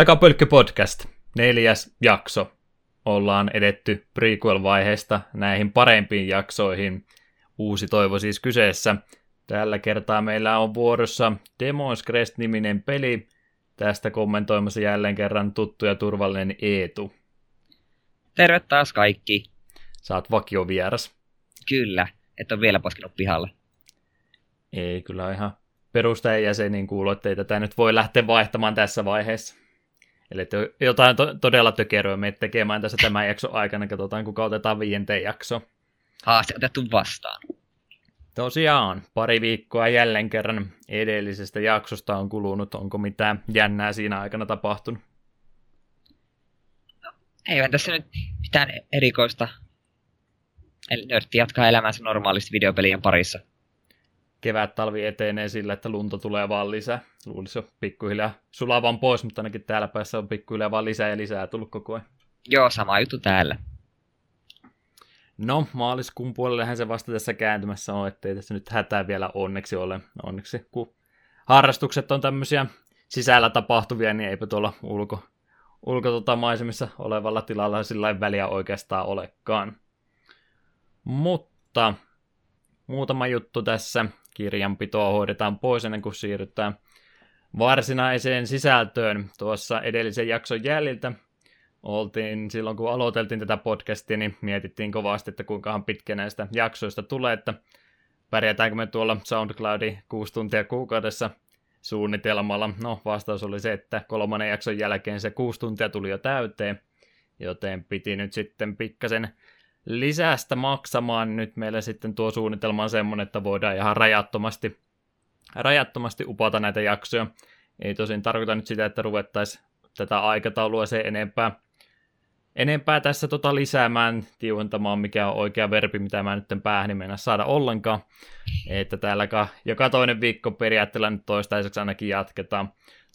Takapölkky podcast, neljäs jakso. Ollaan edetty prequel-vaiheesta näihin parempiin jaksoihin. Uusi toivo siis kyseessä. Tällä kertaa meillä on vuorossa Demons Crest-niminen peli. Tästä kommentoimassa jälleen kerran tuttu ja turvallinen Eetu. Terve taas kaikki. Saat vakiovieras. Kyllä, et ole vielä poskinut pihalle. Ei, kyllä ihan perustajajäseniin kuulu, että ei tätä nyt voi lähteä vaihtamaan tässä vaiheessa. Eli jotain to- todella tökeröä me tekemään tässä tämän jakson aikana. Katsotaan, kuka otetaan viienteen jakso. Haaste otettu vastaan. Tosiaan, pari viikkoa jälleen kerran edellisestä jaksosta on kulunut. Onko mitään jännää siinä aikana tapahtunut? Eivät tässä nyt mitään erikoista. Eli nörtti jatkaa elämänsä normaalisti videopelien parissa. Kevät talvi etenee sillä, että lunta tulee vaan lisää. Luulisi jo pikkuhiljaa sulavan pois, mutta ainakin täällä päässä on pikkuhiljaa vaan lisää ja lisää tullut koko ajan. Joo, sama juttu täällä. No, maaliskuun puolellehän se vasta tässä kääntymässä on, ettei tässä nyt hätää vielä onneksi ole. Onneksi kun harrastukset on tämmöisiä sisällä tapahtuvia, niin eipä tuolla ulko, ulko tota maisemissa olevalla tilalla sillä väliä oikeastaan olekaan. Mutta muutama juttu tässä. Kirjanpitoa hoidetaan pois ennen kuin siirrytään varsinaiseen sisältöön. Tuossa edellisen jakson jäljiltä oltiin silloin, kun aloiteltiin tätä podcastia, niin mietittiin kovasti, että kuinka pitkä näistä jaksoista tulee, että pärjätäänkö me tuolla SoundCloudin kuusi tuntia kuukaudessa suunnitelmalla. No, vastaus oli se, että kolmannen jakson jälkeen se kuusi tuntia tuli jo täyteen, joten piti nyt sitten pikkasen lisästä maksamaan. Nyt meillä sitten tuo suunnitelma on semmoinen, että voidaan ihan rajattomasti, rajattomasti upata näitä jaksoja. Ei tosin tarkoita nyt sitä, että ruvettaisiin tätä aikataulua se enempää, enempää tässä tota lisäämään, tiuentamaan, mikä on oikea verbi, mitä mä nyt päähän mennä saada ollenkaan. Että täällä joka toinen viikko periaatteella nyt toistaiseksi ainakin jatketaan.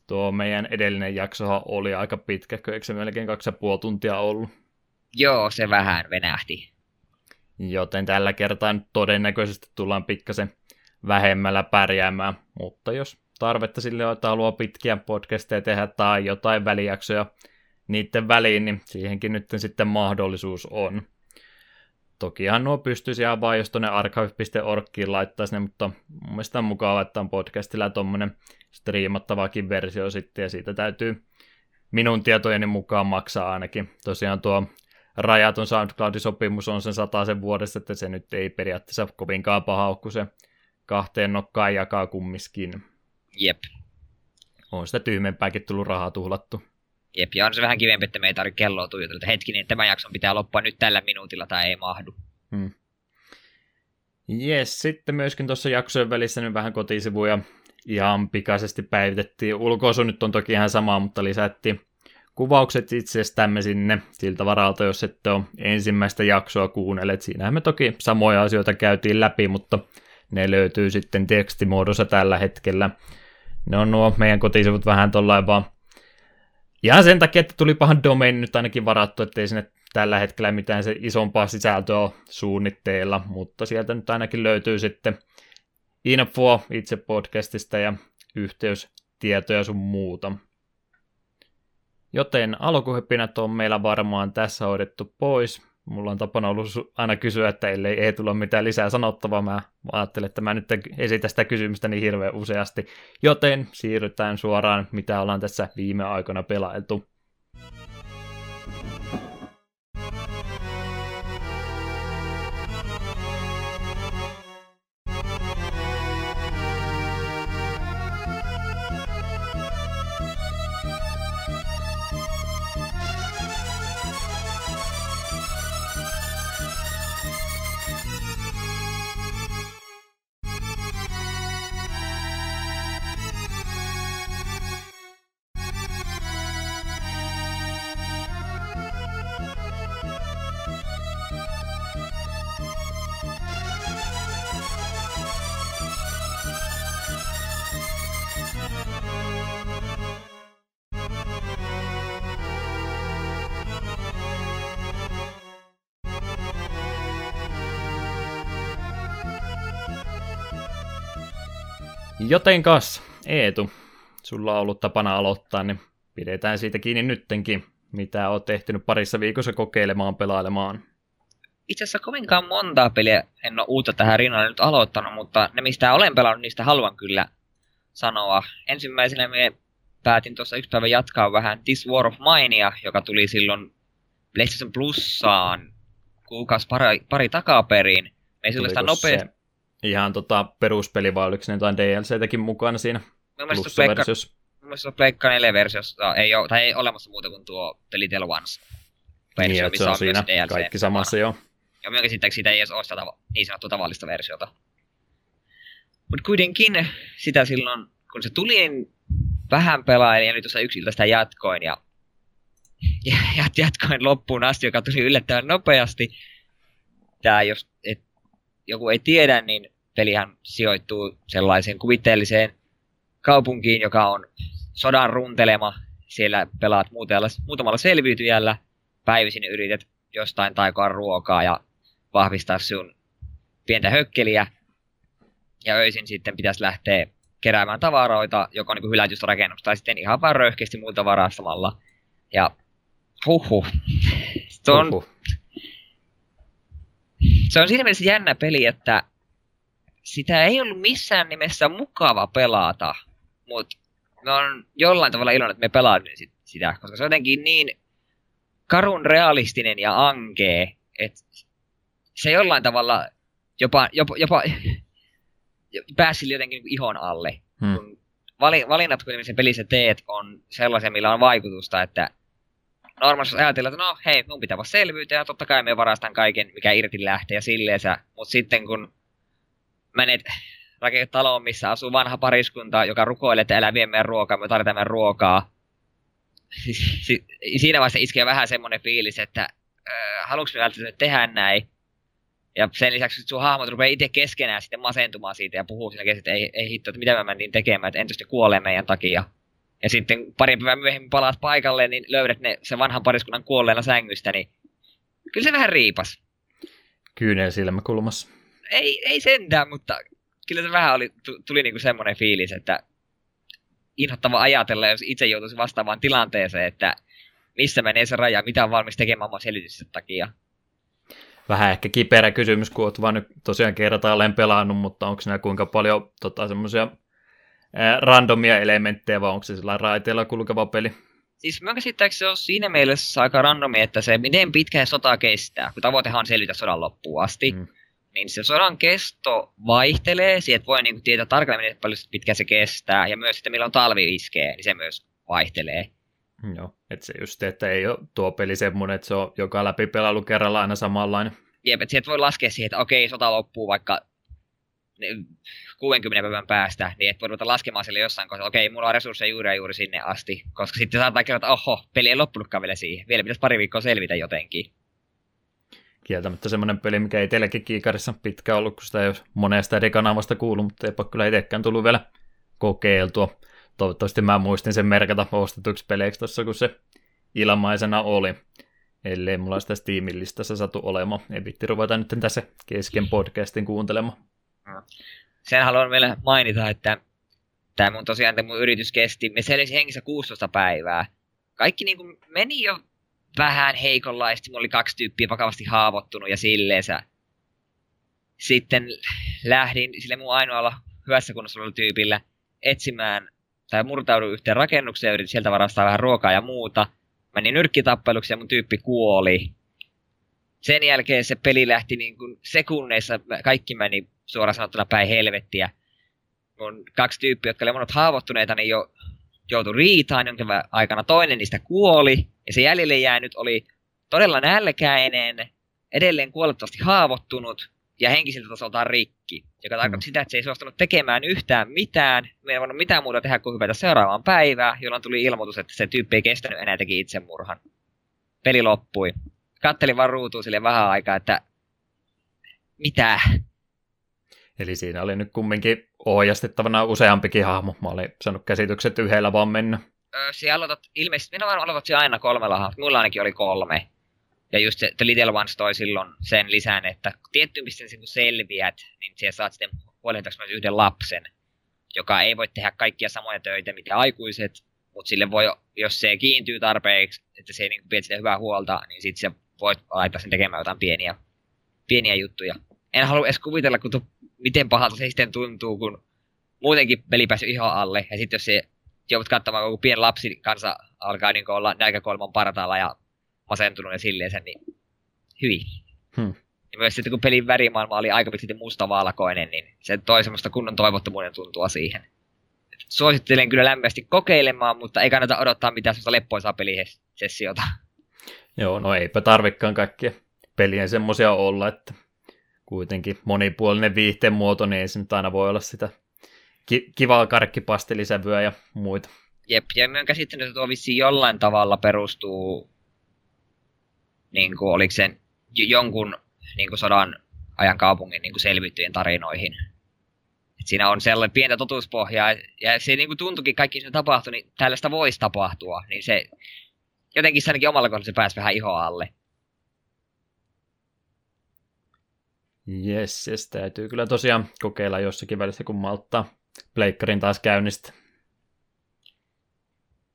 Tuo meidän edellinen jaksohan oli aika pitkä, eikö se melkein kaksi ja puoli tuntia ollut? Joo, se vähän venähti. Joten tällä kertaa todennäköisesti tullaan pikkasen vähemmällä pärjäämään, mutta jos tarvetta sille on, että haluaa pitkiä podcasteja tehdä tai jotain välijaksoja niiden väliin, niin siihenkin nyt sitten mahdollisuus on. Tokihan nuo pystyisi ihan vaan, jos tuonne archive.orgkiin laittaisi ne, mutta mun mielestä on mukava, että on podcastilla tuommoinen striimattavakin versio sitten, ja siitä täytyy minun tietojeni mukaan maksaa ainakin. Tosiaan tuo rajaton SoundCloud-sopimus on sen sen vuodessa, että se nyt ei periaatteessa kovinkaan paha kun se kahteen nokkaan jakaa kummiskin. Jep. On sitä tyhmempääkin tullut rahaa tuhlattu. Jep, ja on se vähän kivempi, että me ei tarvitse kelloa tuijotella, että hetkinen, että tämä jakson pitää loppua nyt tällä minuutilla tai ei mahdu. Hmm. Yes, sitten myöskin tuossa jaksojen välissä nyt vähän kotisivuja ihan pikaisesti päivitettiin. Ulkoasu nyt on toki ihan sama, mutta lisättiin kuvaukset itsestämme sinne siltä varalta, jos ette ole ensimmäistä jaksoa kuunnelleet. Siinähän me toki samoja asioita käytiin läpi, mutta ne löytyy sitten tekstimuodossa tällä hetkellä. Ne on nuo meidän kotisivut vähän tollain vaan ihan sen takia, että tuli pahan domain nyt ainakin varattu, ettei sinne tällä hetkellä mitään se isompaa sisältöä ole suunnitteilla, mutta sieltä nyt ainakin löytyy sitten infoa itse podcastista ja yhteystietoja sun muuta. Joten alkuhyppinät on meillä varmaan tässä hoidettu pois. Mulla on tapana ollut aina kysyä, että ellei ei tulla mitään lisää sanottavaa. Mä ajattelin, että mä nyt esitän sitä kysymystä niin hirveän useasti. Joten siirrytään suoraan, mitä ollaan tässä viime aikoina pelailtu. Jotenkas, Eetu, sulla on ollut tapana aloittaa, niin pidetään siitä kiinni nyttenkin, mitä oot ehtinyt parissa viikossa kokeilemaan, pelailemaan. Itse asiassa kovinkaan montaa peliä en ole uutta tähän rinnalle nyt aloittanut, mutta ne mistä olen pelannut, niistä haluan kyllä sanoa. Ensimmäisenä me päätin tuossa yksi päivä jatkaa vähän This War of Minea, joka tuli silloin PlayStation Plussaan kuukausi pari, pari takaperin. Ei sillä sitä nopeasti. Ihan tota peruspeli, vai oliko ne jotain DLCtäkin mukana siinä Plussa-versiossa? Mun mielestä Pleikka 4-versiossa ei ole, tai ei olemassa muuta kuin tuo Telltale Ones. Versio, niin, se on, on siinä DLC kaikki samassa, joo. Ja minun käsittääkseni siitä ei edes ole sitä niin sanottua tavallista versiota. Mutta kuitenkin sitä silloin, kun se tuli, niin vähän pelailin ja nyt tuossa yksiltä sitä jatkoin ja, ja jatkoin loppuun asti, joka tuli yllättävän nopeasti. Tää, jos et, joku ei tiedä, niin pelihän sijoittuu sellaiseen kuvitteelliseen kaupunkiin, joka on sodan runtelema. Siellä pelaat muutamalla, muutamalla selviytyjällä. Päivisin yrität jostain taikoa ruokaa ja vahvistaa sun pientä hökkeliä. Ja öisin sitten pitäisi lähteä keräämään tavaroita, joko niin hylätystä rakennusta, tai sitten ihan vaan röyhkeästi muilta varastamalla. Ja huhhuh. Se on, huhhuh. se on siinä mielessä jännä peli, että sitä ei ollut missään nimessä mukava pelata, mutta me on jollain tavalla iloinen, että me pelaamme sitä, koska se on jotenkin niin karun realistinen ja ankee, että se jollain tavalla jopa, jopa, jopa pääsi jotenkin niin ihon alle. Hmm. Kun valinnat, kun sen pelissä teet, on sellaisia, millä on vaikutusta, että normaalisti ajatellaan, että no hei, mun pitää vaan selvyyttä ja totta kai me varastan kaiken, mikä irti lähtee ja silleensä. Mutta sitten kun menet rakentaa taloon, missä asuu vanha pariskunta, joka rukoilee, että älä vie meidän ruokaa, me tarvitaan meidän ruokaa. Siinä vaiheessa iskee vähän semmoinen fiilis, että haluatko me välttämättä tehdä näin. Ja sen lisäksi sun hahmot rupeaa itse keskenään sitten masentumaan siitä ja puhuu siinä että ei, ei hitto, että mitä mä menin tekemään, että entäs kuolee meidän takia. Ja sitten pari päivää myöhemmin palaat paikalle, niin löydät ne se vanhan pariskunnan kuolleena sängystä, niin kyllä se vähän riipas. Kyyneen silmäkulmassa. Ei, ei sentään, mutta kyllä se vähän oli, tuli niinku semmoinen fiilis, että inhottava ajatella, jos itse joutuisi vastaavaan tilanteeseen, että missä menee se raja, mitä on valmis tekemään oman selityksen takia vähän ehkä kiperä kysymys, kun olet vain nyt tosiaan kertaalleen pelannut, mutta onko nämä kuinka paljon tota, semmoisia randomia elementtejä, vai onko se sillä raiteella kulkeva peli? Siis mä käsittääkseni se on siinä mielessä aika randomi, että se miten pitkä sota kestää, kun tavoitehan on selvitä sodan loppuun asti, mm. Niin se sodan kesto vaihtelee, sieltä voi niinku tietää tarkalleen, miten paljon pitkä se kestää, ja myös, että milloin talvi iskee, niin se myös vaihtelee. Joo, että se just, että ei ole tuo peli semmoinen, että se on joka läpi pelailu kerralla aina samanlainen. Jep, että sieltä voi laskea siihen, että okei, sota loppuu vaikka 60 päivän päästä, niin et voi ruveta laskemaan sille jossain kohdassa, okei, mulla on resursseja juuri ja juuri sinne asti, koska sitten saattaa kertoa, että oho, peli ei loppunutkaan vielä siihen, vielä pitäisi pari viikkoa selvitä jotenkin. Kieltämättä semmoinen peli, mikä ei teillekin kiikarissa pitkä ollut, kun sitä ei ole monesta eri kanavasta kuullut, mutta eipä kyllä itsekään tullut vielä kokeiltua toivottavasti mä muistin sen merkata ostetuksi peleiksi tuossa, kun se ilmaisena oli. Ellei mulla sitä Steamin listassa satu olemaan. Ei vitti ruveta nyt tässä kesken podcastin kuuntelemaan. Sen haluan vielä mainita, että tämä mun tosiaan tämä mun yritys kesti, me selvisi hengissä 16 päivää. Kaikki niin kuin meni jo vähän heikonlaisesti, mulla oli kaksi tyyppiä vakavasti haavoittunut ja silleensä. Sitten lähdin sille mun ainoalla hyvässä kunnossa olevalla tyypillä etsimään tai murtauduin yhteen rakennukseen ja yritin sieltä varastaa vähän ruokaa ja muuta. Menin nyrkkitappeluksi ja mun tyyppi kuoli. Sen jälkeen se peli lähti niin kuin sekunneissa, kaikki meni suoraan sanottuna päin helvettiä. Mun kaksi tyyppiä, jotka oli monet haavoittuneita, niin jo joutui riitaan jonkin aikana. Toinen niistä kuoli ja se jäljelle jäänyt oli todella nälkäinen, edelleen kuolettavasti haavoittunut ja henkisiltä tasoltaan rikki, joka tarkoittaa mm. sitä, että se ei suostunut tekemään yhtään mitään. Me ei voinut mitään muuta tehdä kuin hypätä seuraavaan päivään, jolloin tuli ilmoitus, että se tyyppi ei kestänyt enää teki itsemurhan. Peli loppui. Kattelin vaan ruutuun sille vähän aikaa, että mitä? Eli siinä oli nyt kumminkin ohjastettavana useampikin hahmo. Mä olin saanut käsitykset yhdellä vaan mennä. Öö, siellä aloitat, ilmeisesti, minä aloitat aina kolmella hahmolla. Mulla ainakin oli kolme. Ja just se The Little Ones toi silloin sen lisään, että tiettyyn pisteen kun selviät, niin siellä saat sitten huolehtaksi myös yhden lapsen, joka ei voi tehdä kaikkia samoja töitä, mitä aikuiset, Mutta sille voi, jos se kiintyy tarpeeksi, että se ei niin pidä sitä hyvää huolta, niin sitten se voit laittaa sen tekemään jotain pieniä, pieniä juttuja. En halua edes kuvitella, kun tu, miten pahalta se sitten tuntuu, kun muutenkin peli päässyt ihan alle. Ja sitten jos se joudut katsomaan, kun pieni lapsi kanssa alkaa niin olla nälkäkolman partaalla ja masentunut ja silleen sen, niin hyvin. Hmm. Ja myös sitten kun pelin värimaailma oli aika pitkälti mustavalkoinen, niin se toi semmoista kunnon toivottomuuden tuntua siihen. Suosittelen kyllä lämpimästi kokeilemaan, mutta ei kannata odottaa mitään semmoista leppoisaa pelisessiota. Joo, no eipä tarvikaan kaikkia pelien semmoisia olla, että kuitenkin monipuolinen viihteen muoto, niin ei se nyt aina voi olla sitä ki- kivaa karkkipastelisävyä ja muita. Jep, ja mä oon käsittänyt, että tuo vissiin jollain tavalla perustuu, niin kuin, oliko sen jonkun niin kuin sodan ajan kaupungin niin kuin selvittyjen tarinoihin. Et siinä on sellainen pientä totuuspohjaa, ja se niin kuin tuntuikin kaikki se tapahtui, niin tällaista voisi tapahtua, niin se jotenkin se ainakin omalla kohdalla se pääsi vähän ihoa alle. Jes, jes, täytyy kyllä tosiaan kokeilla jossakin välissä, kun malttaa pleikkarin taas käynnistä.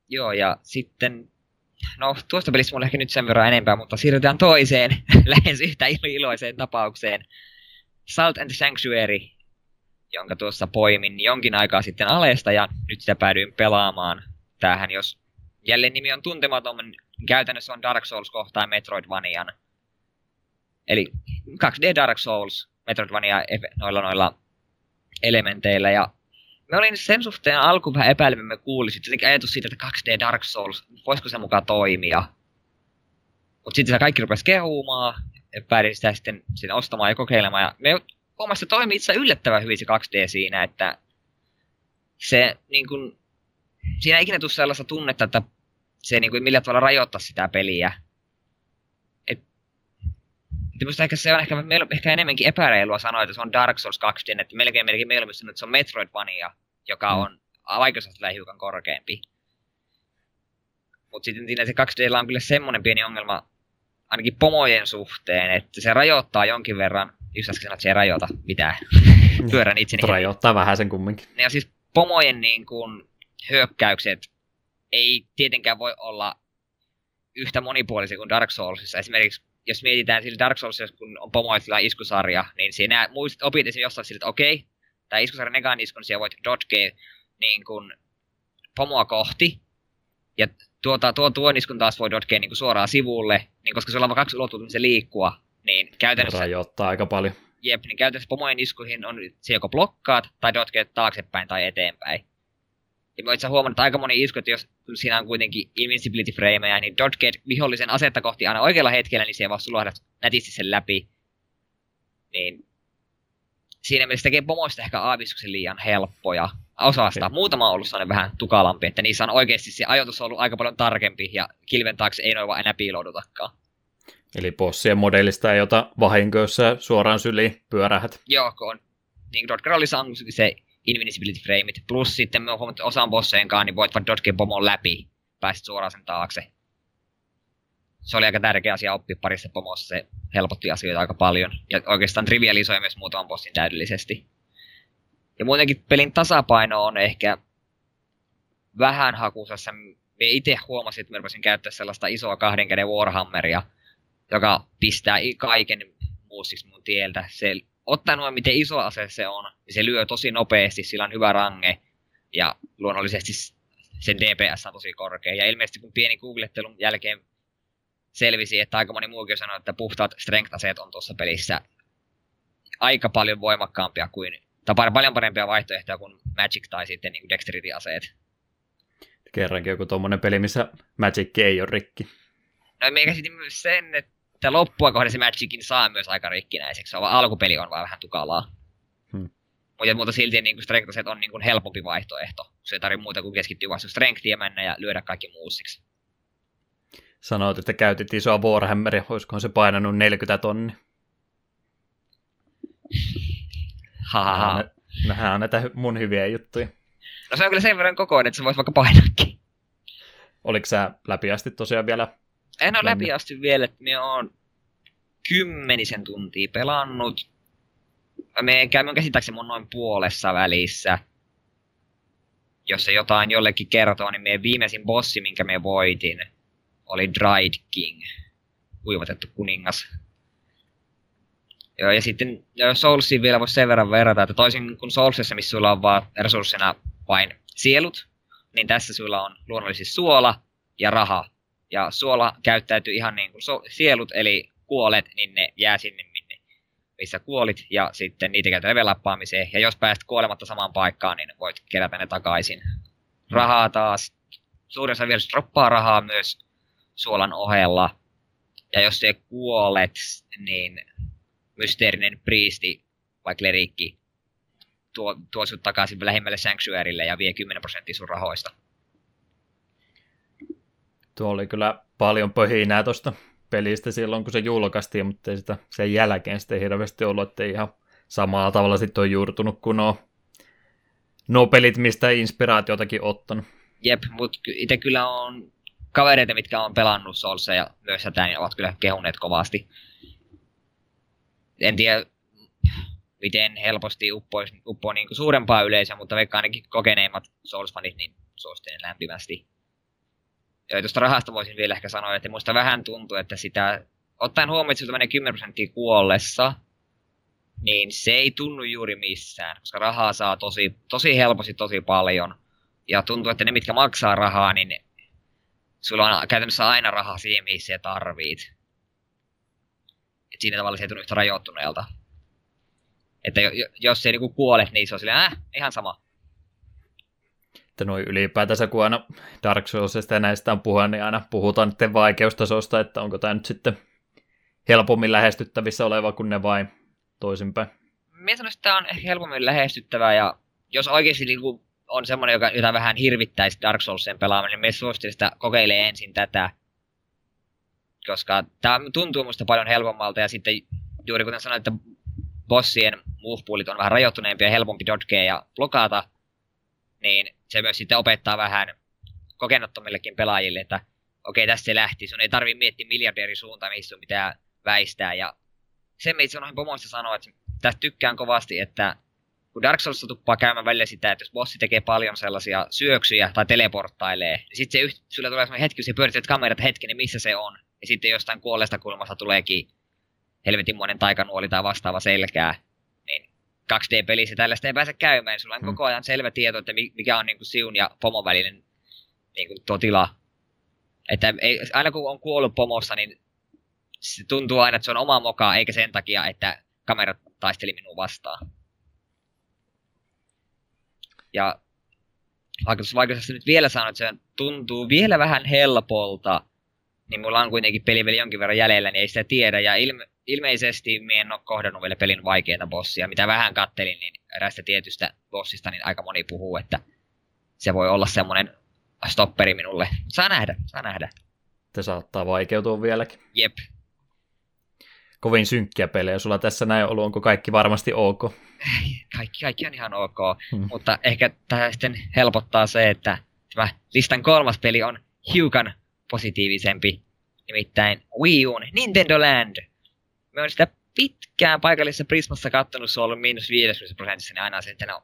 Joo, ja sitten, no tuosta pelistä mulla ehkä nyt sen verran enempää, mutta siirrytään toiseen, lähes yhtä iloiseen tapaukseen. Salt and Sanctuary, jonka tuossa poimin jonkin aikaa sitten alesta, ja nyt sitä päädyin pelaamaan. Tämähän, jos jälleen nimi on tuntematon, käytännössä on Dark Souls kohtaan Metroidvanian. Eli 2D Dark Souls, Metroidvania noilla noilla elementeillä, ja me olin sen suhteen alkuun vähän epäilemään, me kuulisin, jotenkin ajatus siitä, että 2D Dark Souls, voisiko se mukaan toimia. Mutta sitten se kaikki rupesi kehumaan, ja päädin sitä sitten siinä ostamaan ja kokeilemaan. Ja me huomasimme, että toimii itse yllättävän hyvin se 2D siinä, että se niin kun, siinä ei ikinä tule sellaista tunnetta, että se niin kuin, millä tavalla rajoittaa sitä peliä. Et, et ehkä se on ehkä, meillä on ehkä enemmänkin epäreilua sanoa, että se on Dark Souls 2D, että melkein melkein mieluummin sanoo, että se on Metroidvania, joka mm. on vaikeusasteella hiukan korkeampi. Mutta sitten siinä se 2D on kyllä semmoinen pieni ongelma, ainakin pomojen suhteen, että se rajoittaa jonkin verran, just äsken sanoin, että se ei rajoita mitään. Pyörän itseni. Rajoittaa vähän sen kumminkin. Ja siis pomojen niin kuin, hyökkäykset ei tietenkään voi olla yhtä monipuolisia kuin Dark Soulsissa. Esimerkiksi jos mietitään sillä Dark Soulsissa, kun on pomoilla iskusarja, niin siinä muistat, opit jostain sillä, että okei, tämä iskusarjan ekan iskun, siellä voit dodgea niin kuin pomoa kohti, ja tuota, tuo tuon iskun taas voi dodgea niin kuin suoraan sivulle, niin koska se on vain kaksi ulottuvuutta, se liikkua, niin käytännössä... Rajoittaa aika paljon. Jep, niin käytännössä pomojen iskuihin on se joko blokkaat tai dodgeet taaksepäin tai eteenpäin. Ja voit huomata, että aika moni isku, että jos siinä on kuitenkin invincibility frameja, niin dodgeet vihollisen asetta kohti aina oikealla hetkellä, niin se vaan sulahdat nätisti sen läpi. Niin siinä mielessä tekee pomoista ehkä aavistuksen liian helppoja osasta. Okay. Muutama on ollut sellainen vähän tukalampi, että niissä on oikeasti se ajoitus ollut aika paljon tarkempi ja kilven taakse ei noin vaan enää piiloudutakaan. Eli bossien modellista ei ota vahinkoissa suoraan syliin pyörähät. Joo, kun on. Niin Dodger oli saanut se invincibility frameit, plus sitten me huomattu osan bosseenkaan, niin voit vaan dodgea pomon läpi, pääsit suoraan sen taakse. Se oli aika tärkeä asia oppia parissa pomossa, se helpotti asioita aika paljon. Ja oikeastaan trivialisoi myös muutaman bossin täydellisesti. Ja muutenkin pelin tasapaino on ehkä vähän hakusassa. Me itse huomasin, että mä rupesin käyttää sellaista isoa kahden käden Warhammeria, joka pistää kaiken muustiksi mun tieltä. Se, ottaen nuo, miten iso ase se on, niin se lyö tosi nopeasti, sillä on hyvä range. Ja luonnollisesti sen DPS on tosi korkea. Ja ilmeisesti kun pieni googlettelun jälkeen selvisi, että aika moni muukin sanoi, että puhtaat strength-aseet on tuossa pelissä aika paljon voimakkaampia kuin, tai paljon parempia vaihtoehtoja kuin Magic tai sitten niin Dexterity-aseet. Kerrankin joku tuommoinen peli, missä Magic ei ole rikki. No me käsitin myös sen, että loppua kohden se Magicin saa myös aika rikkinäiseksi, vaan alkupeli on vaan vähän tukalaa. Hmm. Mutta, mutta silti niin strength on niin kuin helpompi vaihtoehto. Se ei tarvitse muuta kuin keskittyä vasta strengthia mennä ja lyödä kaikki muusiksi sanoit, että käytit isoa Warhammeria, olisikohan se painanut 40 tonni? Haha. Nähdään näitä mun hyviä juttuja. No se on kyllä sen verran kokoinen, että se voisi vaikka painaakin. Oliko sä läpi asti tosiaan vielä? En ole läpi asti vielä, että me oon kymmenisen tuntia pelannut. Me käyn käsittääkseni mun noin puolessa välissä. jos se jotain jollekin kertoo, niin meidän viimeisin bossi, minkä me voitin, oli Dried King, kuivatettu kuningas. Joo, ja sitten Soulsiin vielä voisi sen verran verrata, että toisin kuin Soulsissa, missä sulla on vaan resurssina vain sielut, niin tässä sulla on luonnollisesti suola ja raha. Ja suola käyttäytyy ihan niin kuin so- sielut, eli kuolet, niin ne jää sinne, minne, missä kuolit, ja sitten niitä käytetään levelappaamiseen. Ja jos pääset kuolematta samaan paikkaan, niin voit kerätä ne takaisin. Rahaa taas, suurin osa vielä droppaa rahaa myös suolan ohella. Ja jos se kuolet, niin mysteerinen priisti, vaikka lerikki, tuo, tuo sut takaisin lähimmälle Sanctuarylle ja vie 10 prosenttia sun rahoista. Tuo oli kyllä paljon pöhinää tuosta pelistä silloin, kun se julkaistiin, mutta ei sitä sen jälkeen sitten hirveästi ollut, että ihan samalla tavalla sitten on juurtunut kuin nuo, nuo pelit, mistä inspiraatiotakin ottanut. Jep, mutta itse kyllä on kavereita, mitkä on pelannut Soulsa ja myös tätä, niin ovat kyllä kehuneet kovasti. En tiedä, miten helposti uppoisi, uppoo niin suurempaa yleisöä, mutta vaikka ainakin kokeneimmat Souls-fanit, niin suosittelen lämpimästi. Ja tuosta rahasta voisin vielä ehkä sanoa, että muista vähän tuntuu, että sitä, ottaen huomioon, että se menee 10 prosenttia kuollessa, niin se ei tunnu juuri missään, koska rahaa saa tosi, tosi helposti tosi paljon. Ja tuntuu, että ne, mitkä maksaa rahaa, niin sulla on käytännössä aina rahaa siihen, missä tarvit. Et siinä tavalla se ei tunnu yhtä rajoittuneelta. Että jos se niinku kuolet, niin se on silleen, äh, ihan sama. Että noin ylipäätänsä, kun aina Dark Soulsista ja näistä on puhua, niin aina puhutaan nyt vaikeustasosta, että onko tämä nyt sitten helpommin lähestyttävissä oleva kuin ne vai toisinpäin. Minä sanoisin, että tämä on helpommin lähestyttävää ja jos oikeasti niinku on semmoinen, joka, jota vähän hirvittäisi Dark Soulsien pelaaminen, niin minä suosittelen sitä kokeilee ensin tätä. Koska tämä tuntuu musta paljon helpommalta ja sitten juuri kuten sanoin, että bossien move on vähän rajoittuneempia ja helpompi dodgea ja blokata, niin se myös sitten opettaa vähän kokenottomillekin pelaajille, että okei, okay, tästä se lähti, sun ei tarvi miettiä miljarderi suuntaan, missä sun pitää väistää. Ja se, mitä sanoin pomoista sanoa, että tästä tykkään kovasti, että kun Dark Souls tuppaa käymään välillä sitä, että jos bossi tekee paljon sellaisia syöksyjä tai teleporttailee, niin sitten se yht, sulle tulee sellainen hetki, kun sä pyörität kamerat hetkinen, missä se on. Ja sitten jostain kuolleesta kulmasta tuleekin helvetinmoinen taikanuoli tai vastaava selkää. Niin 2D-pelissä tällaista ei pääse käymään. Sulla on mm. koko ajan selvä tieto, että mikä on niin kuin siun ja pomon välinen niin kuin tuo tila. Että ei, aina kun on kuollut pomossa, niin se tuntuu aina, että se on oma moka, eikä sen takia, että kamerat taisteli minua vastaan. Ja vaikutuksesta nyt vielä sanon, että se tuntuu vielä vähän helpolta, niin mulla on kuitenkin peli vielä jonkin verran jäljellä, niin ei sitä tiedä. Ja ilme, ilmeisesti me en ole kohdannut vielä pelin vaikeita bossia. Mitä vähän kattelin, niin erästä tietystä bossista niin aika moni puhuu, että se voi olla semmoinen stopperi minulle. Saa nähdä, saa nähdä. Että saattaa vaikeutua vieläkin. Jep. Kovin synkkiä pelejä sulla tässä näin ollut, onko kaikki varmasti ok? Kaikki, kaikki on ihan ok, hmm. mutta ehkä tämä sitten helpottaa se, että tämä listan kolmas peli on hiukan positiivisempi, nimittäin Wii Uun Nintendo Land. Me on sitä pitkään paikallisessa Prismassa kattonut, se on ollut miinus 50 prosentissa, niin aina se, että no,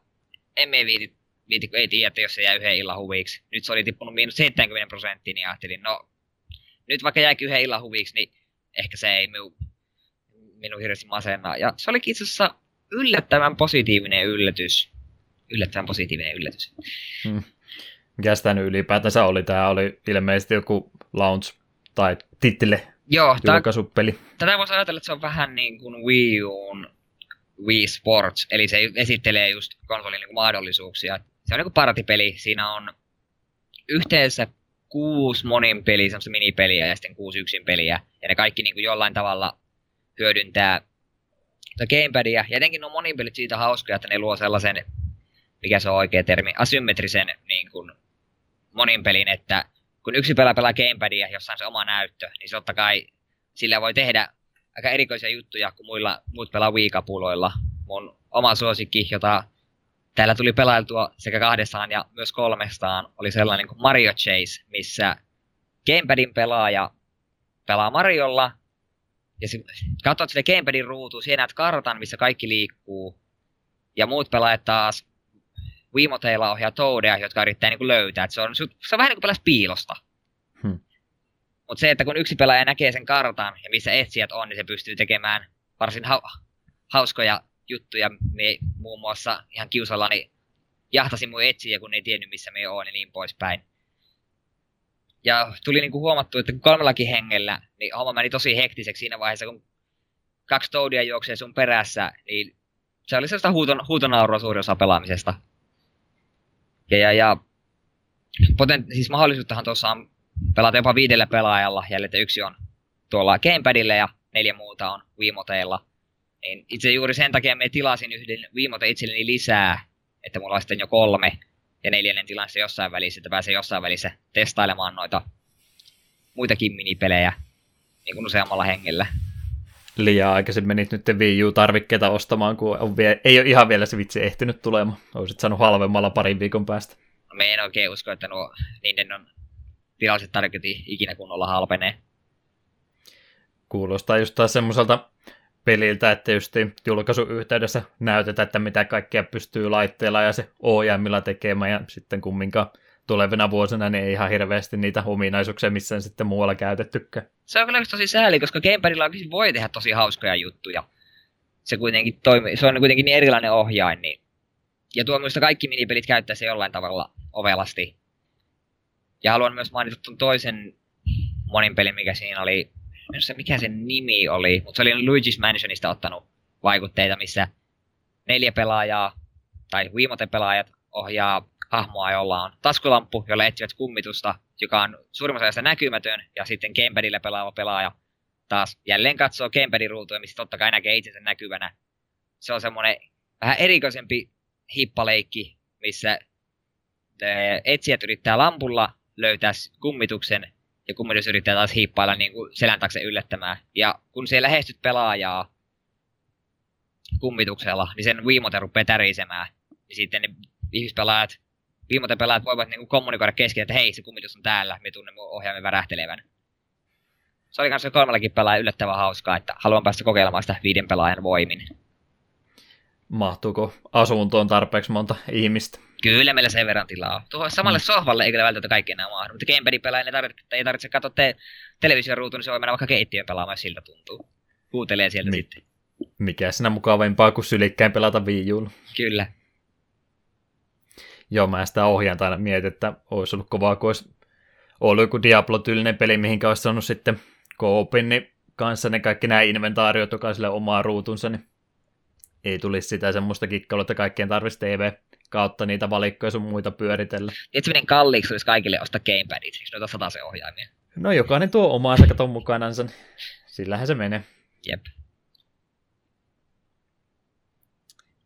emme viiti, viiti ei tiedä, jos se jää yhden illan huviksi. Nyt se oli tippunut miinus 70 prosenttia, niin ajattelin, no, nyt vaikka jääkin yhden illan huviksi, niin ehkä se ei minun, minun hirveästi masennaa. Ja se oli itse asiassa yllättävän positiivinen yllätys. Yllättävän positiivinen yllätys. Hmm. Mikäs tämä ylipäätänsä oli? Tämä oli ilmeisesti joku launch tai tittille Joo, julkaisupeli. Tätä voisi ajatella, että se on vähän niin kuin Wii Uun Wii Sports, eli se esittelee just konsolin niin mahdollisuuksia. Se on niin kuin partipeli, siinä on yhteensä kuusi monin peli, semmoista minipeliä ja sitten kuusi yksin peliä. Ja ne kaikki niin kuin jollain tavalla hyödyntää gamepadia. Ja jotenkin on monin pelit siitä hauskoja, että ne luo sellaisen, mikä se on oikea termi, asymmetrisen niin kuin monin pelin, että kun yksi pelaa pelaa gamepadia, jossa on se oma näyttö, niin se totta kai sillä voi tehdä aika erikoisia juttuja, kun muilla, muut pelaa Wii-kapuloilla. Mun oma suosikki, jota täällä tuli pelailtua sekä kahdestaan ja myös kolmestaan, oli sellainen kuin Mario Chase, missä gamepadin pelaaja pelaa Mariolla, ja katsot sille gamepadin ruutuun, siellä näet kartan, missä kaikki liikkuu, ja muut pelaajat taas Wiimoteilla ohjaa Toadeja, jotka yrittää niin kuin löytää. Et se, on, se on vähän niin kuin pelas piilosta. Hmm. Mutta se, että kun yksi pelaaja näkee sen kartan ja missä etsijät on, niin se pystyy tekemään varsin ha- hauskoja juttuja. Me muun muassa ihan kiusallani jahtasin mun etsiä, kun ei tiennyt missä me on ja niin poispäin. Ja tuli niinku huomattu, että kolmellakin hengellä, niin homma meni tosi hektiseksi siinä vaiheessa, kun kaksi Toadia juoksee sun perässä, niin se oli sellaista huuton, huutonaurua suurin osa pelaamisesta. Ja, ja, ja poten, siis mahdollisuuttahan tuossa on pelata jopa viidellä pelaajalla, että yksi on tuolla gamepadilla ja neljä muuta on Wiimoteilla. Niin itse juuri sen takia me tilasin yhden Wiimote itselleni lisää, että mulla on sitten jo kolme ja neljännen tilansa jossain välissä, että pääsee jossain välissä testailemaan noita muitakin minipelejä niin kuin useammalla hengellä. Liian aikaisin menit nyt Wii U-tarvikkeita ostamaan, kun on vie, ei ole ihan vielä se vitsi ehtinyt tulemaan. Olisit saanut halvemmalla parin viikon päästä. No me en oikein usko, että nuo on viralliset tarkoitti ikinä kunnolla halpenee. Kuulostaa just taas semmoiselta peliltä, että just julkaisun yhteydessä näytetään, että mitä kaikkea pystyy laitteella ja se ohjaimilla tekemään, ja sitten kumminkaan tulevina vuosina niin ei ihan hirveästi niitä ominaisuuksia missään sitten muualla käytettykään. Se on kyllä tosi sääli, koska Gamepadilla voi tehdä tosi hauskoja juttuja. Se, kuitenkin toimi, se on kuitenkin niin erilainen ohjain, niin ja tuo minusta kaikki minipelit käyttää se jollain tavalla ovelasti. Ja haluan myös mainita tuon toisen monin pelin, mikä siinä oli, se mikä sen nimi oli, mutta se oli Luigi's Mansionista ottanut vaikutteita, missä neljä pelaajaa, tai Wiimote-pelaajat ohjaa hahmoa, jolla on taskulamppu, jolla etsivät kummitusta, joka on suurimmassa ajassa näkymätön, ja sitten gamepadilla pelaava pelaaja taas jälleen katsoo gamepadin ruutuja, missä totta kai näkee itsensä näkyvänä. Se on semmoinen vähän erikoisempi hippaleikki, missä etsijät yrittää lampulla löytää kummituksen, ja kummitus yrittää taas hiippailla niin kuin selän taakse yllättämään. Ja kun siellä lähestyt pelaajaa kummituksella, niin sen viimote rupeaa tärisemään. Niin sitten ne ihmispelaajat, viimote-pelaajat voivat niin kuin kommunikoida kesken, että hei, se kummitus on täällä, me tunnen mun ohjaamme värähtelevän. Se oli kanssa kolmellakin pelaaja yllättävän hauskaa, että haluan päästä kokeilemaan sitä viiden pelaajan voimin. Mahtuuko asuntoon tarpeeksi monta ihmistä? Kyllä meillä sen verran tilaa on. Tuohon samalle mm. sohvalle ei kyllä välttämättä kaikki enää mahdu. Mutta gamepadin pelaajan ei tarvitse, ei tarvitse katsoa te, television ruutuun, niin se voi mennä vaikka keittiön pelaamaan, jos siltä tuntuu. Kuuntelee sieltä Mi- sitten. Mikä sinä mukavampaa kuin sylikkäin pelata Ulla. Kyllä. Joo, mä sitä ohjaan aina mietin, että olisi ollut kovaa, kun olisi ollut joku Diablo-tyylinen peli, mihinkä olisi saanut sitten koopin niin kanssa ne kaikki nämä inventaariot jokaiselle omaa ruutunsa, niin ei tulisi sitä semmoista kikkailua, että kaikkien tarvitsisi TV kautta niitä valikkoja sun muita pyöritellä. Tietysti miten kalliiksi olisi kaikille ostaa gamepadit, eikö noita sataisen ohjaimia? No jokainen tuo omaansa katon mukanansa, niin sillähän se menee. Jep.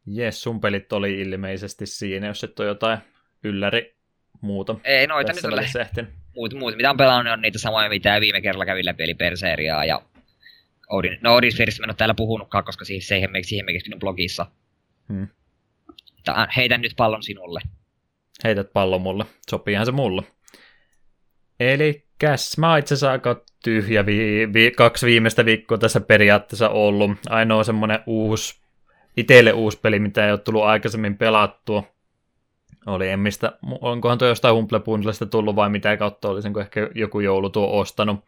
Jes, sun pelit oli ilmeisesti siinä, jos et ole jotain ylläri muuta. Ei noita nyt ole. Muut, muut, mitä on pelannut, on niitä samoja, mitä viime kerralla kävi läpi, eli Perseriaa ja Odin. No Odin Sphereista en ole täällä puhunutkaan, koska siihen, siihen me keskityn blogissa. Hmm. Heitän nyt pallon sinulle. Heität pallon mulle. Sopiihan se mulle. Eli mä itse asiassa aika tyhjä vi- vi- kaksi viimeistä viikkoa tässä periaatteessa ollut. Ainoa semmonen uusi, itselle uusi peli, mitä ei ole tullut aikaisemmin pelattua. Oli en mistä, onkohan tuo jostain Humble tullut vai mitä kautta olisinko ehkä joku joulu tuo ostanut.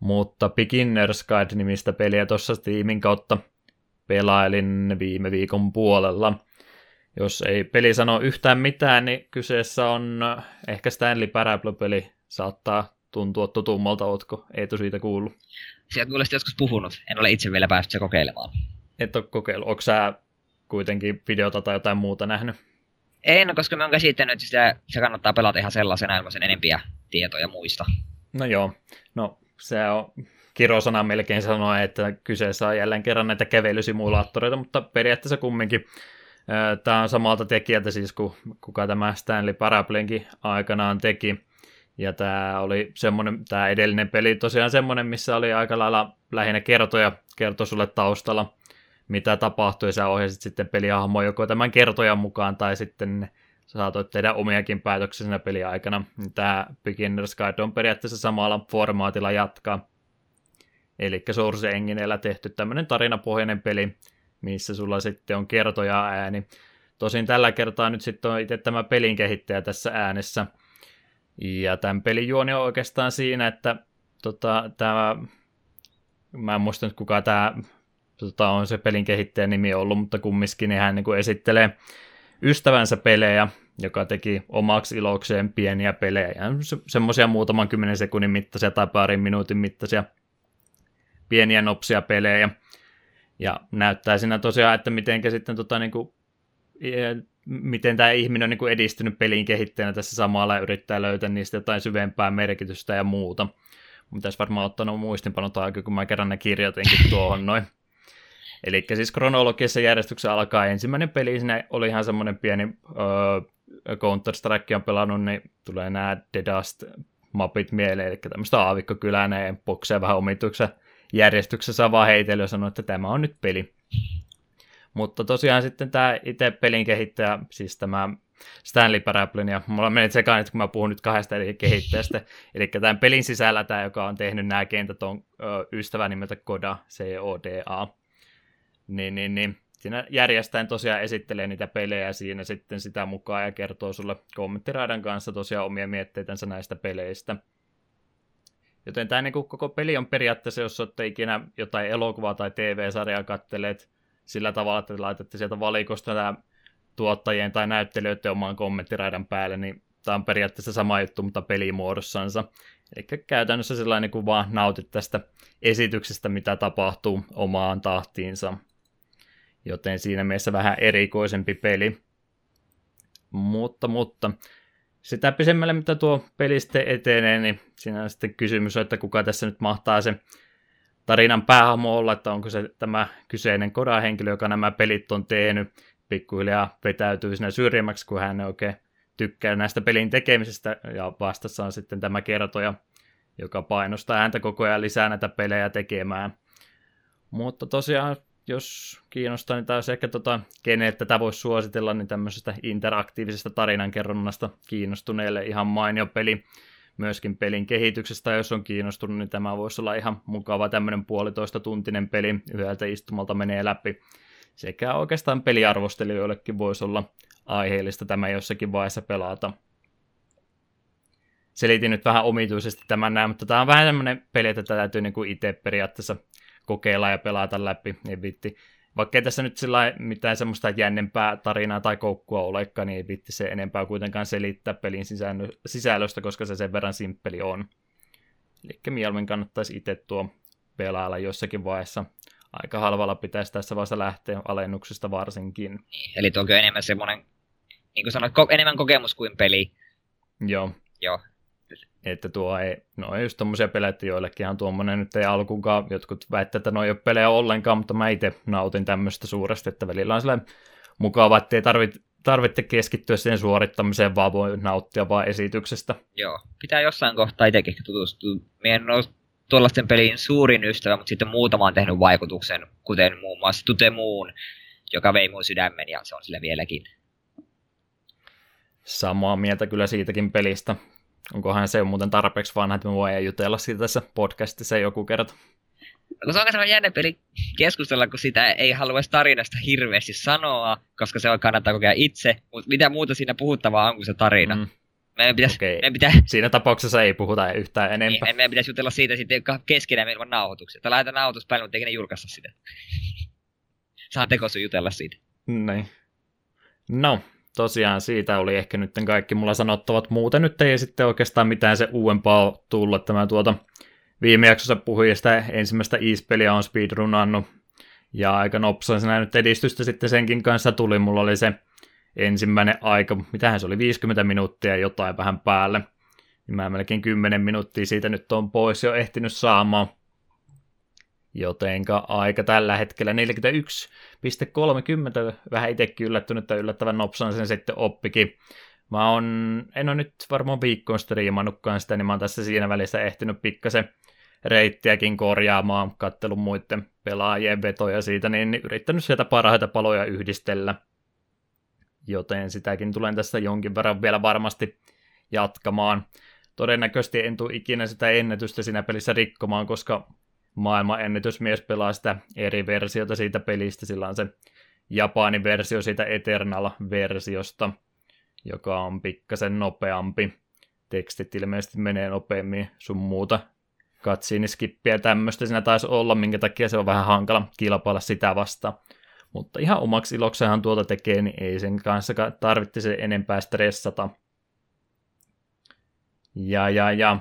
Mutta Beginner's Guide-nimistä peliä tuossa Steamin kautta pelailin viime viikon puolella. Jos ei peli sano yhtään mitään, niin kyseessä on äh, ehkä Stanley Parable-peli. Saattaa tuntua tutummalta, ootko Eetu siitä kuullut? Sieltä kuulosti joskus puhunut. En ole itse vielä päässyt se kokeilemaan. Et ole kokeillut. Onko sä kuitenkin videota tai jotain muuta nähnyt? En, koska mä oon käsittänyt, että sitä, se kannattaa pelata ihan sellaisena ilman sen enempiä tietoja muista. No joo. No se on kirosana melkein sanoa, että kyseessä on jälleen kerran näitä kävelysimulaattoreita, mutta periaatteessa kumminkin Tämä on samalta tekijältä siis kuin kuka tämä Stanley Parablenkin aikanaan teki. Ja tämä oli semmoinen, tämä edellinen peli tosiaan semmoinen, missä oli aika lailla lähinnä kertoja, kertoi sulle taustalla, mitä tapahtui, sä ohjasit sitten pelihahmoa joko tämän kertojan mukaan, tai sitten saatoit tehdä omiakin päätöksiä siinä peliaikana. Tämä Beginner's Guide on periaatteessa samalla formaatilla jatkaa. Eli Source Engineellä tehty tämmöinen tarinapohjainen peli, missä sulla sitten on kertoja ääni. Tosin tällä kertaa nyt sitten on itse tämä pelin kehittäjä tässä äänessä. Ja tämän pelin juoni on oikeastaan siinä, että tota, tämä, mä en muista nyt kuka tämä tota, on se pelin kehittäjän nimi ollut, mutta kumminkin niin hän niin kuin esittelee ystävänsä pelejä, joka teki omaksi ilokseen pieniä pelejä, se, semmoisia muutaman kymmenen sekunnin mittaisia tai parin minuutin mittaisia pieniä nopsia pelejä. Ja näyttää siinä tosiaan, että miten sitten tota, niin kuin, miten tämä ihminen on niin kuin edistynyt pelin kehittäjänä tässä samalla ja yrittää löytää niistä jotain syvempää merkitystä ja muuta. Mutta tässä varmaan ottanut muistinpanot aika, kun mä kerran ne kirjoitinkin tuohon noin. Eli siis kronologisessa järjestyksessä alkaa. Ensimmäinen peli, siinä oli ihan semmoinen pieni öö, Counter-Strike on pelannut, niin tulee nämä The Dust mapit mieleen, eli tämmöistä aavikkokylää, ne bokseja vähän omituksessa. Järjestyksessä vaan heitellyt ja sanoi, että tämä on nyt peli. Mutta tosiaan sitten tämä itse pelin kehittäjä, siis tämä Stanley Paraplin, ja mulla menee sekaan, että kun mä puhun nyt kahdesta eri kehittäjästä, eli tämän pelin sisällä tämä, joka on tehnyt nämä kentät, on ö, ystävä nimeltä Koda, C-O-D-A, niin, niin, niin siinä järjestäen tosiaan esittelee niitä pelejä siinä sitten sitä mukaan ja kertoo sulle kommenttiraidan kanssa tosiaan omia mietteitänsä näistä peleistä. Joten tämä niin koko peli on periaatteessa, jos olette ikinä jotain elokuvaa tai TV-sarjaa katteleet sillä tavalla, että laitatte sieltä valikosta tämä tuottajien tai näyttelijöiden oman kommenttiraidan päälle, niin tämä on periaatteessa sama juttu, mutta pelimuodossansa. Eli käytännössä sellainen, kun vaan nautit tästä esityksestä, mitä tapahtuu omaan tahtiinsa. Joten siinä mielessä vähän erikoisempi peli. Mutta, mutta sitä pisemmälle, mitä tuo peli sitten etenee, niin siinä on sitten kysymys, että kuka tässä nyt mahtaa se tarinan päähahmo olla, että onko se tämä kyseinen kodahenkilö, joka nämä pelit on tehnyt, pikkuhiljaa vetäytyy sinne syrjimmäksi, kun hän oikein tykkää näistä pelin tekemisestä, ja vastassa on sitten tämä kertoja, joka painostaa häntä koko ajan lisää näitä pelejä tekemään. Mutta tosiaan jos kiinnostaa, niin taas ehkä tota, kenet tätä voisi suositella, niin tämmöisestä interaktiivisesta tarinankerronnasta kiinnostuneille ihan mainio peli. Myöskin pelin kehityksestä, jos on kiinnostunut, niin tämä voisi olla ihan mukava tämmöinen puolitoista tuntinen peli, yhdeltä istumalta menee läpi. Sekä oikeastaan peliarvostelijoillekin voisi olla aiheellista tämä jossakin vaiheessa pelata. Selitin nyt vähän omituisesti tämän näin, mutta tämä on vähän tämmöinen peli, että tätä täytyy niin itse periaatteessa kokeilla ja pelata läpi, niin vitti. Vaikka ei tässä nyt sillä mitään semmoista jännempää tarinaa tai koukkua olekaan, niin ei vitti se enempää kuitenkaan selittää pelin sisällöstä, koska se sen verran simppeli on. Eli mieluummin kannattaisi itse tuo pelailla jossakin vaiheessa. Aika halvalla pitäisi tässä vaiheessa lähteä alennuksesta varsinkin. Eli toki enemmän semmoinen, niin kuin sanoit, enemmän kokemus kuin peli. Joo. Joo, että tuo ei, no just tommosia pelejä, että joillekinhan tuommoinen nyt ei alkuunkaan, jotkut väittävät, että no ei ole pelejä ollenkaan, mutta mä itse nautin tämmöistä suuresti, että välillä on sellainen mukava, että ei tarvitse tarvitse keskittyä siihen suorittamiseen, vaan voi nauttia vaan esityksestä. Joo, pitää jossain kohtaa itsekin tutustua. Mie en ole tuollaisten pelin suurin ystävä, mutta sitten muutama on tehnyt vaikutuksen, kuten muun muassa Tute Moon, joka vei mun sydämen ja se on sillä vieläkin. Samaa mieltä kyllä siitäkin pelistä. Onkohan se muuten tarpeeksi vanha, että me voidaan jutella siitä tässä podcastissa joku kerta. No, se on sellainen jännä peli keskustella, kun sitä ei halua tarinasta hirveästi sanoa, koska se on kannattaa kokea itse, mutta mitä muuta siinä puhuttavaa on kuin se tarina. Mm. Meidän pitäisi, okay. meidän pitää... Siinä tapauksessa ei puhuta yhtään enempää. Niin, meidän pitäisi jutella siitä sitten keskenään ilman nauhoituksia. Tai laitetaan nauhoitus päälle, mutta ne julkaista sitä. Saa tekosu jutella siitä. Niin. No, tosiaan siitä oli ehkä nyt kaikki mulla sanottavat. Muuten nyt ei sitten oikeastaan mitään se uudempaa tullut. Tämä tuota, viime jaksossa puhuin sitä ensimmäistä East-peliä on speedrunannut. Ja aika nopsaisena nyt edistystä sitten senkin kanssa tuli. Mulla oli se ensimmäinen aika, mitähän se oli, 50 minuuttia jotain vähän päälle. Niin mä melkein 10 minuuttia siitä nyt on pois jo ehtinyt saamaan. Jotenka aika tällä hetkellä 41,30, vähän itsekin yllättynyt, että yllättävän nopsan sen sitten oppikin. Mä on, en ole nyt varmaan viikkoon striimannutkaan sitä, niin mä oon tässä siinä välissä ehtinyt pikkasen reittiäkin korjaamaan, kattelun muiden pelaajien vetoja siitä, niin yrittänyt sieltä parhaita paloja yhdistellä. Joten sitäkin tulen tässä jonkin verran vielä varmasti jatkamaan. Todennäköisesti en tule ikinä sitä ennätystä siinä pelissä rikkomaan, koska maailman ennätysmies pelaa sitä eri versiota siitä pelistä, sillä on se Japanin versio siitä Eternal-versiosta, joka on pikkasen nopeampi. Tekstit ilmeisesti menee nopeammin sun muuta. Katsiiniskippiä tämmöistä siinä taisi olla, minkä takia se on vähän hankala kilpailla sitä vastaan. Mutta ihan omaksi iloksenhan tuota tekee, niin ei sen kanssa tarvitti se enempää stressata. Ja, ja, ja.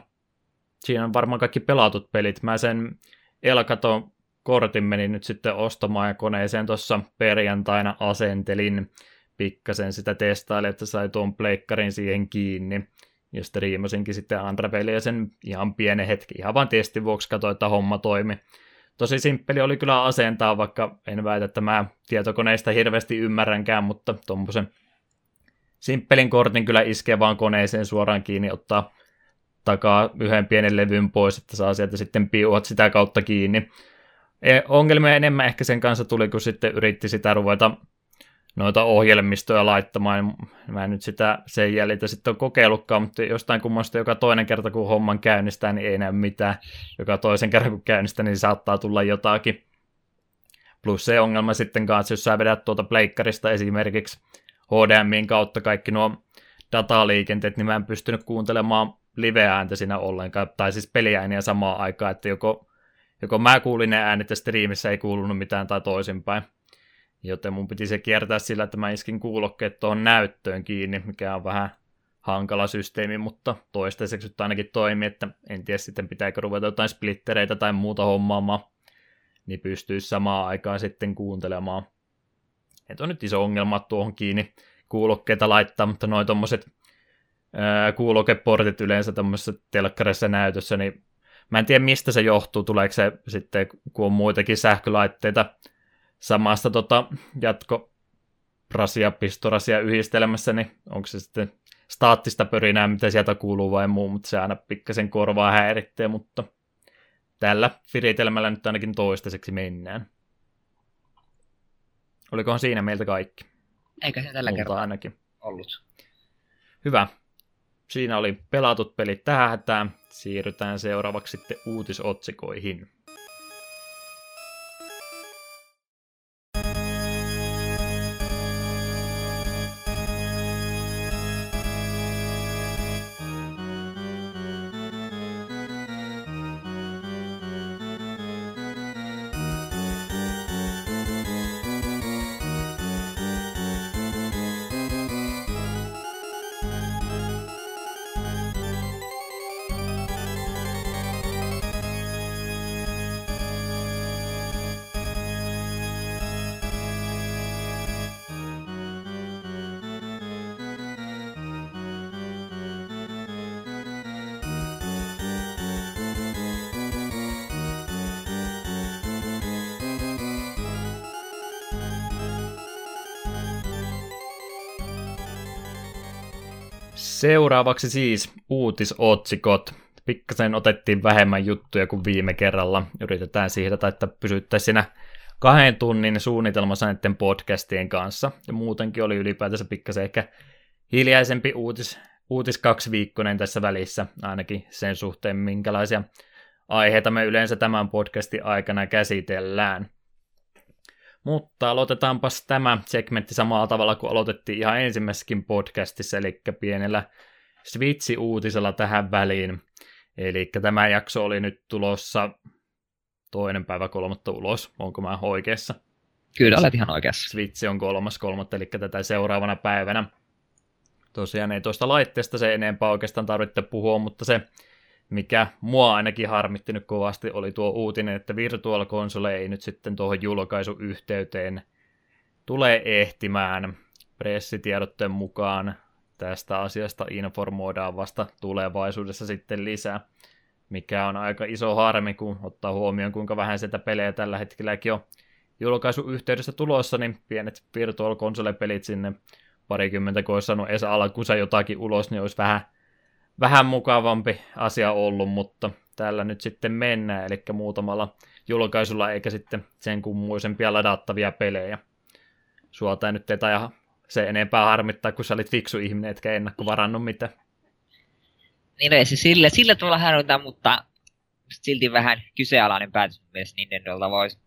Siinä on varmaan kaikki pelatut pelit. Mä sen Elkaton kortin menin nyt sitten ostamaan ja koneeseen tuossa perjantaina asentelin pikkasen sitä testailin, että sai tuon pleikkarin siihen kiinni. Ja striimasinkin sitten Andrepeliä sen ihan pienen hetki, ihan vaan testin vuoksi katsoin, että homma toimi. Tosi simppeli oli kyllä asentaa, vaikka en väitä, että mä tietokoneista hirveästi ymmärränkään, mutta tuommoisen simppelin kortin kyllä iskee vaan koneeseen suoraan kiinni, ottaa takaa yhden pienen levyn pois, että saa sieltä sitten piuhat sitä kautta kiinni. E, ongelmia enemmän ehkä sen kanssa tuli, kun sitten yritti sitä ruveta noita ohjelmistoja laittamaan. Mä en nyt sitä sen jäljiltä sitten ole kokeillutkaan, mutta jostain kummasta joka toinen kerta, kun homman käynnistää, niin ei näy mitään. Joka toisen kerran, kun käynnistää, niin saattaa tulla jotakin. Plus se ongelma sitten kanssa, jos sä vedät tuota pleikkarista esimerkiksi HDMIin kautta kaikki nuo dataliikenteet, niin mä en pystynyt kuuntelemaan live-ääntä siinä ollenkaan, tai siis peliääniä samaan aikaan, että joko, joko mä kuulin ne äänet ja striimissä ei kuulunut mitään tai toisinpäin. Joten mun piti se kiertää sillä, että mä iskin kuulokkeet tuohon näyttöön kiinni, mikä on vähän hankala systeemi, mutta toistaiseksi nyt ainakin toimii, että en tiedä sitten pitääkö ruveta jotain splittereitä tai muuta hommaamaan, niin pystyy samaan aikaan sitten kuuntelemaan. Et on nyt iso ongelma tuohon kiinni kuulokkeita laittaa, mutta noin tommoset kuulokeportit yleensä tämmöisessä telkkarissa näytössä, niin mä en tiedä mistä se johtuu, tuleeko se sitten, kun on muitakin sähkölaitteita samasta tota, jatko rasia, pistorasia yhdistelmässä, niin onko se sitten staattista pörinää, mitä sieltä kuuluu vai muu, mutta se aina pikkasen korvaa häirittää, mutta tällä viritelmällä nyt ainakin toistaiseksi mennään. Olikohan siinä meiltä kaikki? Eikä se tällä kertaa ainakin. ollut. Hyvä. Siinä oli pelatut pelit tähän hätään. Siirrytään seuraavaksi sitten uutisotsikoihin. Seuraavaksi siis uutisotsikot. Pikkasen otettiin vähemmän juttuja kuin viime kerralla. Yritetään sihdata, että pysyttäisiin siinä kahden tunnin suunnitelmassa näiden podcastien kanssa. Ja muutenkin oli ylipäätänsä pikkasen ehkä hiljaisempi uutis, uutis viikkoinen tässä välissä, ainakin sen suhteen, minkälaisia aiheita me yleensä tämän podcastin aikana käsitellään. Mutta aloitetaanpas tämä segmentti samalla tavalla kuin aloitettiin ihan ensimmäisessäkin podcastissa, eli pienellä Switch-uutisella tähän väliin. Eli tämä jakso oli nyt tulossa toinen päivä kolmatta ulos, onko mä oikeassa? Kyllä, olet ihan oikeassa. Switch on kolmas kolmatta, eli tätä seuraavana päivänä. Tosiaan ei tuosta laitteesta se enempää oikeastaan tarvitse puhua, mutta se mikä mua ainakin harmitti nyt kovasti, oli tuo uutinen, että Virtual Console ei nyt sitten tuohon julkaisuyhteyteen tule ehtimään. Pressitiedotteen mukaan tästä asiasta informoidaan vasta tulevaisuudessa sitten lisää, mikä on aika iso harmi, kun ottaa huomioon, kuinka vähän sieltä pelejä tällä hetkelläkin on julkaisuyhteydessä tulossa, niin pienet Virtual Console-pelit sinne parikymmentä, kun olisi saanut edes alkuunsa jotakin ulos, niin olisi vähän vähän mukavampi asia ollut, mutta tällä nyt sitten mennään, eli muutamalla julkaisulla eikä sitten sen kummuisempia ladattavia pelejä. Suolta nyt ei taja se enempää harmittaa, kun sä olit fiksu ihminen, etkä ennakkovarannut mitään. Niin ei se sille, sille tuolla harmittaa, mutta silti vähän kyseenalainen päätös mielestäni Nintendolta voisi.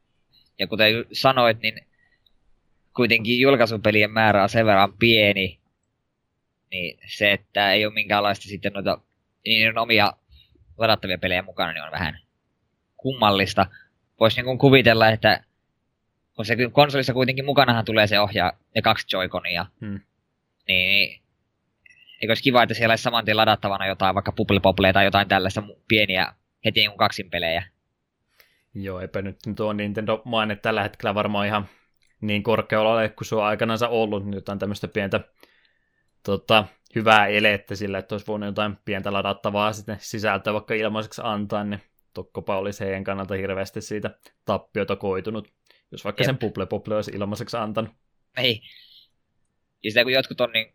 Ja kuten sanoit, niin kuitenkin julkaisupelien määrä on sen verran pieni, niin se, että ei ole minkäänlaista sitten noita niin omia ladattavia pelejä mukana, niin on vähän kummallista. Voisi niin kuvitella, että kun se konsolissa kuitenkin mukanahan tulee se ohjaa ja kaksi Joy-Conia, hmm. niin eikö olisi kiva, että siellä olisi saman tien ladattavana jotain vaikka Bubble tai jotain tällaista pieniä heti niin kaksin pelejä. Joo, eipä nyt tuo Nintendo maine tällä hetkellä varmaan ihan niin korkealla ole, kun se on aikanaan ollut, niin jotain tämmöistä pientä tota, hyvää elettä sillä, että olisi voinut jotain pientä ladattavaa sitten sisältöä vaikka ilmaiseksi antaa, niin tokkopa olisi heidän kannalta hirveästi siitä tappiota koitunut, jos vaikka Jep. sen Puple Puple olisi ilmaiseksi antanut. Ei. Ja sitä kun jotkut on niin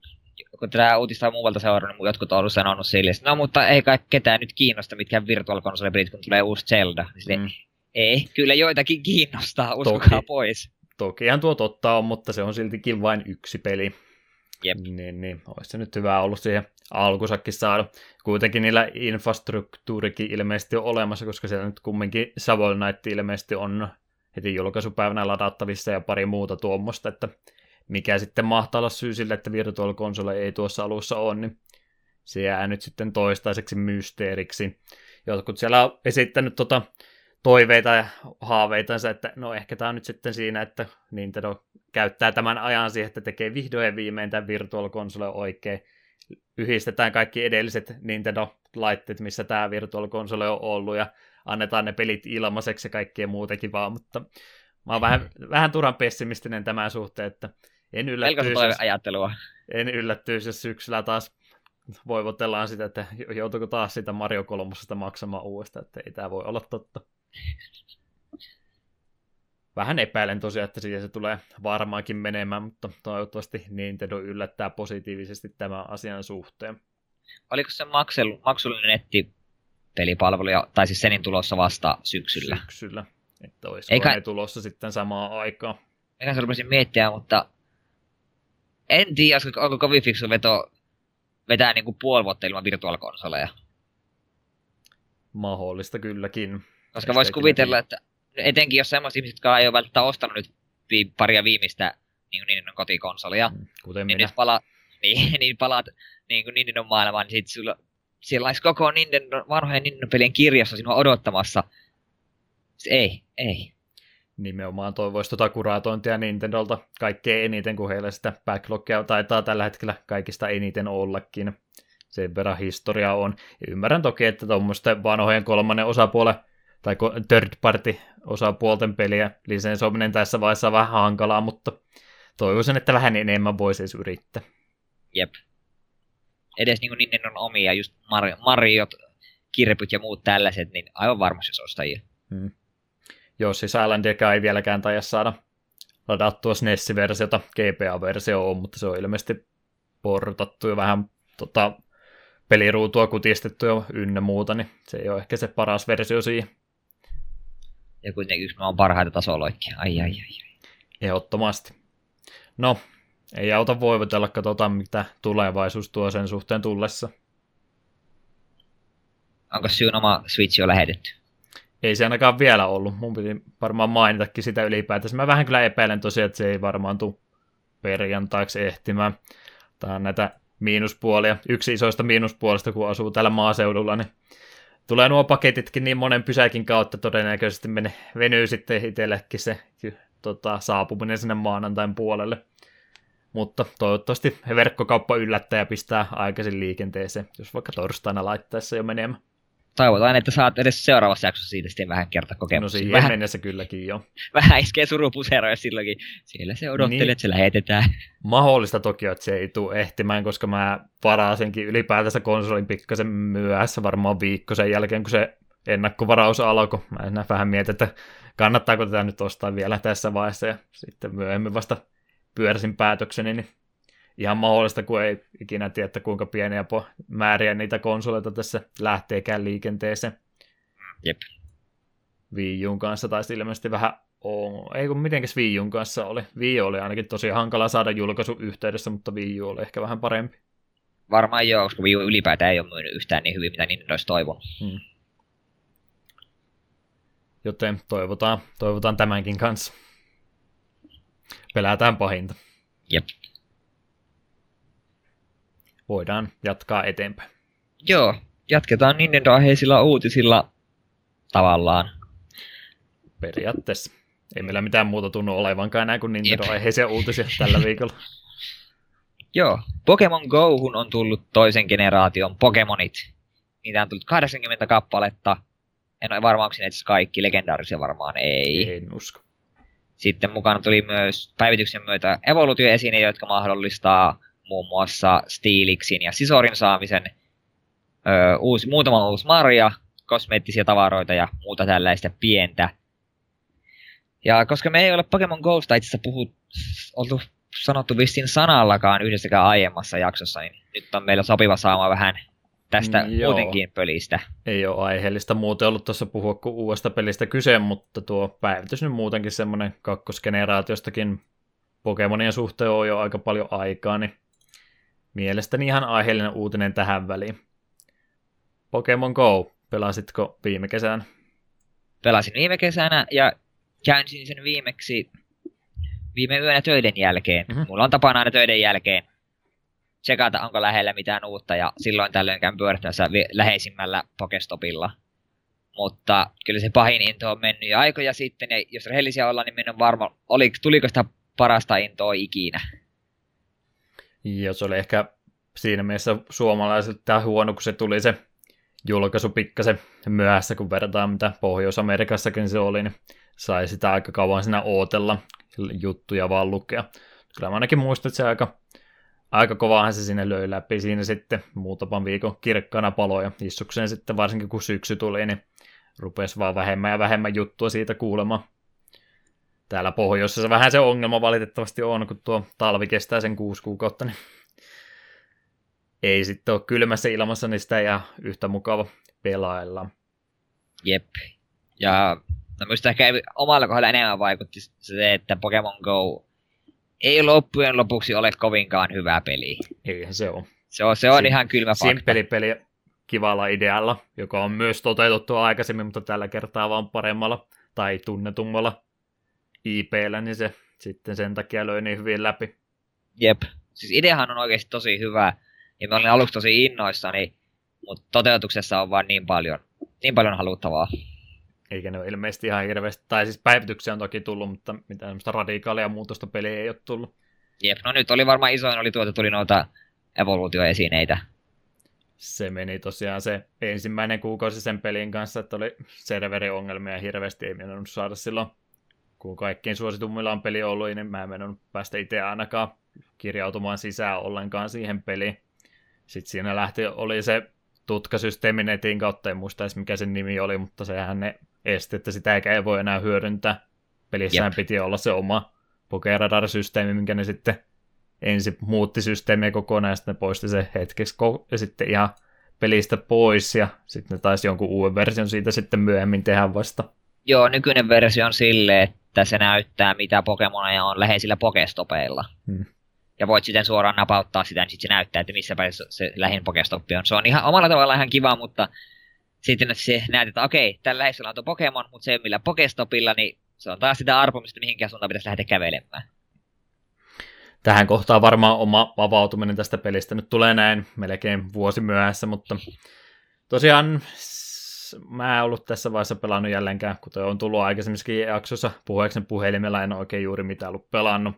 kun tätä uutista on muualta seurannut, niin jotkut on ollut sanonut sille, no mutta ei kai ketään nyt kiinnosta mitkään virtual console kun tulee uusi Zelda. Sille, mm. Ei, kyllä joitakin kiinnostaa, uskokaa toki, pois. Tokihan tuo totta on, mutta se on siltikin vain yksi peli. Jep. Niin, niin, olisi se nyt hyvä ollut siihen alkusakin saada. Kuitenkin niillä infrastruktuurikin ilmeisesti on olemassa, koska siellä nyt kumminkin Savol Night ilmeisesti on heti julkaisupäivänä ladattavissa ja pari muuta tuommoista, että mikä sitten mahtaa olla syy sille, että Virtual Console ei tuossa alussa ole, niin se jää nyt sitten toistaiseksi mysteeriksi. Jotkut siellä on esittänyt tota toiveita ja haaveitansa, että no ehkä tämä on nyt sitten siinä, että Nintendo käyttää tämän ajan siihen, että tekee vihdoin ja viimein tämän Virtual Console oikein. Yhdistetään kaikki edelliset Nintendo-laitteet, missä tämä Virtual Console on ollut, ja annetaan ne pelit ilmaiseksi ja kaikkea muutenkin vaan, mutta mä oon vähän, vähän turhan pessimistinen tämän suhteen, että en yllättyisi, jos, ajattelua. en yllättyisi, jos syksyllä taas voivotellaan sitä, että joutuuko taas sitä Mario 3 maksamaan uudestaan, että ei tämä voi olla totta. Vähän epäilen tosiaan, että siihen se tulee varmaankin menemään, mutta toivottavasti Nintendo yllättää positiivisesti tämän asian suhteen. Oliko se maksel, maksullinen nettipelipalvelu, tai siis senin tulossa vasta syksyllä? Syksyllä, että olisiko Eikä... ne tulossa sitten samaan aikaan. Eikä se rupesin miettiä, mutta en tiedä, onko kovin fiksu veto vetää niin puoli vuotta ilman virtuaalikonsoleja. Mahdollista kylläkin. Koska voisi kuvitella, että etenkin jos semmoiset ihmiset, jotka ei ole välttämättä ostanut nyt vi- paria viimeistä niin niin kotikonsolia, mm, Kuten niin minä. Nyt pala, niin, niin palaat niin kuin Nintendo maailmaan, niin sitten sulla, siellä olisi koko Nintendo, vanhojen Nintendo-pelien kirjassa sinua odottamassa. Ei, ei. Nimenomaan toivoisi tuota kuraatointia Nintendolta kaikkein eniten, kun heillä sitä backlogia taitaa tällä hetkellä kaikista eniten ollakin. Sen verran historia on. Ja ymmärrän toki, että tuommoisten vanhojen kolmannen osapuolen tai third party osapuolten peliä lisensoiminen tässä vaiheessa on vähän hankalaa, mutta toivoisin, että vähän enemmän voisi edes yrittää. Jep. Edes niin kuin on omia, just Mar- Mariot, kirpyt ja muut tällaiset, niin aivan varmasti jos ostajia. Hmm. Joo, siis Islandiakaan ei vieläkään taida saada ladattua SNES-versiota, GPA-versio on, mutta se on ilmeisesti portattu ja vähän tota, peliruutua kutistettu jo ynnä muuta, niin se ei ole ehkä se paras versio siihen. Ja kuitenkin yksi on parhaita tasoloikkia. Ai, ai, ai, ai. Ehdottomasti. No, ei auta voivotella, katsotaan mitä tulevaisuus tuo sen suhteen tullessa. Onko syyn oma Switch jo lähetetty? Ei se ainakaan vielä ollut. Mun piti varmaan mainitakin sitä ylipäätänsä. Mä vähän kyllä epäilen tosiaan, että se ei varmaan tule perjantaiksi ehtimään. Tämä on näitä miinuspuolia. Yksi isoista miinuspuolista, kun asuu täällä maaseudulla, niin tulee nuo paketitkin niin monen pysäkin kautta todennäköisesti mene, venyy sitten itsellekin se tota, saapuminen sinne maanantain puolelle. Mutta toivottavasti verkkokauppa yllättää ja pistää aikaisin liikenteeseen, jos vaikka torstaina laittaessa jo menemään toivotaan, että saat edes seuraavassa jaksossa siitä sitten vähän kerta kokemuksia. No siihen vähän, mennessä kylläkin jo. Vähän iskee surupuseroja silloinkin. Siellä se odottelee, niin, että se lähetetään. Mahdollista toki, että se ei tule ehtimään, koska mä varasinkin ylipäätänsä konsolin pikkasen myöhässä varmaan viikko sen jälkeen, kun se ennakkovaraus alkoi. Mä enää vähän mietin, että kannattaako tätä nyt ostaa vielä tässä vaiheessa ja sitten myöhemmin vasta pyörsin päätökseni, niin ihan mahdollista, kun ei ikinä tiedä, että kuinka pieniä määriä niitä konsoleita tässä lähteekään liikenteeseen. Jep. Wii Uun kanssa taisi ilmeisesti vähän on. Ei kun mitenkäs Wii Uun kanssa oli. Wii oli ainakin tosi hankala saada julkaisu yhteydessä, mutta Wii U oli ehkä vähän parempi. Varmaan joo, koska Wii U ylipäätään ei ole myynyt yhtään niin hyvin, mitä niin olisi toivonut. Hmm. Joten toivotaan, toivotaan tämänkin kanssa. Pelätään pahinta. Jep. Voidaan jatkaa eteenpäin. Joo, jatketaan Nintendo-aiheisilla uutisilla tavallaan. Periaatteessa. Ei meillä mitään muuta tunnu olevankaan enää kuin Nintendo-aiheisia uutisia tällä viikolla. Joo, Pokemon Gohun on tullut toisen generaation Pokemonit. Niitä on tullut 80 kappaletta. En ole varma, onko itse kaikki, legendaarisia varmaan ei. En usko. Sitten mukana tuli myös päivityksen myötä evoluutioesineitä, jotka mahdollistaa muun muassa Steelixin ja Sisorin saamisen, öö, uusi, muutama uusi Maria, kosmeettisia tavaroita ja muuta tällaista pientä. Ja koska me ei ole Pokemon Gosta itse asiassa puhut, oltu sanottu vissiin sanallakaan yhdessäkään aiemmassa jaksossa, niin nyt on meillä sopiva saama vähän tästä Mm, joo. muutenkin pölistä. Ei ole aiheellista muuten ollut tuossa puhua kuin uudesta pelistä kyse, mutta tuo päivitys nyt muutenkin semmoinen kakkosgeneraatiostakin Pokemonien suhteen on jo aika paljon aikaa, niin mielestäni ihan aiheellinen uutinen tähän väliin. Pokemon Go, pelasitko viime kesänä? Pelasin viime kesänä ja käynsin sen viimeksi viime yönä töiden jälkeen. Mhm. Mm-hmm. Mulla on tapana aina töiden jälkeen tsekata, onko lähellä mitään uutta, ja silloin tällöin käyn pyörittämässä läheisimmällä Pokestopilla. Mutta kyllä se pahin into on mennyt jo aikoja sitten, ja jos rehellisiä ollaan, niin minä en varma, oliko, tuliko sitä parasta intoa ikinä. Ja se oli ehkä siinä mielessä suomalaisilta tää huono, kun se tuli se julkaisu pikkasen myöhässä, kun verrataan mitä Pohjois-Amerikassakin se oli, niin sai sitä aika kauan siinä ootella juttuja vaan lukea. Kyllä mä ainakin muistan, että se aika, aika kovahan se sinne löi läpi siinä sitten muutaman viikon kirkkaana paloja. Issukseen sitten varsinkin kun syksy tuli, niin rupesi vaan vähemmän ja vähemmän juttua siitä kuulemaan. Täällä pohjoisessa vähän se ongelma valitettavasti on, kun tuo talvi kestää sen kuusi kuukautta, niin ei sitten ole kylmässä ilmassa, niin sitä ei yhtä mukava pelailla. Jep. Ja no minusta ehkä omalla kohdalla enemmän vaikutti se, että Pokemon Go ei loppujen lopuksi ole kovinkaan hyvä peli. Eihän se ole. Se on, se on Sim- ihan kylmä fakta. Simppeli peli kivalla idealla, joka on myös toteutettu aikaisemmin, mutta tällä kertaa vaan paremmalla tai tunnetummalla IPllä, niin se sitten sen takia löi niin hyvin läpi. Jep. Siis ideahan on oikeasti tosi hyvä. Ja mä olin aluksi tosi innoissani, mutta toteutuksessa on vaan niin paljon, niin paljon haluttavaa. Eikä ne ole ilmeisesti ihan hirveästi, tai siis päivityksiä on toki tullut, mutta mitään semmoista radikaalia muutosta peliä ei ole tullut. Jep, no nyt oli varmaan isoin oli tuota, tuli noita evoluutioesineitä. Se meni tosiaan se ensimmäinen kuukausi sen pelin kanssa, että oli serveriongelmia hirveästi, ei mennyt saada silloin, kun kaikkein suositummilla on peli ollut, niin mä en mennyt päästä itse ainakaan kirjautumaan sisään ollenkaan siihen peliin. Sitten siinä lähti, oli se tutkasysteemi netin kautta, en muista edes mikä sen nimi oli, mutta sehän ne esti, että sitä eikä ei voi enää hyödyntää. Pelissään Jep. piti olla se oma Pokeradar-systeemi, minkä ne sitten ensin muutti systeemiä kokonaan, ja sitten ne poisti se hetkeksi ko- ja sitten ihan pelistä pois, ja sitten ne taisi jonkun uuden version siitä sitten myöhemmin tehdä vasta. Joo, nykyinen versio on silleen, että se näyttää mitä Pokemoneja on läheisillä Pokestopeilla. Hmm. Ja voit sitten suoraan napauttaa sitä, niin sitten se näyttää, että missä päin se- lähin Pokestoppi on. Se on ihan omalla tavallaan ihan kiva, mutta sitten että se näet, että okei, tällä läheisellä on tuo Pokemon, mutta se millä Pokestopilla, niin se on taas sitä arpomista, mihinkään suuntaan pitäisi lähteä kävelemään. Tähän kohtaan varmaan oma vapautuminen tästä pelistä nyt tulee näin melkein vuosi myöhässä, mutta tosiaan mä en ollut tässä vaiheessa pelannut jälleenkään, kuten on tullut aikaisemmissakin jaksossa puheeksi puhelimella, en oikein juuri mitään ollut pelannut.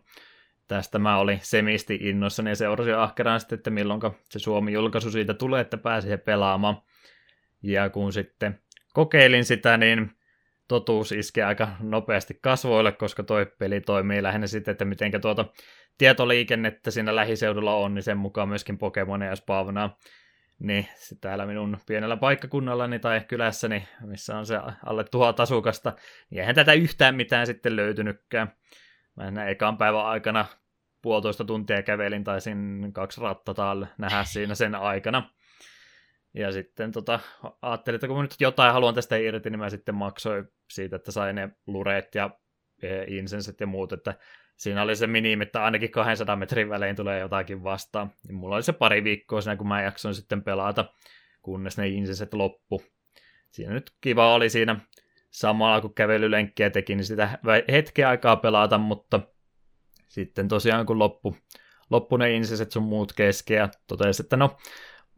Tästä mä olin semisti innoissani ja seurasin ahkeraan sitten, että milloin se Suomi-julkaisu siitä tulee, että pääsee pelaamaan. Ja kun sitten kokeilin sitä, niin totuus iskee aika nopeasti kasvoille, koska toi peli toimii lähinnä sitten, että miten tuota tietoliikennettä siinä lähiseudulla on, niin sen mukaan myöskin Pokemoneja spawnaa. Niin täällä minun pienellä paikkakunnallani tai kylässäni, missä on se alle tuhat asukasta, niin eihän tätä yhtään mitään sitten löytynytkään. Mä en ekan päivän aikana puolitoista tuntia kävelin, taisin kaksi rattataa nähdä siinä sen aikana. Ja sitten tota, ajattelin, että kun mä nyt jotain haluan tästä irti, niin mä sitten maksoin siitä, että sain ne lureet ja e, insenset ja muut, että siinä oli se minimi, että ainakin 200 metrin välein tulee jotakin vastaan. Niin mulla oli se pari viikkoa siinä, kun mä jaksoin sitten pelata, kunnes ne insenset loppu. Siinä nyt kiva oli siinä samalla, kun kävelylenkkiä teki, niin sitä hetken aikaa pelata, mutta sitten tosiaan kun loppu, loppu ne insiset sun muut kesken ja totesi, että no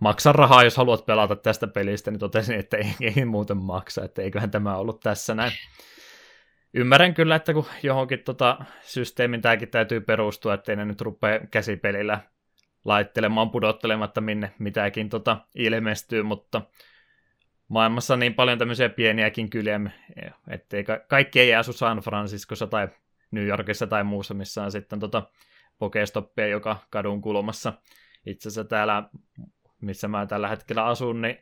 maksa rahaa, jos haluat pelata tästä pelistä, niin totesin, että ei, ei muuten maksa, että eiköhän tämä ollut tässä näin. Ymmärrän kyllä, että kun johonkin tota systeemin tämäkin täytyy perustua, ettei ne nyt rupea käsipelillä laittelemaan pudottelematta minne mitäkin tota ilmestyy, mutta maailmassa on niin paljon tämmöisiä pieniäkin kyliä, ettei ka- kaikki ei asu San Franciscossa tai New Yorkissa tai muussa, missä on sitten tota Pokestoppia joka kadun kulmassa. Itse asiassa täällä, missä mä tällä hetkellä asun, niin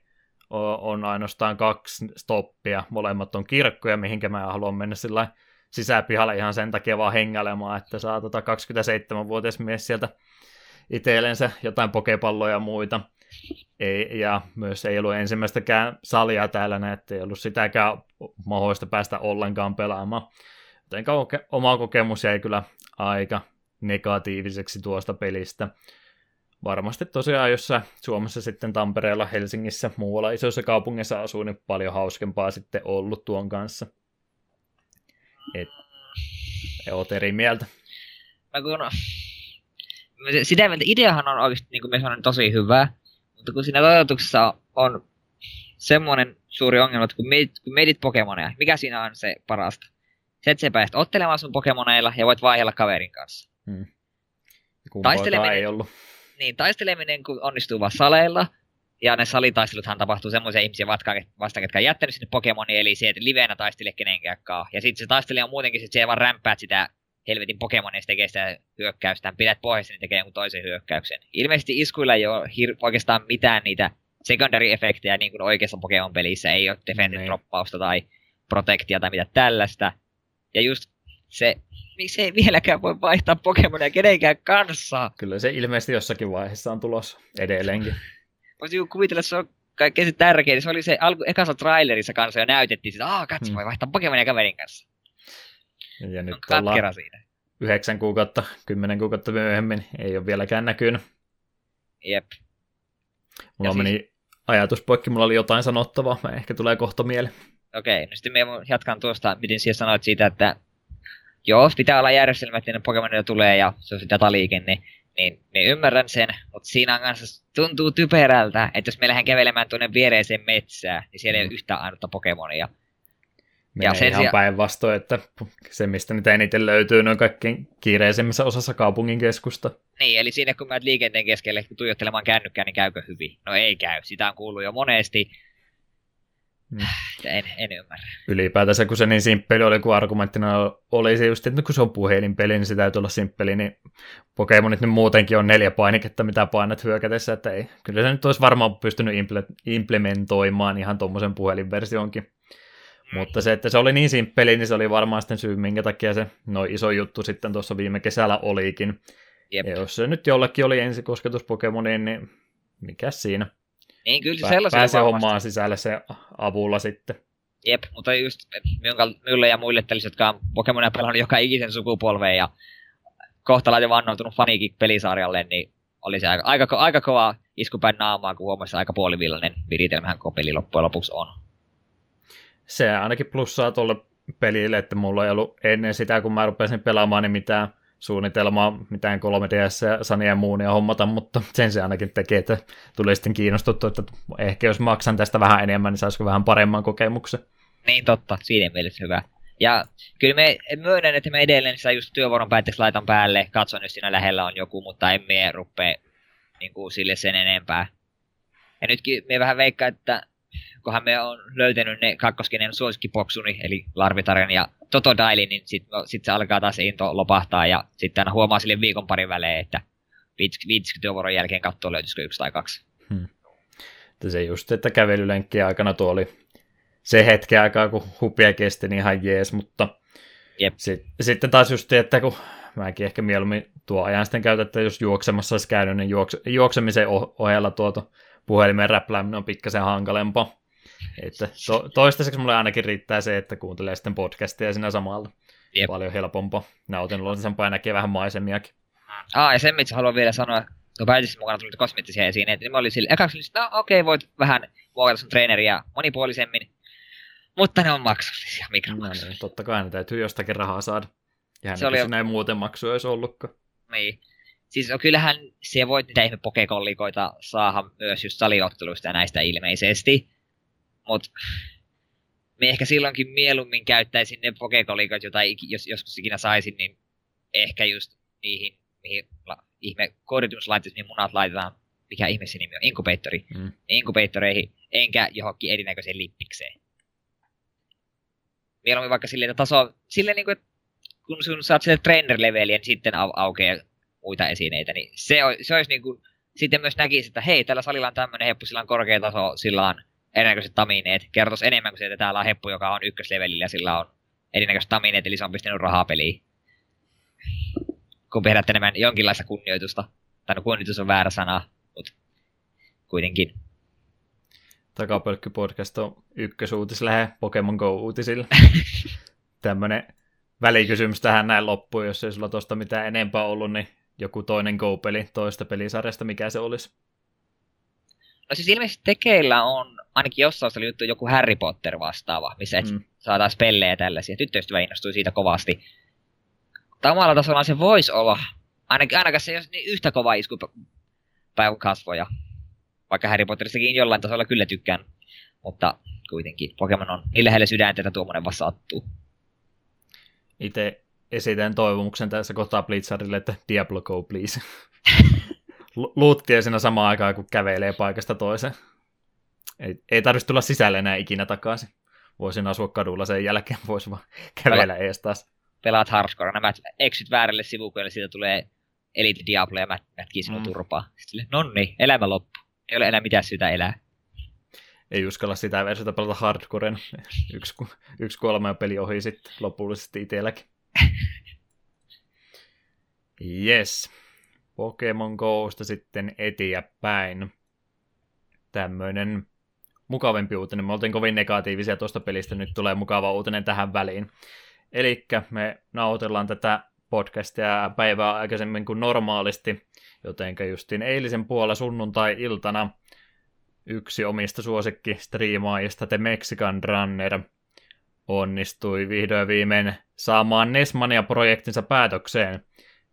on ainoastaan kaksi stoppia. Molemmat on kirkkoja, mihinkä mä haluan mennä sillä sisäpihalle ihan sen takia vaan hengailemaan, että saa tota 27-vuotias mies sieltä itsellensä jotain pokepalloja ja muita. Ei, ja myös ei ollut ensimmäistäkään salia täällä, että ei ollut sitäkään mahdollista päästä ollenkaan pelaamaan. Joten oma kokemus jäi kyllä aika negatiiviseksi tuosta pelistä. Varmasti tosiaan, jos sä Suomessa sitten Tampereella, Helsingissä, muualla isoissa kaupungeissa asuu, niin paljon hauskempaa sitten ollut tuon kanssa. Et, oot eri mieltä. Mä kun... Sitä mieltä ideahan on oikeasti niin kuin tosi hyvä, mutta kun siinä toteutuksessa on semmoinen suuri ongelma, että kun mietit, kun mietit Pokemoneja, mikä siinä on se parasta? Se, että sä pääset ottelemaan sun Pokemoneilla ja voit vaihdella kaverin kanssa. Hmm. Taisteleminen, ei ollut. Niin, taisteleminen kun onnistuu vaan saleilla, ja ne salitaisteluthan tapahtuu semmoisia ihmisiä vastaan, ketkä on jättänyt sinne Pokemoni, eli se, että livenä taistele kenenkään Ja sitten se taistelija on muutenkin, että se vaan rämpäät sitä helvetin Pokemonista tekee sitä hyökkäystä, pidät pohjassa, niin tekee jonkun toisen hyökkäyksen. Ilmeisesti iskuilla ei ole hir- oikeastaan mitään niitä secondary-efektejä, niin kuin oikeassa Pokemon-pelissä ei ole defended niin. droppausta tai protektia tai mitä tällaista. Ja just se, miksi ei vieläkään voi vaihtaa Pokemonia kenenkään kanssa. Kyllä se ilmeisesti jossakin vaiheessa on tulossa edelleenkin. Voisi kuvitella, että se on kaikkein tärkein. Se oli se alku, ekassa trailerissa kanssa jo näytettiin, että aah, katso, hmm. voi vaihtaa Pokemonia kaverin kanssa. Ja nyt ollaan siinä. yhdeksän kuukautta, kymmenen kuukautta myöhemmin, ei ole vieläkään näkynyt. Jep. Mulla ja meni siis... ajatus poikki, mulla oli jotain sanottavaa, mä ehkä tulee kohta mieleen. Okei, okay, no sitten me jatkan tuosta, miten siellä sanoit siitä, että joo, pitää olla järjestelmä, että ne Pokemonilla tulee ja se on se dataliikenne, niin, niin, niin ymmärrän sen, mutta siinä on kanssa tuntuu typerältä, että jos me lähden kävelemään tuonne viereiseen metsään, niin siellä ei ole mm. yhtään ainutta Pokemonia. Menee ja sen ihan sija... päinvastoin, että se, mistä nyt eniten löytyy, on kaikkein kiireisemmässä osassa kaupungin keskusta. Niin, eli siinä kun mä liikenteen keskelle tuijottelemaan kännykkää, niin käykö hyvin? No ei käy, sitä on kuullut jo monesti. Mm. En, en ymmärrä. Ylipäätänsä, kun se niin simppeli oli, kun argumenttina oli se just, että kun se on puhelinpeli, niin se täytyy olla simppeli, niin Pokemonit nyt muutenkin on neljä painiketta, mitä painat hyökätessä, että ei. Kyllä se nyt olisi varmaan pystynyt implementoimaan ihan tuommoisen puhelinversionkin. Mutta se, että se oli niin simppeli, niin se oli varmaan sitten syy, minkä takia se no iso juttu sitten tuossa viime kesällä olikin. Jep. Ja jos se nyt jollekin oli ensikosketus Pokemoniin, niin mikä siinä? Niin, kyllä se Pä- Pääsee hommaan sisälle se avulla sitten. Jep, mutta just minulle ja muille tällaiset, jotka on Pokemonia pelannut joka ikisen sukupolveen ja kohta laitin vannoutunut faniikin pelisarjalle, niin oli se aika, aika, aika kova iskupäin naamaa, kun huomasi aika puolivillainen viritelmähän koko peli loppujen lopuksi on se ainakin plussaa tuolle pelille, että mulla ei ollut ennen sitä, kun mä rupesin pelaamaan, niin mitään suunnitelmaa, mitään 3DS ja Sania muunia hommata, mutta sen se ainakin tekee, että tuli sitten kiinnostuttu, että ehkä jos maksan tästä vähän enemmän, niin saisiko vähän paremman kokemuksen. Niin totta, siinä mielessä hyvä. Ja kyllä me myönnän, että me edelleen sitä just työvuoron päätteeksi laitan päälle, katson, jos siinä lähellä on joku, mutta emme rupea niin kuin sille sen enempää. Ja nytkin me vähän veikkaa, että kunhan me on löytänyt ne kakkoskenen suosikkipoksuni, eli Larvitarian ja Totodile, niin sitten no, sit se alkaa taas into lopahtaa, ja sitten aina huomaa sille viikon parin välein, että 50 työvuoron jälkeen katsoa löytyisikö yksi tai kaksi. Hmm. Se just, että kävelylenkkien aikana tuo oli se hetki aikaa, kun hupia kesti, niin ihan jees, mutta Jep. Sit, sitten taas just, että kun mäkin ehkä mieluummin tuo ajan sitten käytän, että jos juoksemassa olisi käynyt, niin juokse, juoksemisen ohella tuota puhelimen räplääminen on pikkasen hankalempaa. Että to, toistaiseksi mulle ainakin riittää se, että kuuntelee sitten podcastia siinä samalla. Jep. Paljon helpompaa. Nautinnollisen näkee vähän maisemiakin. Ah, ja sen, mitä haluan vielä sanoa, kun päätissä mukana tuli kosmeettisia esiin, että mä olin sille, ekaksi no okei, okay, voit vähän muokata sun treeneriä monipuolisemmin, mutta ne on maksullisia, mikromaksullisia. No, niin, totta kai ne täytyy jostakin rahaa saada. Ja Se oli- oli... näin muuten maksu olisi ollutkaan. Niin. Siis on, kyllähän se voit niitä ihme pokekollikoita saada myös just saliotteluista ja näistä ilmeisesti. Mut me ehkä silloinkin mieluummin käyttäisin ne pokekolikot, joita jos, joskus ikinä saisin, niin ehkä just niihin, mihin la, ihme koodituslaitteisiin, mihin munat laitetaan, mikä ihme se nimi on, inkubaattori, Mm. inkubaattoreihin, enkä johonkin erinäköiseen lippikseen. Mieluummin vaikka silleen, että taso, silleen niin kuin, kun sun saat sille trainer-leveliä, niin sitten au, aukeaa muita esineitä, niin se, o- se olisi niin kuin, sitten myös näkisi, että hei, tällä salilla on tämmöinen heppu, sillä on korkea taso, sillä on erinäköiset tamineet, kertois enemmän kuin se, että täällä on heppu, joka on ykköslevelillä ja sillä on erinäköiset tamineet, eli se on pistänyt rahaa peliin. Kun herätte enemmän jonkinlaista kunnioitusta. Tai no kunnioitus on väärä sana, mutta kuitenkin. Takapölkky-podcast on ykkösuutislähe Pokemon Go-uutisilla. Tämmönen välikysymys tähän näin loppuun, jos ei sulla tosta mitään enempää ollut, niin joku toinen Go-peli toista pelisarjasta, mikä se olisi? No siis ilmeisesti tekeillä on, ainakin jossain oli juttu joku Harry Potter vastaava, missä et Mm. mm. saataisiin pellejä ja tällaisia. Tyttöystävä innostui siitä kovasti. Tai omalla tasolla se voisi olla, ainakin, ainakaan se ei olisi niin yhtä kova isku päivän kasvoja. Vaikka Harry Potteristakin jollain tasolla kyllä tykkään. Mutta kuitenkin Pokemon on niin lähellä sydäntä, että tuommoinen vaan sattuu. Itse esitän toivomuksen tässä kohtaa Blitzardille, että Diablo Go please. Lu- Luuttia siinä samaan aikaan, kun kävelee paikasta toiseen. Ei, ei tarvitsisi tulla sisälle enää ikinä takaisin. Voisin asua kadulla sen jälkeen, voisi vaan kävellä ees taas. Pelaat hardcore, nämä eksyt väärälle sivukoille, siitä tulee Elite Diablo ja mät- mätkii sinun Mm. turpaa. Sitten nonni, elämä loppu. Ei ole enää mitään syytä elää. Ei uskalla sitä versiota pelata hardcoren. Yksi, yksi kolme peli ohi sitten lopullisesti itselläkin. Yes. Pokemon Gosta sitten eteenpäin. Tämmöinen mukavampi uutinen. Me oltiin kovin negatiivisia tuosta pelistä, nyt tulee mukava uutinen tähän väliin. Eli me nautellaan tätä podcastia päivää aikaisemmin kuin normaalisti, jotenka justiin eilisen puolella sunnuntai-iltana yksi omista suosikkistriimaajista, The Mexican Runner, onnistui vihdoin viimein saamaan Nesmania-projektinsa päätökseen.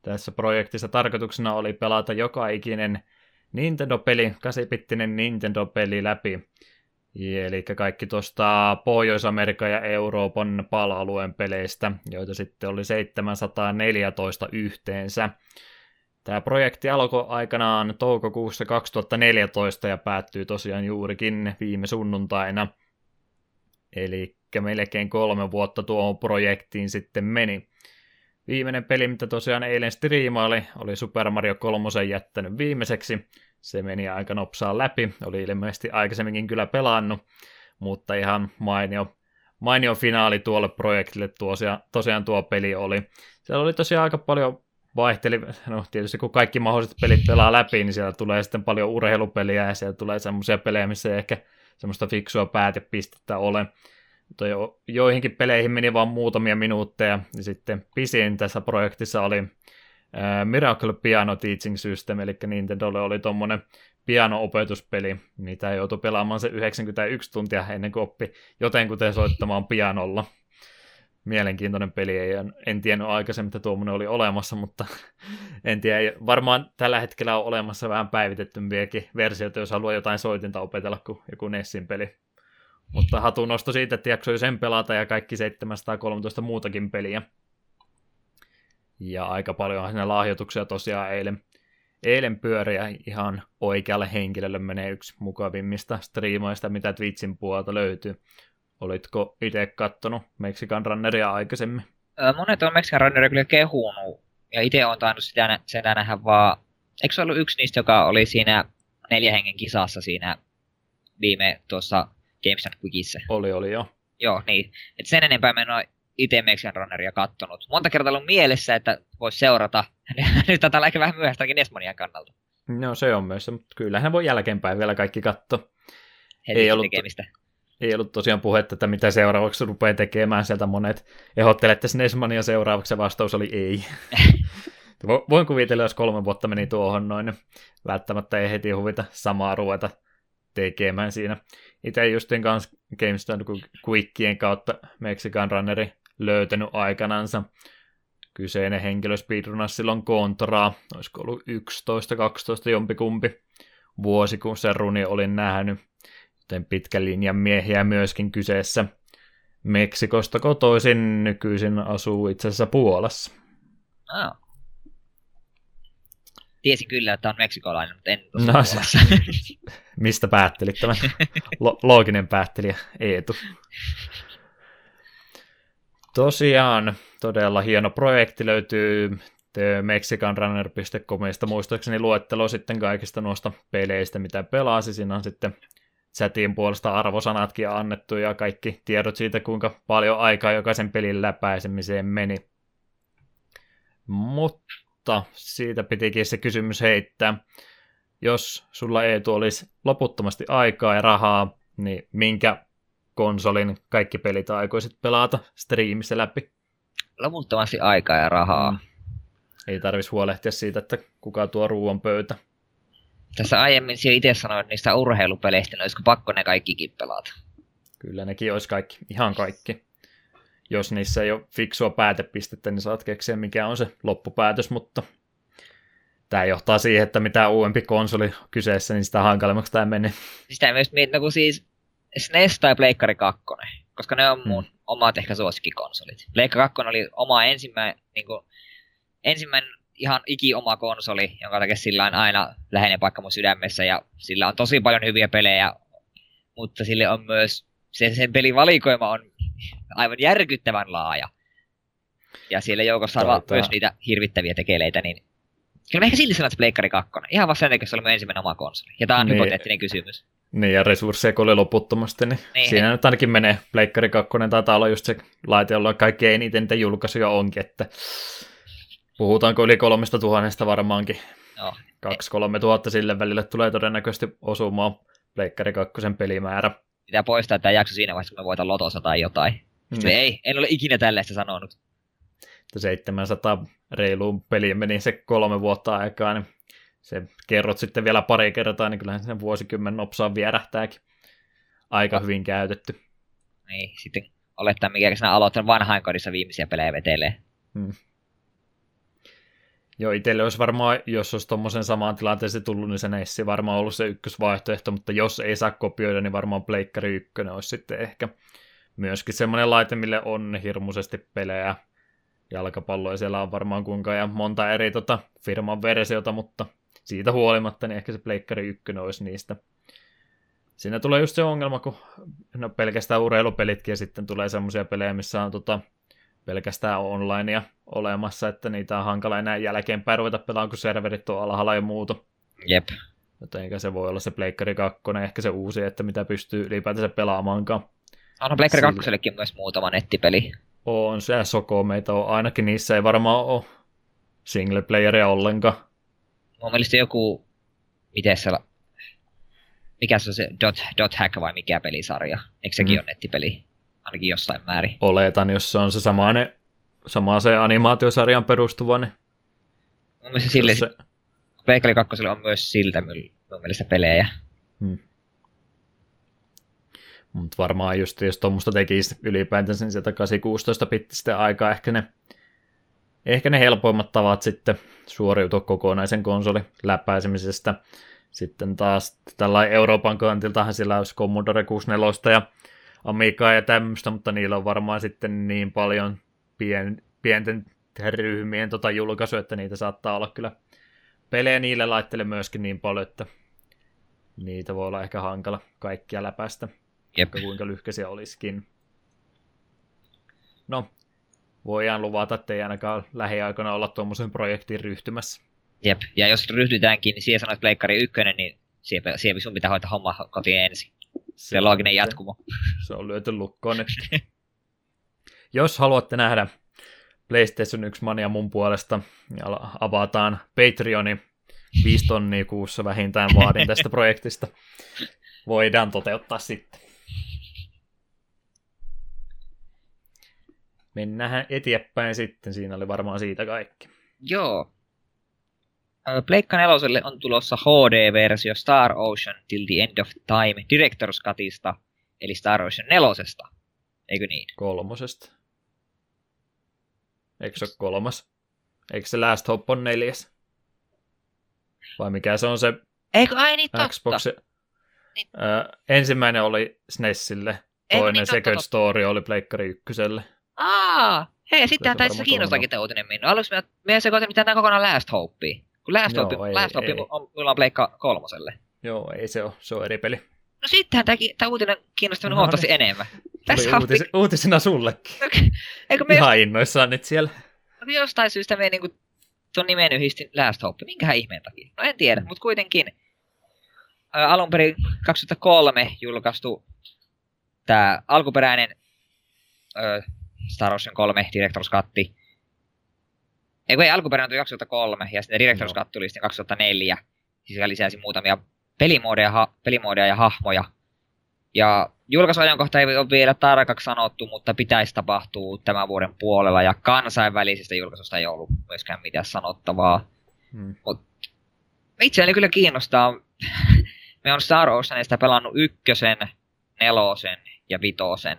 Tässä projektissa tarkoituksena oli pelata joka ikinen Nintendo-peli, 8-bittinen Nintendo-peli läpi. Eli kaikki tuosta Pohjois-Amerikan ja Euroopan pala-alueen peleistä, joita sitten oli 714 yhteensä. Tämä projekti alkoi aikanaan toukokuussa 2014 ja päättyy tosiaan juurikin viime sunnuntaina. Eli melkein kolme vuotta tuohon projektiin sitten meni. Viimeinen peli, mitä tosiaan eilen striimaili, oli Super Mario 3 jättänyt viimeiseksi. Se meni aika nopsaan läpi, oli ilmeisesti aikaisemminkin kyllä pelannut, mutta ihan mainio, mainio finaali tuolle projektille tosiaan, tosiaan tuo peli oli. Siellä oli tosiaan aika paljon vaihteli, no tietysti kun kaikki mahdolliset pelit pelaa läpi, niin siellä tulee sitten paljon urheilupeliä ja siellä tulee semmoisia pelejä, missä ei ehkä semmoista fiksua päätepistettä ole. Mutta jo, joihinkin peleihin meni vain muutamia minuutteja, ja sitten pisin tässä projektissa oli ää, Miracle Piano Teaching System, eli Nintendolle oli tuommoinen piano-opetuspeli, mitä joutui pelaamaan se 91 tuntia ennen kuin oppi jotenkuten soittamaan pianolla. Mielenkiintoinen peli, ei, en tiennyt aikaisemmin, että tuommoinen oli olemassa, mutta en tiedä, varmaan tällä hetkellä on olemassa vähän päivitettympiäkin versioita, jos haluaa jotain soitinta opetella kuin joku Nessin peli. Mutta hatun nosto siitä, että jaksoi sen pelata ja kaikki 713 muutakin peliä. Ja aika paljon siinä lahjoituksia tosiaan eilen, eilen pyöriä ihan oikealle henkilölle menee yksi mukavimmista striimaista, mitä Twitchin puolelta löytyy. Olitko itse kattonut Mexican Runneria aikaisemmin? Monet on Mexican Runneria kyllä kehunut. Ja itse on tainnut sitä, sitä nähdä vaan... Eikö se ollut yksi niistä, joka oli siinä neljä hengen kisassa siinä viime tuossa Games Quickissa? Oli, oli jo. Joo, niin. Et sen enempää mä en ole itse Mexican Runneria kattonut. Monta kertaa ollut mielessä, että voisi seurata. Nyt olla ehkä vähän myöhäistäkin Nesmanian kannalta. No se on myös, mutta kyllähän voi jälkeenpäin vielä kaikki katsoa. Heti Ei ollut- tekemistä. Ei ollut tosiaan puhetta, että mitä seuraavaksi rupeaa tekemään sieltä monet. Ehdottelette Nesmania seuraavaksi ja vastaus oli ei. Vo- Voin kuvitella, jos kolme vuotta meni tuohon noin, niin välttämättä ei heti huvita samaa ruveta tekemään siinä. Itse justin kanssa GameStop Quickien kautta Mexican Runneri löytänyt aikanansa. kyseinen henkilö speedrunasi silloin kontraa, olisiko ollut 11-12 jompikumpi vuosi, kun se runi olin nähnyt, joten pitkän linjan miehiä myöskin kyseessä. Meksikosta kotoisin nykyisin asuu itse asiassa Puolassa. Ah. Tiesin kyllä, että on meksikolainen, mutta en no, Mistä päättelit tämän? Lo- looginen päättelijä Eetu. Tosiaan, todella hieno projekti löytyy mexicanrunner.comista muistaakseni luettelo sitten kaikista noista peleistä, mitä pelasi. Siinä on sitten chatin puolesta arvosanatkin annettu ja kaikki tiedot siitä, kuinka paljon aikaa jokaisen pelin läpäisemiseen meni. Mutta siitä pitikin se kysymys heittää. Jos sulla ei olisi loputtomasti aikaa ja rahaa, niin minkä konsolin kaikki pelit aikoisit pelata striimissä läpi? Loputtomasti aikaa ja rahaa. Mm. Ei tarvis huolehtia siitä, että kuka tuo ruoan pöytä. Tässä aiemmin siellä itse sanoit niistä urheilupeleistä, niin olisiko pakko ne kaikkikin pelata? Kyllä nekin olisi kaikki, ihan kaikki. Jos niissä ei ole fiksua päätepistettä, niin saat keksiä mikä on se loppupäätös, mutta tämä johtaa siihen, että mitä uudempi konsoli kyseessä, niin sitä hankalemmaksi tämä menee. Sitä myös mietin, no kun siis SNES tai Pleikkari 2, koska ne on mun hmm. omat ehkä suosikkikonsolit. Pleikkari 2 oli oma ensimmäinen, niin kuin, ensimmäinen ihan iki oma konsoli, jonka takia sillä on aina läheinen paikka mun sydämessä ja sillä on tosi paljon hyviä pelejä, mutta sille on myös, se, sen pelivalikoima on aivan järkyttävän laaja. Ja siellä joukossa on myös niitä hirvittäviä tekeleitä, niin kyllä mä ehkä silti sanon, että Pleikkari 2. Ihan vaan sen takia, se oli mun ensimmäinen oma konsoli. Ja tää on niin. hypoteettinen kysymys. Niin, ja resursseja kun oli loputtomasti, niin, niin siinä he... nyt ainakin menee. Pleikkari 2 taitaa olla just se laite, jolla kaikkein eniten niitä julkaisuja onkin, että puhutaanko yli kolmesta tuhannesta varmaankin. No. Kaksi-kolme tuhatta sille välille tulee todennäköisesti osumaan Pleikkari 2 pelimäärä. Pitää poistaa tämä jakso siinä vaiheessa, kun me voitaan lotossa tai jotain. Mm. ei, en ole ikinä tällaista sanonut. 700 reiluun peliin meni se kolme vuotta aikaa, niin se kerrot sitten vielä pari kertaa, niin kyllähän sen vuosikymmen nopsaan vierähtääkin. Aika no. hyvin käytetty. Niin, sitten olettaa, mikä sinä aloittanut vanhainkodissa viimeisiä pelejä vetelee. Hmm. Joo, itselle olisi varmaan, jos olisi tuommoisen samaan tilanteeseen tullut, niin se Nessi varmaan ollut se ykkösvaihtoehto, mutta jos ei saa kopioida, niin varmaan Pleikkari 1 olisi sitten ehkä myöskin semmoinen laite, mille on hirmuisesti pelejä jalkapalloa, siellä on varmaan kuinka ja monta eri tota, firman versiota, mutta siitä huolimatta niin ehkä se Pleikkari 1 olisi niistä. Siinä tulee just se ongelma, kun no pelkästään urheilupelitkin ja sitten tulee semmoisia pelejä, missä on tota, pelkästään onlinea olemassa, että niitä on hankala enää jälkeenpäin ruveta pelaamaan, kun serverit on alhaalla ja muuta. Jep. Joten se voi olla se Pleikkari 2, ehkä se uusi, että mitä pystyy ylipäätänsä pelaamaankaan. Onhan Pleikkari 2 myös muutama nettipeli. On se Soko meitä on, ainakin niissä ei varmaan ole single playeria ollenkaan. Mun mielestä joku, miten se, mikä se on se Dot, Dot Hack vai mikä pelisarja? Eikö sekin mm. ole nettipeli? Ainakin jossain määrin. Oletan, jos se on se samainen, sama se animaatiosarjan perustuva, niin... Mun mielestä sille, se... Veikali 2 on myös siltä mun mielestä pelejä. Hmm. Mutta varmaan just jos tuommoista tekisi ylipäätänsä niin sieltä 816 pittistä aikaa ehkä ne, ehkä ne helpoimmat tavat sitten suoriutua kokonaisen konsoli läpäisemisestä. Sitten taas tällä Euroopan kantiltahan sillä olisi Commodore 64 ja Amigaa ja tämmöistä, mutta niillä on varmaan sitten niin paljon pien, pienten ryhmien tota julkaisu, että niitä saattaa olla kyllä pelejä niille laittele myöskin niin paljon, että niitä voi olla ehkä hankala kaikkia läpäistä. Jep. kuinka lyhkäisiä olisikin. No, voidaan luvata, että ei ainakaan lähiaikoina olla tuommoisen projektiin ryhtymässä. Jep, ja jos ryhdytäänkin, niin siihen sanoit Pleikkari ykkönen, niin siellä, siellä sun pitää hoitaa homma kotiin ensin. Se, se looginen jatkumo. Se on lyöty lukkoon nyt. jos haluatte nähdä PlayStation 1 Mania mun puolesta, niin avataan Patreoni 5 tonnia kuussa vähintään vaadin tästä projektista. Voidaan toteuttaa sitten. Mennään eteenpäin sitten, siinä oli varmaan siitä kaikki. Joo. Pleikka neloselle on tulossa HD-versio Star Ocean Till the End of Time Director's Cutista, eli Star Ocean nelosesta. Eikö niin? Kolmosesta. Eikö se ole kolmas? Eikö se Last Hope on neljäs? Vai mikä se on se Eikö, ai niin totta. Xbox? Niin. Ö, ensimmäinen oli SNESille, Eikö toinen niin, Second totta. Story oli Pleikkari ykköselle. Aa, hei, sittenhän se taisi se kiinnostakin tämä uutinen minua. Aluksi me, me sekoitin mitä tämä kokonaan Last Hopea. Kun Last Joo, ei, Last Hope ei. on, mulla on Pleikka kolmoselle. Joo, ei se ole, se on eri peli. No sittenhän tämä uutinen kiinnosti minua No huomattavasti niin. enemmän. Tässä uutis, uutisena sullekin. eikö me Ihan innoissaan nyt siellä. jos, jostain syystä me niinku tuon nimen yhdistin Last Hope. Minkähän ihmeen takia? No en tiedä, mutta kuitenkin. Ä, alun perin 2003 julkaistu tämä alkuperäinen ö, Star Ocean 3 Director's Cut. Ei kun ei, alkuperäinen tuli 2003 ja sitten Director's. Cut tuli sitten 2004. Siis joka lisäsi muutamia pelimoodeja, ha, pelimoodeja ja hahmoja. Ja julkaisuajankohta ei ole vielä tarkaksi sanottu, mutta pitäisi tapahtua tämän vuoden puolella. Ja kansainvälisestä julkaisusta ei ollut myöskään mitään sanottavaa. Hmm. Itseäni kyllä kiinnostaa. Me on Star Oceanista pelannut ykkösen, nelosen ja vitosen.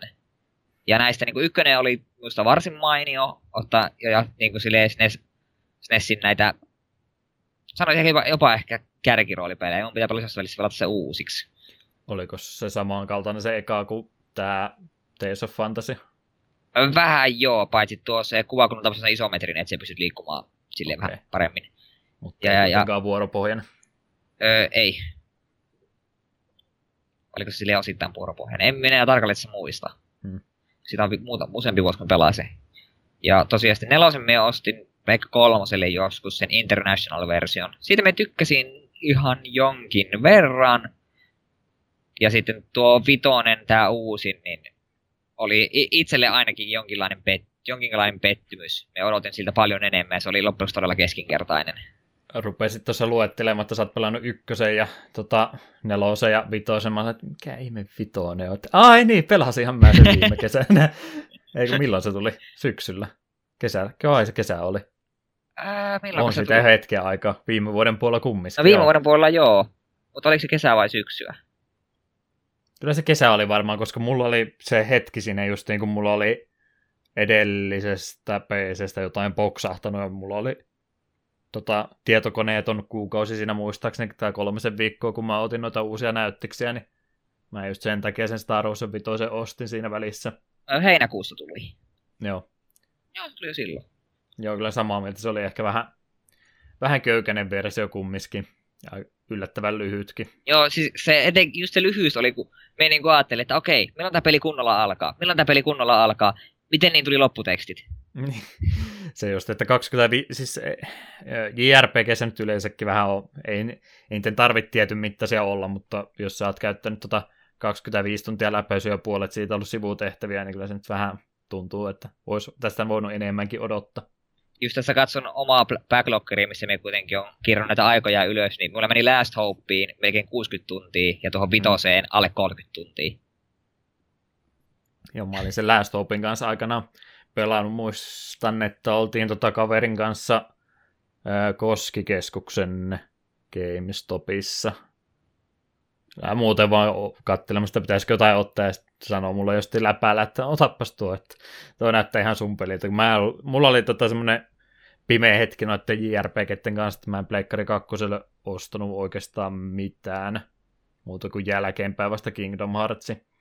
Ja näistä niin kuin ykkönen oli minusta varsin mainio, ottaa, ja, ja niin kuin silleen SNES, SNESin näitä, sanoisin jopa, jopa ehkä kärkiroolipelejä. Mun pitää paljon välissä pelata se uusiksi. Oliko se samankaltainen se eka kuin tämä Tales of Fantasy? Vähän joo, paitsi tuo se kuva, kun on tämmöisen isometrin, että se pystyt liikkumaan silleen Okei. vähän paremmin. Mutta Ja- ei ja- ja- vuoropohjainen. Öö, ei. Oliko se silleen osittain vuoropohjainen? En minä tarkalleen se muista. Hmm. Sitä on muuta, useampi vuosi, kun pelasin. Ja tosiaan sitten nelosen me ostin Pleikka kolmoselle joskus sen International-version. Siitä me tykkäsin ihan jonkin verran. Ja sitten tuo vitonen, tämä uusin, niin oli itselle ainakin jonkinlainen, pet- jonkinlainen pettymys. Me odotin siltä paljon enemmän ja se oli loppujen todella keskinkertainen. Rupesit tuossa luettelemaan, että sä oot pelannut ykkösen ja tota, nelosen ja vitosen. Mä sanoin, että mikä ihme vitonen on. Ai niin, pelasinhan mä sen viime kesänä. Eikö milloin se tuli? Syksyllä? Kesällä? Kai se kesä oli. Ää, milloin On se sitä tuli? hetken aikaa. Viime vuoden puolella kumminkin. No viime Joo. vuoden puolella joo. Mutta oliko se kesää vai syksyä? Kyllä se kesä oli varmaan, koska mulla oli se hetki siinä just niin kuin mulla oli edellisestä PCstä jotain boksahtanut ja mulla oli tota, tietokoneeton kuukausi siinä muistaakseni tai kolmisen viikkoa, kun mä otin noita uusia näyttiksiä, niin mä just sen takia sen Star Wars 5 ostin siinä välissä. Heinäkuussa tuli. Joo, Joo, se tuli jo silloin. joo kyllä samaa mieltä. Se oli ehkä vähän, vähän köykäinen versio kumminkin ja yllättävän lyhytkin. Joo, siis se, eten, just se lyhyys oli, kun me niin ajattelin, että okei, milloin tämä peli kunnolla alkaa? Milloin tämä peli kunnolla alkaa? Miten niin tuli lopputekstit? Se just, että 25, siis eh, JRPG se nyt yleensäkin vähän on, ei, ei niiden tarvitse tietyn mittaisia olla, mutta jos sä oot käyttänyt tota 25 tuntia läpäisyä ja puolet siitä ollut sivutehtäviä, niin kyllä se nyt vähän tuntuu, että olisi tästä voinut enemmänkin odottaa. Just tässä katson omaa backloggeria, missä me kuitenkin on kirjannut näitä aikoja ylös, niin mulla meni Last Hopeen melkein 60 tuntia ja tuohon vitoseen alle 30 tuntia. Joo, mä olin sen Last Hopein kanssa aikana pelannut, muistan, että oltiin tota kaverin kanssa ää, Koskikeskuksen GameStopissa. Ja muuten vaan katselemasta, pitäisikö jotain ottaa, ja sitten sanoo mulle jostain läpäällä, että otapas tuo, että tuo näyttää ihan sun peliltä. Mä, mulla oli tota semmoinen pimeä hetki noiden JRPGten kanssa, että mä en Pleikkari 2 ostanut oikeastaan mitään muuta kuin jälkeenpäin vasta Kingdom Heartsi.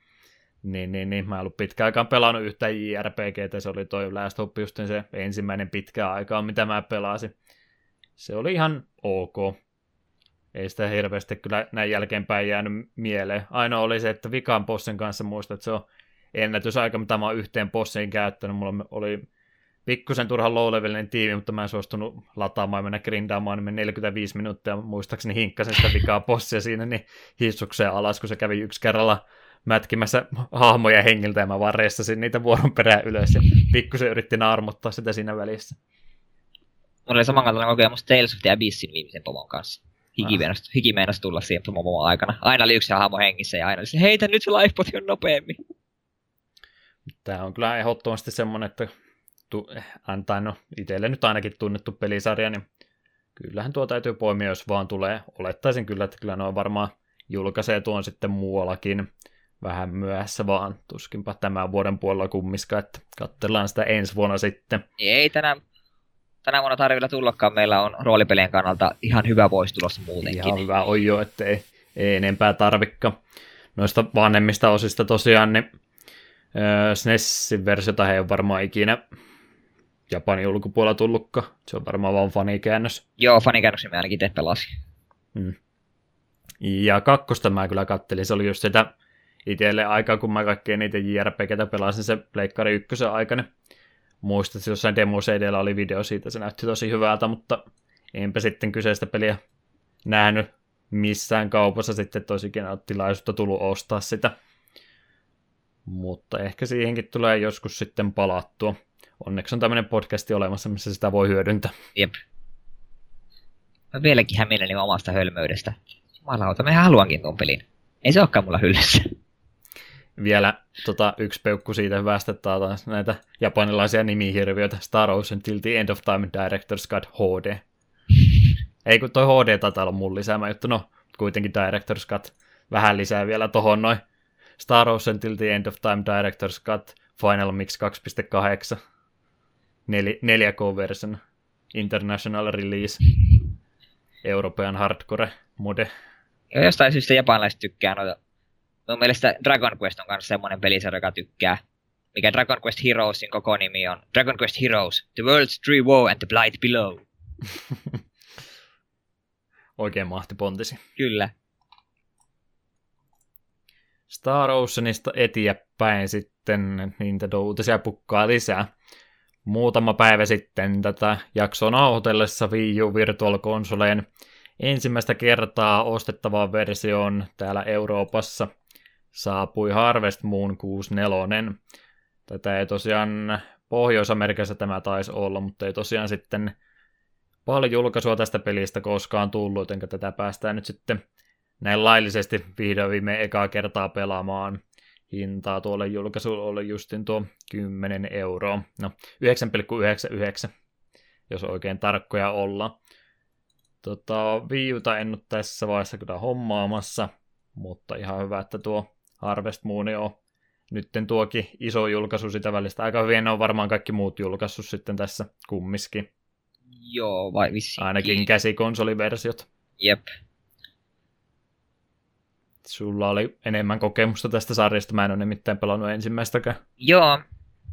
Niin, niin, niin. Mä en ollut pitkään aikaan pelannut yhtään JRPGtä, se oli toi Last Hope just se ensimmäinen pitkä aikaa, mitä mä pelasin. Se oli ihan ok. Ei sitä hirveästi kyllä näin jälkeenpäin jäänyt mieleen. Ainoa oli se, että vikan bossen kanssa muistan, että se on ennätysaika, mitä mä oon yhteen bossiin käyttänyt. Mulla oli pikkusen turhan low tiimi, mutta mä en suostunut lataamaan ja mennä grindaamaan, niin meni 45 minuuttia, muistaakseni hinkkasin sitä vikaa bossia siinä, niin hissukseen alas, kun se kävi yksi kerralla mätkimässä hahmoja hengiltä ja mä vaan ressasin niitä vuoron perään ylös ja pikkusen yritti naarmuttaa sitä siinä välissä. Mulla oli samankaltainen kokemus Tales of the Abyssin viimeisen pomon kanssa. Hiki, Ah. meinas, hiki meinas tulla siihen pomon aikana. Aina oli yksi hahmo hengissä ja aina oli se, heitä nyt se lifepoti on nopeammin. Tämä on kyllä ehdottomasti semmoinen, että tu- antaa no itselle nyt ainakin tunnettu pelisarja, niin kyllähän tuo täytyy poimia, jos vaan tulee. Olettaisin kyllä, että kyllä ne on varmaan julkaisee tuon sitten muuallakin. Vähän myöhässä vaan, tuskinpa tämän vuoden puolella kummiska, että katsellaan sitä ensi vuonna sitten. Ei tänä, tänä vuonna tarvilla tullakaan, meillä on roolipelien kannalta ihan hyvä voisi tulossa muutenkin. Ihan hyvä on jo, että ei, ei enempää tarvikka. Noista vanhemmista osista tosiaan, niin öö, SNESin versiota he ei ole varmaan ikinä Japanin ulkopuolella tullutkaan. Se on varmaan vaan fanikäännös. Joo, fanikäännöksen me ainakin te pelasin. Hmm. Ja kakkosta mä kyllä kattelin, se oli just sitä itselle aikaa, kun mä kaikkea niitä JRPGtä pelasin se Pleikkari ykkösen aikana. Muistat, että jossain demo edellä oli video siitä, se näytti tosi hyvältä, mutta enpä sitten kyseistä peliä nähnyt missään kaupassa sitten tosikin tilaisuutta tullut ostaa sitä. Mutta ehkä siihenkin tulee joskus sitten palattua. Onneksi on tämmöinen podcasti olemassa, missä sitä voi hyödyntää. Jep. Mä vieläkin hämilleni omasta hölmöydestä. Jumalauta, mä haluankin tuon pelin. Ei se olekaan mulla hyllyssä. Vielä tota, yksi peukku siitä hyvästä taas näitä japanilaisia nimihirviöitä. Star Ocean Till the End of Time Director's Cut HD. Ei kun toi HD taitaa olla mun lisäämä juttu, no kuitenkin Director's Cut vähän lisää vielä tohon noin. Star Ocean Till the End of Time Director's Cut Final Mix 2.8 4K-version International Release European Hardcore Mode. Ja jostain syystä japanilaiset tykkää noita. Mun mielestä Dragon Quest on myös semmoinen pelisarja, joka tykkää. Mikä Dragon Quest Heroesin koko nimi on. Dragon Quest Heroes, The World's Tree Woe and the Blight Below. Oikein mahtipontisi. Kyllä. Star Oceanista eteenpäin sitten Nintendo uutisia pukkaa lisää. Muutama päivä sitten tätä jaksoa nauhoitellessa Wii U Virtual Consoleen ensimmäistä kertaa ostettavaan versioon täällä Euroopassa saapui Harvest Moon 64. Tätä ei tosiaan Pohjois-Amerikassa tämä taisi olla, mutta ei tosiaan sitten paljon julkaisua tästä pelistä koskaan tullut, joten tätä päästään nyt sitten näin laillisesti vihdoin viime ekaa kertaa pelaamaan. Hintaa tuolle julkaisulle oli justin tuo 10 euroa. No, 9,99, jos oikein tarkkoja ollaan. Tota, viiuta en nyt tässä vaiheessa kyllä hommaamassa, mutta ihan hyvä, että tuo Harvest Moon on nytten tuokin iso julkaisu sitä välistä. Aika hyvin on varmaan kaikki muut julkaissut sitten tässä kummiskin. Joo, vai vissiin. Ainakin käsikonsoliversiot. Jep. Sulla oli enemmän kokemusta tästä sarjasta, mä en ole nimittäin pelannut ensimmäistäkään. Joo,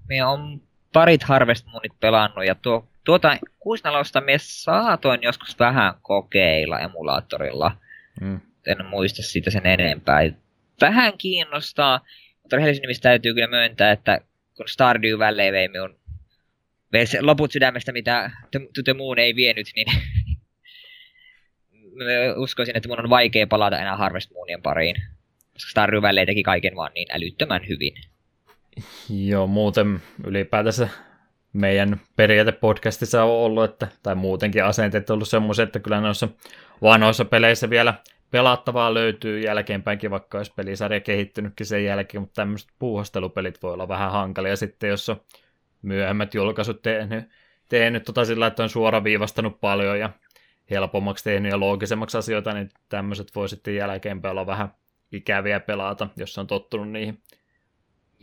me on parit Harvest Moonit pelannut ja tuo, tuota 64 me saatoin joskus vähän kokeilla emulaattorilla. Mm. En muista siitä sen enempää. Vähän kiinnostaa, mutta rehellisen nimistä täytyy kyllä myöntää, että kun Stardew Valley vei minun loput sydämestä, mitä To the Moon ei vienyt, niin uskoisin, että mun on vaikea palata enää Harvest Moonien pariin. Koska Stardew Valley teki kaiken vaan niin älyttömän hyvin. Joo, muuten ylipäätänsä meidän periaatepodcastissa on ollut, että, tai muutenkin asenteet on ollut semmoisia, että kyllä noissa vanhoissa peleissä vielä pelattavaa löytyy jälkeenpäinkin, vaikka olisi pelisarja kehittynytkin sen jälkeen, mutta tämmöiset puuhastelupelit voi olla vähän hankalia sitten, jos on myöhemmät julkaisut tehnyt, tehnyt tota sillä, että on suoraviivastanut paljon ja helpommaksi tehnyt ja loogisemmaksi asioita, niin tämmöiset voi sitten jälkeenpäin olla vähän ikäviä pelata, jos on tottunut niihin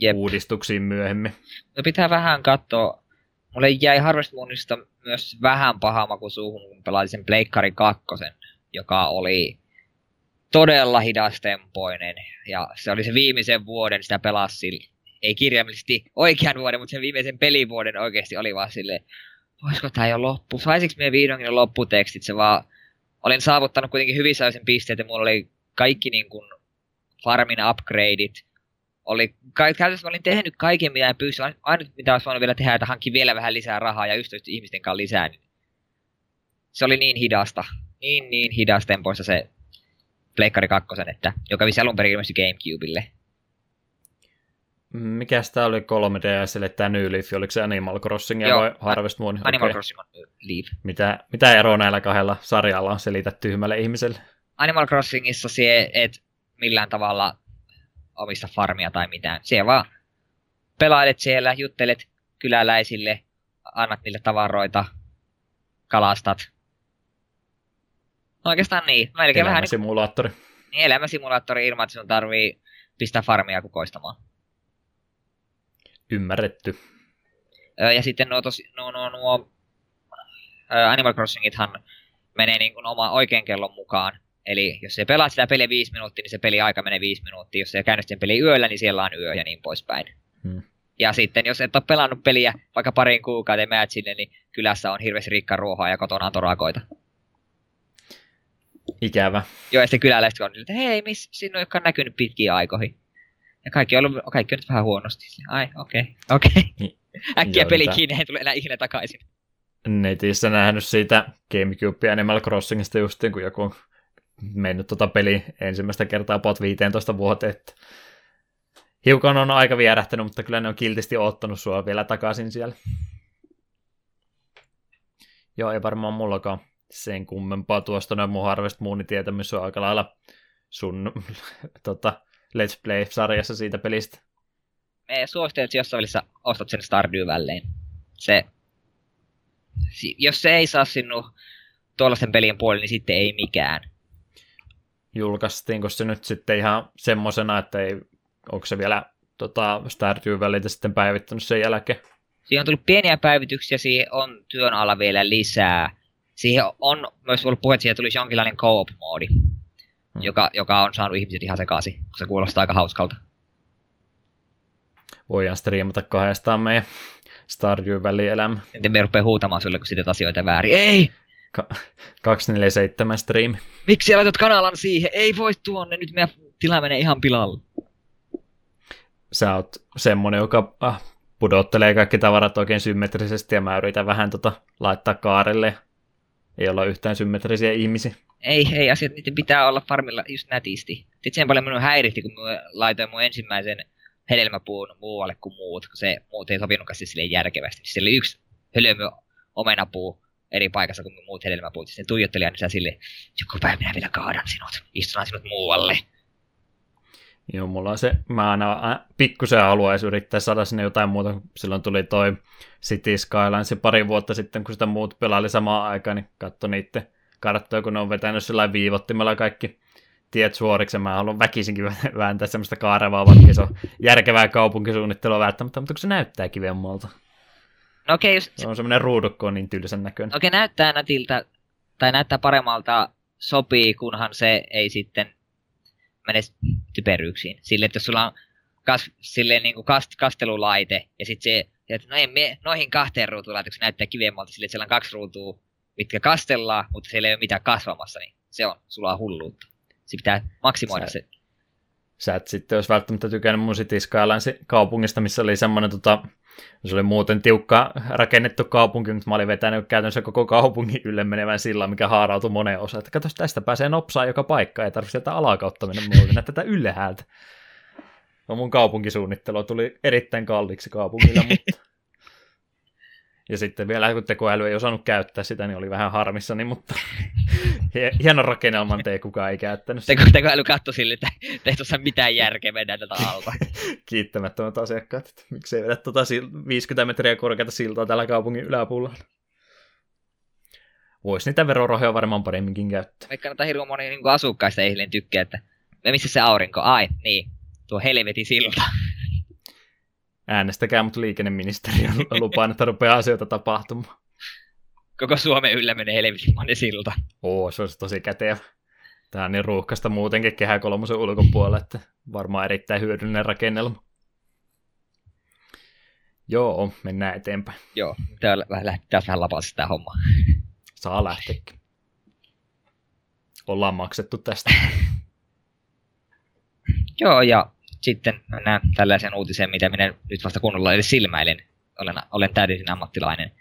Jep. uudistuksiin myöhemmin. No pitää vähän katsoa. Mulle jäi Harvest Moonista myös vähän paha maku suuhun, kun pelasin sen Pleikkari 2, joka oli todella hidastempoinen. Ja se oli se viimeisen vuoden, sitä pelasi ei kirjaimellisesti oikean vuoden, mutta sen viimeisen pelivuoden oikeasti oli vaan silleen, voisiko tämä jo loppu? Saisinko me vihdoinkin lopputekstit? Se vaan, olin saavuttanut kuitenkin hyvissä ajoin pisteet ja mulla oli kaikki niin kuin farmin upgradeit. Oli, käytännössä olin tehnyt kaiken, mitä pystyin. Ainut, mitä olisi voinut vielä tehdä, että hankki vielä vähän lisää rahaa ja ystävästi ihmisten kanssa lisää. Niin se oli niin hidasta. Niin, niin hidas tempoissa se Pleikkari 2, että, joka kävi alun perin ilmeisesti Gamecubelle. Mikä tämä oli 3DSlle tämä New Leaf? Oliko se Animal Crossing ja vai Harvest Moon? Animal okay. Crossing on Leaf. Mitä, mitä eroa näillä kahdella sarjalla on selitä tyhmälle ihmiselle? Animal Crossingissa se et millään tavalla omista farmia tai mitään. Se vaan pelailet siellä, juttelet kyläläisille, annat niille tavaroita, kalastat. No oikeastaan niin. Melkein vähän Elämäsimulaattori. Niin, elämäsimulaattori ilman, että sun tarvii pistää farmia kukoistamaan. Ymmärretty. Ja sitten nuo, tosi, nuo, nuo, nuo Animal Crossingithan menee niin kuin oma oikean kellon mukaan. Eli jos se pelaat sitä peliä viisi minuuttia, niin se peli aika menee viisi minuuttia. Jos se käynnistää sen peli yöllä, niin siellä on yö ja niin poispäin. Hmm. Ja sitten jos et ole pelannut peliä vaikka parin kuukauden matchille, niin kylässä on hirveästi rikka ruohoa ja kotona on torakoita. Ikävä. Joo, ja sitten kyläläiset on, että hei, missä sinun ei ole näkynyt pitkiä aikoihin. Ja kaikki on, ollut, kaikki on nyt vähän huonosti. Ai, okei, okay, okei. Okay. Niin. Äkkiä peli kiinni, ei tule enää ikinä takaisin. Netissä nähnyt siitä GameCube Animal Crossingista justiin, kun joku on mennyt tota peli ensimmäistä kertaa pot 15 vuoteen, että hiukan on aika vierähtänyt, mutta kyllä ne on kiltisti ottanut sua vielä takaisin siellä. Joo, ei varmaan mullakaan sen kummempaa tuosta noin mun Harvest Moonin tietämys on aika lailla sun tota, Let's Play-sarjassa siitä pelistä. Me suosittelen, että jossain välissä ostat sen Stardew Valleyn. Se, jos se ei saa sinun tuollaisen pelin puolelle, niin sitten ei mikään. Julkaistiinko se nyt sitten ihan semmosena, että ei, onko se vielä tota, Stardew Valleytä sitten päivittänyt sen jälkeen? Siihen on tullut pieniä päivityksiä, siihen on työn alla vielä lisää. Siihen on myös ollut puhe, että siihen tulisi jonkinlainen co-op-moodi, hmm. joka, joka on saanut ihmiset ihan sekaisin, kun se kuulostaa aika hauskalta. Voidaan striimata kahdestaan meidän Stardew Valley-elämä. Entä me rupeaa huutamaan sulle, kun sitten asioita väärin. Ei! Ka- 247 stream. Miksi laitat kanalan siihen? Ei voi tuonne, nyt meidän tila menee ihan pilalle. Sä oot semmonen, joka ah, pudottelee kaikki tavarat oikein symmetrisesti ja mä yritän vähän tota laittaa kaarelle. Ei olla yhtään symmetrisiä ihmisiä. Ei, ei asiat, niiden pitää olla farmilla just nätisti. Sitten sen paljon minun häiritti, kun mä laitoin mun ensimmäisen hedelmäpuun muualle kuin muut, kun se muut ei sopinutkaan siis sille järkevästi. Siis siellä oli yksi hölmö omenapuu eri paikassa kuin muut hedelmäpuut. Sitten tuijotteli aina sille, joku päivä minä vielä kaadan sinut, istun sinut muualle. Joo, mulla on se, mä aina pikkusen haluaisin yrittää saada sinne jotain muuta, silloin tuli toi City Skylines pari vuotta sitten, kun sitä muut pelaili samaan aikaan, niin katso niiden karttoja, kun ne on vetänyt sillä viivottimella kaikki tiet suoriksi, mä haluan väkisinkin vääntää semmoista kaarevaa, vaikka se on järkevää kaupunkisuunnittelua välttämättä, mutta kun se näyttää kivemmalta. No okei, okay, se on semmoinen ruudukko niin tylsän näköinen. Okei, okay, näyttää nätiltä, tai näyttää paremmalta sopii, kunhan se ei sitten mene typeryyksiin. Sille, että jos sulla on kas, silleen niin kuin kast, kastelulaite, ja sitten se, että no ei, me, noihin kahteen ruutulaiteksi näyttää kivemmalta, sille, että siellä on kaksi ruutua, mitkä kastellaan, mutta siellä ei ole mitään kasvamassa, niin se on sulla hulluutta. Se pitää maksimoida sä, se. Sä et sitten olisi välttämättä tykännyt mun City Skyline kaupungista, missä oli semmoinen tota, se oli muuten tiukka rakennettu kaupunki, mutta mä olin vetänyt käytännössä koko kaupungin ylle menevän sillä, mikä haarautui moneen osaan. Että katsos, tästä pääsee nopsaa joka paikka, ei tarvitse sieltä alakautta mennä muuten, tätä ylhäältä. No mun kaupunkisuunnittelu tuli erittäin kalliiksi kaupungilla, mutta ja sitten vielä kun tekoäly ei osannut käyttää sitä, niin oli vähän harmissani, mutta hienon rakennelman tee kukaan ei käyttänyt. Teko, tekoäly katsoi sille, että ei tuossa mitään järkeä mennä tätä alta. Kiittämättömät asiakkaat, että miksei vedä tuota 50 metriä korkeata siltaa tällä kaupungin yläpuolella. Voisi niitä verorahoja varmaan paremminkin käyttää. Vaikka näitä hirveän moni niin asukkaista ei tykkää, että missä se aurinko? Ai, niin, tuo helveti silta äänestäkää, mutta liikenneministeriö lupaan, että rupeaa asioita tapahtumaan. Koko Suomen yllä menee helvetimoinen silta. Oo, se olisi tosi kätevä. Tämä on niin ruuhkasta muutenkin kehä kolmosen ulkopuolella, että varmaan erittäin hyödyllinen rakennelma. Joo, mennään eteenpäin. Joo, täällä vähän, vähän lapaa sitä hommaa. Saa lähteäkin. Ollaan maksettu tästä. Joo, ja sitten mennään tällaisen uutiseen, mitä minä nyt vasta kunnolla edes silmäilen. Olen, olen täydellisin ammattilainen.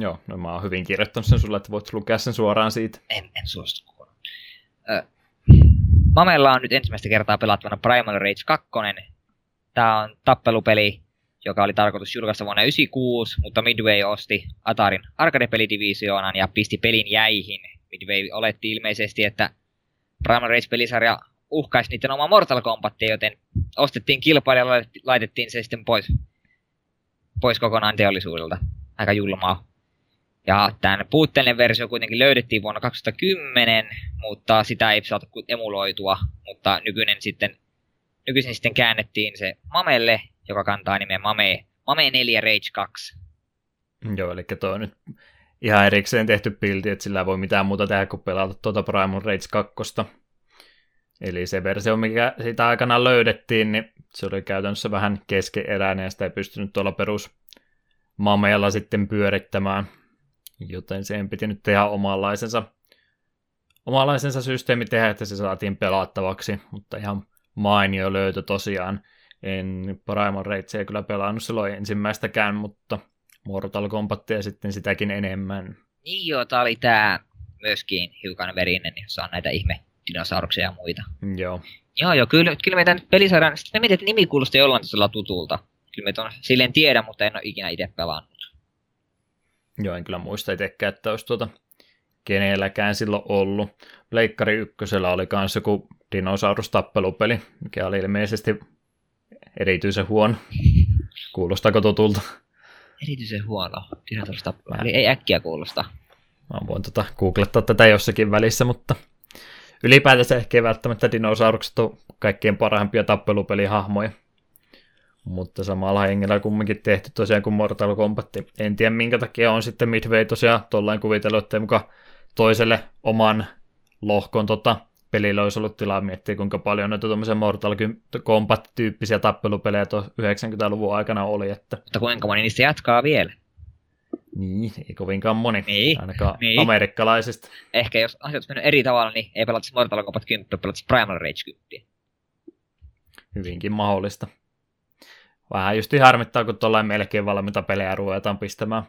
Joo, no mä oon hyvin kirjoittanut sen sulle, että voit lukea sen suoraan siitä. En, en suostu Ö, Mamella on nyt ensimmäistä kertaa pelattavana Primal Rage 2. Tämä on tappelupeli, joka oli tarkoitus julkaista vuonna 1996, mutta Midway osti Atarin arcade-pelidivisioonan ja pisti pelin jäihin. Midway oletti ilmeisesti, että Primal Rage-pelisarja uhkaisi niiden oma Mortal Kombatia, joten ostettiin kilpailija ja laitettiin se sitten pois, pois kokonaan teollisuudelta. Aika julmaa. Ja tämän puutteellinen versio kuitenkin löydettiin vuonna 2010, mutta sitä ei saatu emuloitua, mutta nykyinen sitten nykyisin sitten käännettiin se Mamelle, joka kantaa nimen Mame, Mame 4 Rage 2. Joo, eli tuo on nyt ihan erikseen tehty pilti, että sillä ei voi mitään muuta tehdä kuin pelata tuota Primal Rage 2. Eli se versio, mikä siitä aikana löydettiin, niin se oli käytännössä vähän keskeeräinen ja sitä ei pystynyt tuolla perus mameella sitten pyörittämään. Joten siihen piti nyt tehdä omanlaisensa, omanlaisensa systeemi tehdä, että se saatiin pelattavaksi, mutta ihan mainio löytö tosiaan. En Primal Ragea kyllä pelannut silloin ensimmäistäkään, mutta Mortal Kombatia sitten sitäkin enemmän. Niin joo, tää oli tää myöskin hiukan verinen, jossa on näitä ihme dinosauruksia ja muita. Joo. Joo, joo, kyllä, kyllä meitä pelisarjan, sitten mietin, että nimi kuulosti jollain tasolla tutulta. Kyllä meitä on silleen tiedä, mutta en ole ikinä itse pelannut. Joo, en kyllä muista itsekään, että olisi tuota kenelläkään silloin ollut. Pleikkari ykkösellä oli myös joku dinosaurus-tappelupeli, mikä oli ilmeisesti erityisen huono. Kuulostaako tutulta? Erityisen huono dinosaurus-tappelu. Eli ei äkkiä kuulosta. Mä voin tota googlettaa tätä jossakin välissä, mutta ylipäätänsä ehkä ei välttämättä dinosaurukset on kaikkein parhaimpia tappelupelihahmoja. Mutta samalla hengellä kumminkin tehty tosiaan kuin Mortal Kombat. En tiedä minkä takia on sitten Midway tosiaan tollain kuvitellut, että muka toiselle oman lohkon tota, pelillä olisi ollut tilaa miettiä, kuinka paljon näitä tuommoisia Mortal Kombat-tyyppisiä tappelupelejä 90-luvun aikana oli. Että... Mutta kuinka moni niistä jatkaa vielä? Niin, ei kovinkaan moni, niin, ainakaan niin. amerikkalaisista. Ehkä jos asiat olisi mennyt eri tavalla, niin ei pelattaisi Mortal Kombat 10, pelattaisi Primal Rage 10. Hyvinkin mahdollista. Vähän just harmittaa, kun tuollain melkein valmiita pelejä ruvetaan pistämään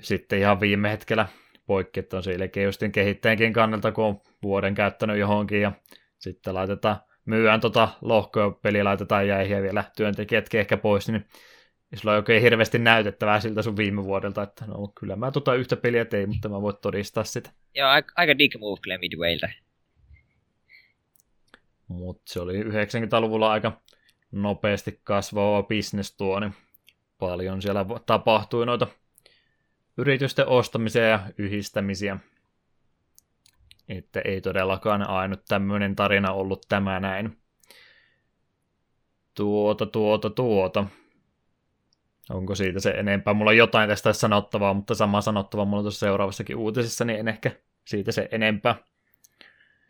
sitten ihan viime hetkellä poikki, että on selkeä justin kehittäjänkin kannalta, kun on vuoden käyttänyt johonkin ja sitten laitetaan, myyään tota lohkoa, peli laitetaan jäihin ja vielä työntekijätkin ehkä pois, niin sulla ei oikein hirveästi näytettävää siltä sun viime vuodelta, että no kyllä mä tota yhtä peliä tein, mutta mä voin todistaa sitä. Joo, aika, aika dig move kyllä Midwayltä. Mutta se oli 90-luvulla aika nopeasti kasvava bisnes tuo, niin paljon siellä tapahtui noita yritysten ostamisia ja yhdistämisiä. Että ei todellakaan ainut tämmöinen tarina ollut tämä näin. Tuota, tuota, tuota. Onko siitä se enempää? Mulla on jotain tästä sanottavaa, mutta sama sanottavaa mulla on tuossa seuraavassakin uutisissa, niin en ehkä siitä se enempää.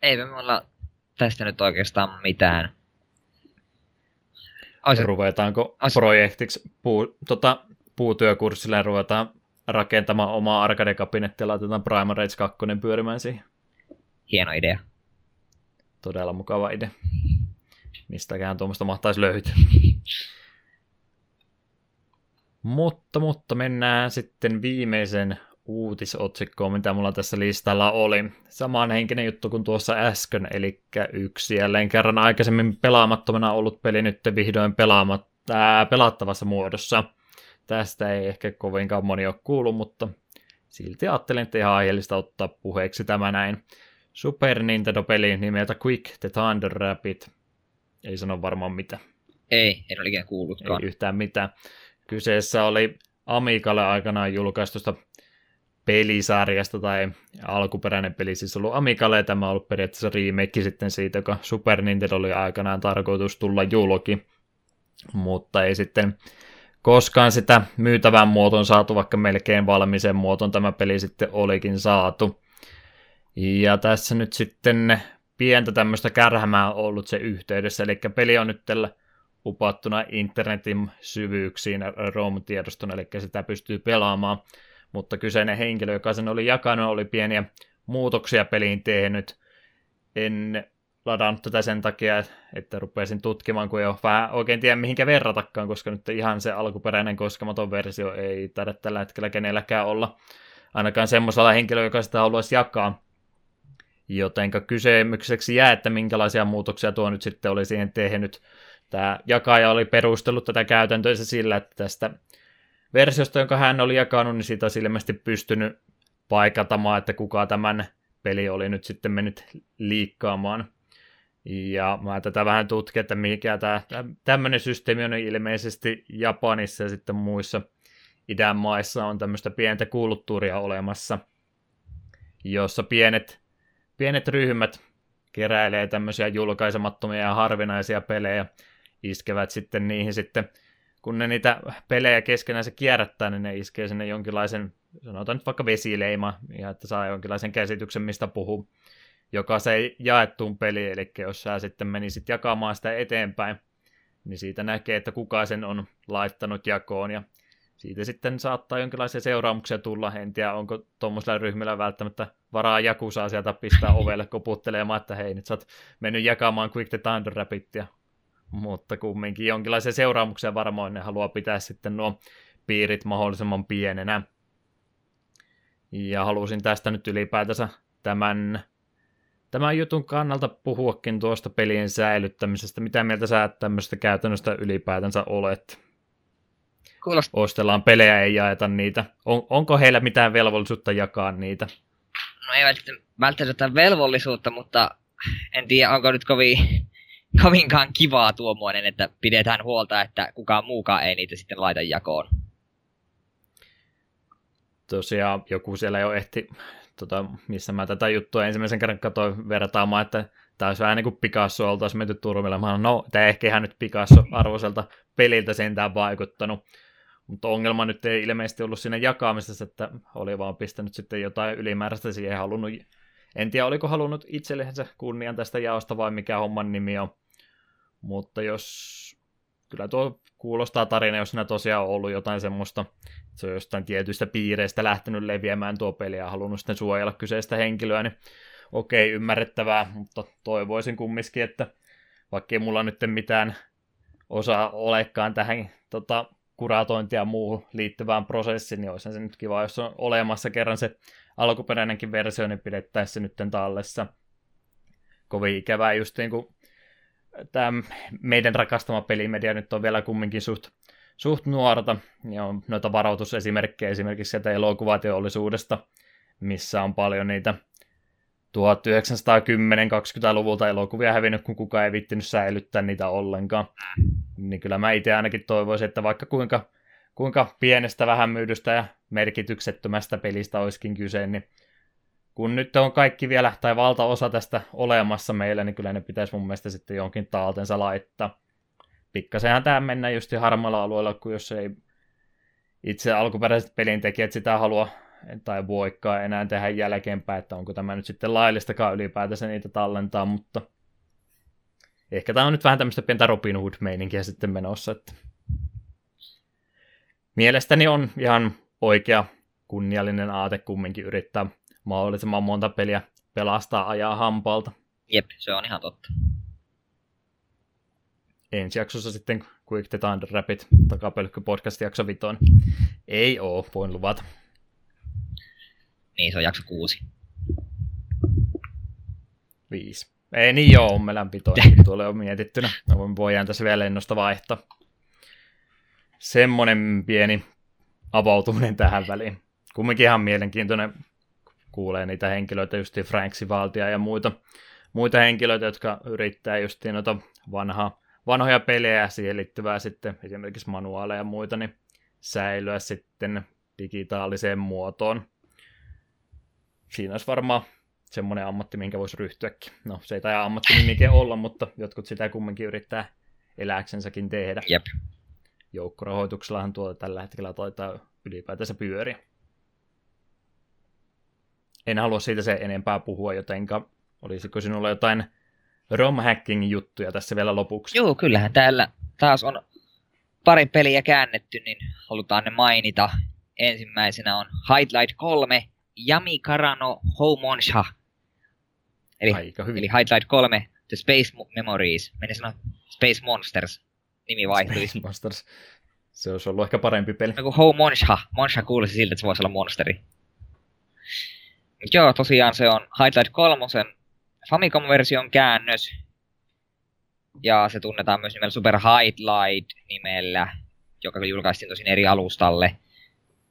Eipä mulla tästä nyt oikeastaan mitään. Oisit... Ruvetaanko Oisit... projektiksi puu, tota, puutyökurssille ruvetaan rakentamaan omaa arcade-kabinettia ja laitetaan Primal Rage 2 pyörimään siihen. Hieno idea. Todella mukava idea. Mistäkään tuommoista mahtaisi löytyä. mutta, mutta mennään sitten viimeisen uutisotsikkoon, mitä mulla tässä listalla oli. Samanhenkinen juttu kuin tuossa äsken, eli yksi jälleen kerran aikaisemmin pelaamattomana ollut peli nyt vihdoin pelaamat, ää, pelattavassa muodossa. Tästä ei ehkä kovinkaan moni ole kuullut, mutta silti ajattelin, että ihan aiheellista ottaa puheeksi tämä näin. Super Nintendo-peli nimeltä Quick the Thunder Rapid. Ei sano varmaan mitä. Ei, en ole ikään kuullutkaan. Ei yhtään mitään. Kyseessä oli Amigalle aikanaan julkaistusta pelisarjasta tai alkuperäinen peli siis ollut Amigalle ja tämä on ollut periaatteessa remake sitten siitä, joka Super Nintendo oli aikanaan tarkoitus tulla julki, mutta ei sitten koskaan sitä myytävän muoton saatu, vaikka melkein valmiisen muoton tämä peli sitten olikin saatu. Ja tässä nyt sitten pientä tämmöistä kärhämää on ollut se yhteydessä, eli peli on nyt tällä upattuna internetin syvyyksiin ROM-tiedoston, eli sitä pystyy pelaamaan mutta kyseinen henkilö, joka sen oli jakanut, oli pieniä muutoksia peliin tehnyt. En ladannut tätä sen takia, että rupesin tutkimaan, kun ei ole vähän oikein tiedä mihinkä verratakaan, koska nyt ihan se alkuperäinen koskematon versio ei taida tällä hetkellä kenelläkään olla. Ainakaan semmoisella henkilöllä, joka sitä haluaisi jakaa. Jotenka kysymykseksi jää, että minkälaisia muutoksia tuo nyt sitten oli siihen tehnyt. Tämä jakaja oli perustellut tätä käytäntöä sillä, että tästä versiosta, jonka hän oli jakanut, niin siitä olisi ilmeisesti pystynyt paikatamaan, että kuka tämän peli oli nyt sitten mennyt liikkaamaan. Ja mä tätä vähän tutkin, että mikä tämä tämmöinen systeemi on ilmeisesti Japanissa ja sitten muissa idän maissa on tämmöistä pientä kulttuuria olemassa, jossa pienet, pienet ryhmät keräilee tämmöisiä julkaisemattomia ja harvinaisia pelejä, iskevät sitten niihin sitten, kun ne niitä pelejä keskenään se kierrättää, niin ne iskee sinne jonkinlaisen, sanotaan nyt vaikka vesileima, ja että saa jonkinlaisen käsityksen, mistä puhuu jokaisen jaettuun peliin, eli jos sä sitten menisit jakamaan sitä eteenpäin, niin siitä näkee, että kuka sen on laittanut jakoon, ja siitä sitten saattaa jonkinlaisia seuraamuksia tulla. En tiedä, onko tuommoisella ryhmillä välttämättä varaa saa sieltä pistää ovelle koputtelemaan, että hei, nyt sä oot mennyt jakamaan Quick the Thunder Rapitia. Mutta kumminkin jonkinlaisia seuraamuksia varmaan ne haluaa pitää sitten nuo piirit mahdollisimman pienenä. Ja halusin tästä nyt ylipäätänsä tämän, tämän jutun kannalta puhuakin tuosta pelien säilyttämisestä. Mitä mieltä sä tämmöistä käytännöstä ylipäätänsä olet? Kuulost... Ostellaan pelejä, ei jaeta niitä. On, onko heillä mitään velvollisuutta jakaa niitä? No ei välttämättä velvollisuutta, mutta en tiedä, onko nyt kovin, kovinkaan kivaa tuommoinen, että pidetään huolta, että kukaan muukaan ei niitä sitten laita jakoon. Tosiaan joku siellä jo ehti, tota, missä mä tätä juttua ensimmäisen kerran katsoin vertaamaan, että tämä olisi vähän niin kuin Picasso oltaisiin menty turmille. Mä no, tämä ehkä ihan nyt Picasso-arvoiselta peliltä sentään vaikuttanut. Mutta ongelma nyt ei ilmeisesti ollut siinä jakamisessa, että oli vaan pistänyt sitten jotain ylimääräistä siihen halunnut. En tiedä, oliko halunnut itsellensä kunnian tästä jaosta vai mikä homman nimi on. Mutta jos... Kyllä tuo kuulostaa tarina, jos siinä tosiaan on ollut jotain semmoista, että se on jostain tietyistä piireistä lähtenyt leviämään tuo peli ja halunnut sitten suojella kyseistä henkilöä, niin okei, ymmärrettävää, mutta toivoisin kumminkin, että vaikka ei mulla nyt mitään osaa olekaan tähän tota, kuratointia ja muu liittyvään prosessiin, niin olisi se nyt kiva, jos on olemassa kerran se alkuperäinenkin versio, niin pidettäisiin se nyt tallessa. Kovin ikävää just niin kuin tämä meidän rakastama pelimedia nyt on vielä kumminkin suht, suht nuorta, ja on noita varoitusesimerkkejä esimerkiksi sieltä elokuvateollisuudesta, missä on paljon niitä 1910-20-luvulta elokuvia hävinnyt, kun kukaan ei vittinyt säilyttää niitä ollenkaan. Niin kyllä mä itse ainakin toivoisin, että vaikka kuinka, kuinka pienestä vähän myydystä ja merkityksettömästä pelistä olisikin kyse, niin kun nyt on kaikki vielä, tai valtaosa tästä olemassa meillä, niin kyllä ne pitäisi mun mielestä sitten jonkin taaltensa laittaa. Pikkasenhan tämä mennä just harmalla alueella, kun jos ei itse alkuperäiset pelintekijät sitä halua tai voikaan enää tehdä jälkeenpäin, että onko tämä nyt sitten laillistakaan ylipäätänsä niitä tallentaa, mutta ehkä tämä on nyt vähän tämmöistä pientä Robin Hood-meininkiä sitten menossa, että mielestäni on ihan oikea kunniallinen aate kumminkin yrittää mahdollisimman monta peliä pelastaa ajaa hampalta. Jep, se on ihan totta. Ensi jaksossa sitten Quick the Thunder Rapid, takapelkky podcast jakso vitoon. Ei oo, voin luvata. Niin, se on jakso kuusi. Viisi. Ei niin joo, ommelänpito. Tuolle on mietittynä. Me voidaan tässä vielä lennosta vaihtaa. Semmonen pieni avautuminen tähän väliin. Kumminkin ihan mielenkiintoinen kuulee niitä henkilöitä, just Frank Sivaltia ja muita, muita henkilöitä, jotka yrittää just noita vanhaa, vanhoja pelejä siihen liittyvää sitten, esimerkiksi manuaaleja ja muita, niin säilyä sitten digitaaliseen muotoon siinä olisi varmaan semmoinen ammatti, minkä voisi ryhtyäkin. No, se ei taida ammattinimike olla, mutta jotkut sitä kumminkin yrittää eläksensäkin tehdä. Jep. Joukkorahoituksellahan tuota tällä hetkellä taitaa ylipäätänsä pyöriä. En halua siitä se enempää puhua, jotenka olisiko sinulla jotain romhacking-juttuja tässä vielä lopuksi? Joo, kyllähän täällä taas on pari peliä käännetty, niin halutaan ne mainita. Ensimmäisenä on Highlight 3, Yami Karano Houmonsha. Eli, Aika hyvin. eli Highlight 3, The Space Memories. Menen sanoa Space Monsters. Nimi vaihtui. Space Monsters. Se olisi ollut ehkä parempi peli. No kun Monsha. Monsha kuulosti siltä, että se voisi olla monsteri. Joo, tosiaan se on Highlight 3 Famicom-version käännös. Ja se tunnetaan myös nimellä Super Highlight nimellä, joka julkaistiin tosin eri alustalle.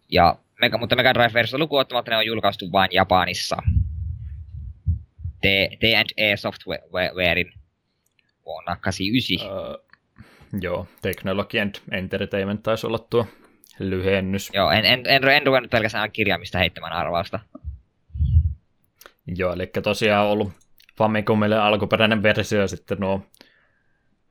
Ja Mega, mutta Mega Drive-versio lukuottamatta ne on julkaistu vain Japanissa. T&E Softwarein vuonna 89. Uh, joo, Technology and Entertainment taisi olla tuo lyhennys. Joo, en, en, en, en ruvennut pelkästään kirjaamista heittämään arvausta. Joo, eli tosiaan ollut Famicomille alkuperäinen versio ja sitten nuo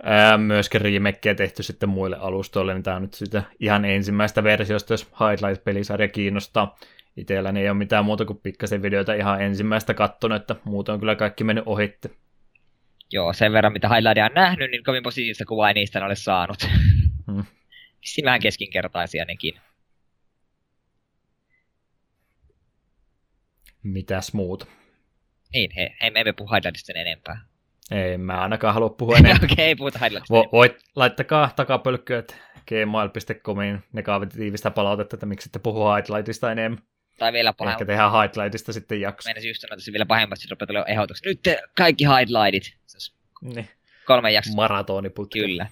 ää, myöskin remakeja tehty sitten muille alustoille, niin tämä on nyt sitä ihan ensimmäistä versiosta, jos Highlight-pelisarja kiinnostaa. Itselläni ei ole mitään muuta kuin pikkasen videoita ihan ensimmäistä kattonut, että muuten on kyllä kaikki mennyt ohitte. Joo, sen verran mitä highlightia on nähnyt, niin kovin positiivista kuvaa ei niistä en ole saanut. Hmm. Siinä vähän keskinkertaisia nekin. Mitäs muuta? Niin, he, he, me emme puhu highlightista enempää. Ei, mä ainakaan halua puhua enemmän. Okei, okay, puhuta highlightista. Vo, voit, laittakaa takapölkkyöt gmail.comiin negatiivista palautetta, että miksi ette puhu highlightista enemmän. Tai vielä pahemmin. Ehkä tehdään highlightista sitten jakso. Meidän just sanoa, että vielä pahemmasti rupeaa tulee ehdotuksia. Nyt te kaikki highlightit. Niin. Kolme jaksoa. Maratoniputki. Kyllä.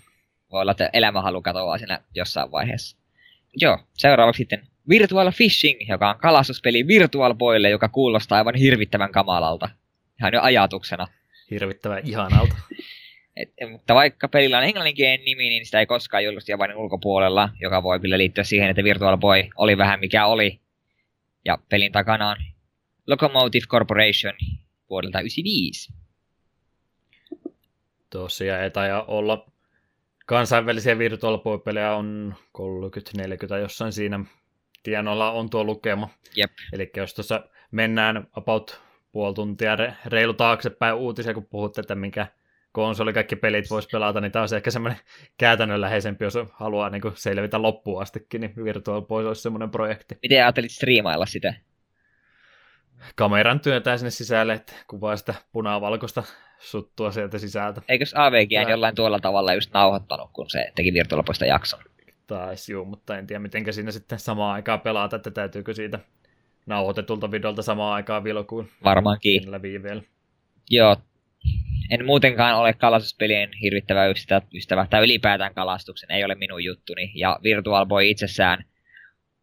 Voi olla, että elämänhalu katoaa siinä jossain vaiheessa. Joo, seuraavaksi sitten Virtual Fishing, joka on kalastuspeli Virtual Boylle, joka kuulostaa aivan hirvittävän kamalalta. Ihan jo ajatuksena. Hirvittävän ihanalta. Et, mutta vaikka pelillä on englanninkielinen nimi, niin sitä ei koskaan julkaistu Japanin ulkopuolella, joka voi kyllä liittyä siihen, että Virtual Boy oli vähän mikä oli. Ja pelin takana on Locomotive Corporation vuodelta 1995. Tosiaan ei taida olla kansainvälisiä Virtual Boy-pelejä on 30-40 jossain siinä tienoilla on tuo lukema. Jep. Eli jos tuossa mennään about puoli tuntia reilu taaksepäin uutisia, kun puhutte, että minkä konsoli kaikki pelit voisi pelata, niin tämä on ehkä semmoinen käytännönläheisempi, jos haluaa niin selvitä loppuun astikin, niin Virtual Boy olisi semmoinen projekti. Miten ajattelit striimailla sitä? Kameran työntää sinne sisälle, että kuvaa sitä punaa-valkoista suttua sieltä sisältä. Eikös AVG jollain tuolla tavalla just nauhoittanut, kun se teki Virtual Boysta jakson? Taisi juu, mutta en tiedä miten siinä sitten samaan aikaan pelata, että täytyykö siitä nauhoitetulta videolta samaan aikaan vilkuun. Varmaankin. Joo, en muutenkaan ole kalastuspelien hirvittävä ystävä, tai ylipäätään kalastuksen ei ole minun juttuni. Ja Virtual Boy itsessään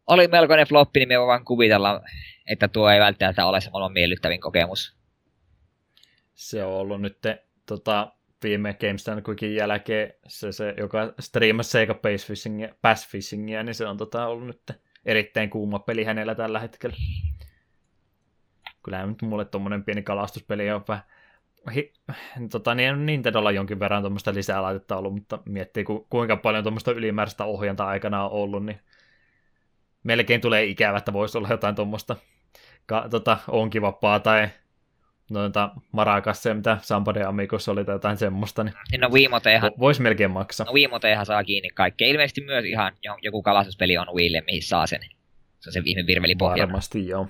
oli melkoinen floppi, niin me voin kuvitella, että tuo ei välttämättä ole se maailman miellyttävin kokemus. Se on ollut nyt tota, viime GameStone Quickin jälkeen se, se joka striimasi Sega Pass Fishingia, Pass Fishingia, niin se on tota, ollut nyt erittäin kuuma peli hänellä tällä hetkellä. Kyllä nyt mulle tuommoinen pieni kalastuspeli on vähän hi, tota, niin Nintendolla jonkin verran tuommoista lisää laitetta ollut, mutta miettii ku, kuinka paljon tuommoista ylimääräistä ohjanta aikana on ollut, niin melkein tulee ikävä, että voisi olla jotain tuommoista ka, tota, onkivappaa tai noita marakasseja, mitä Sampade Amigos oli tai jotain semmoista, niin, niin no Wiimotehan, voisi melkein maksaa. No Wiimotehan saa kiinni kaikkea. Ilmeisesti myös ihan joku kalastuspeli on Wiille, mihin saa sen. Se on se viime virvelipohja. Varmasti joo.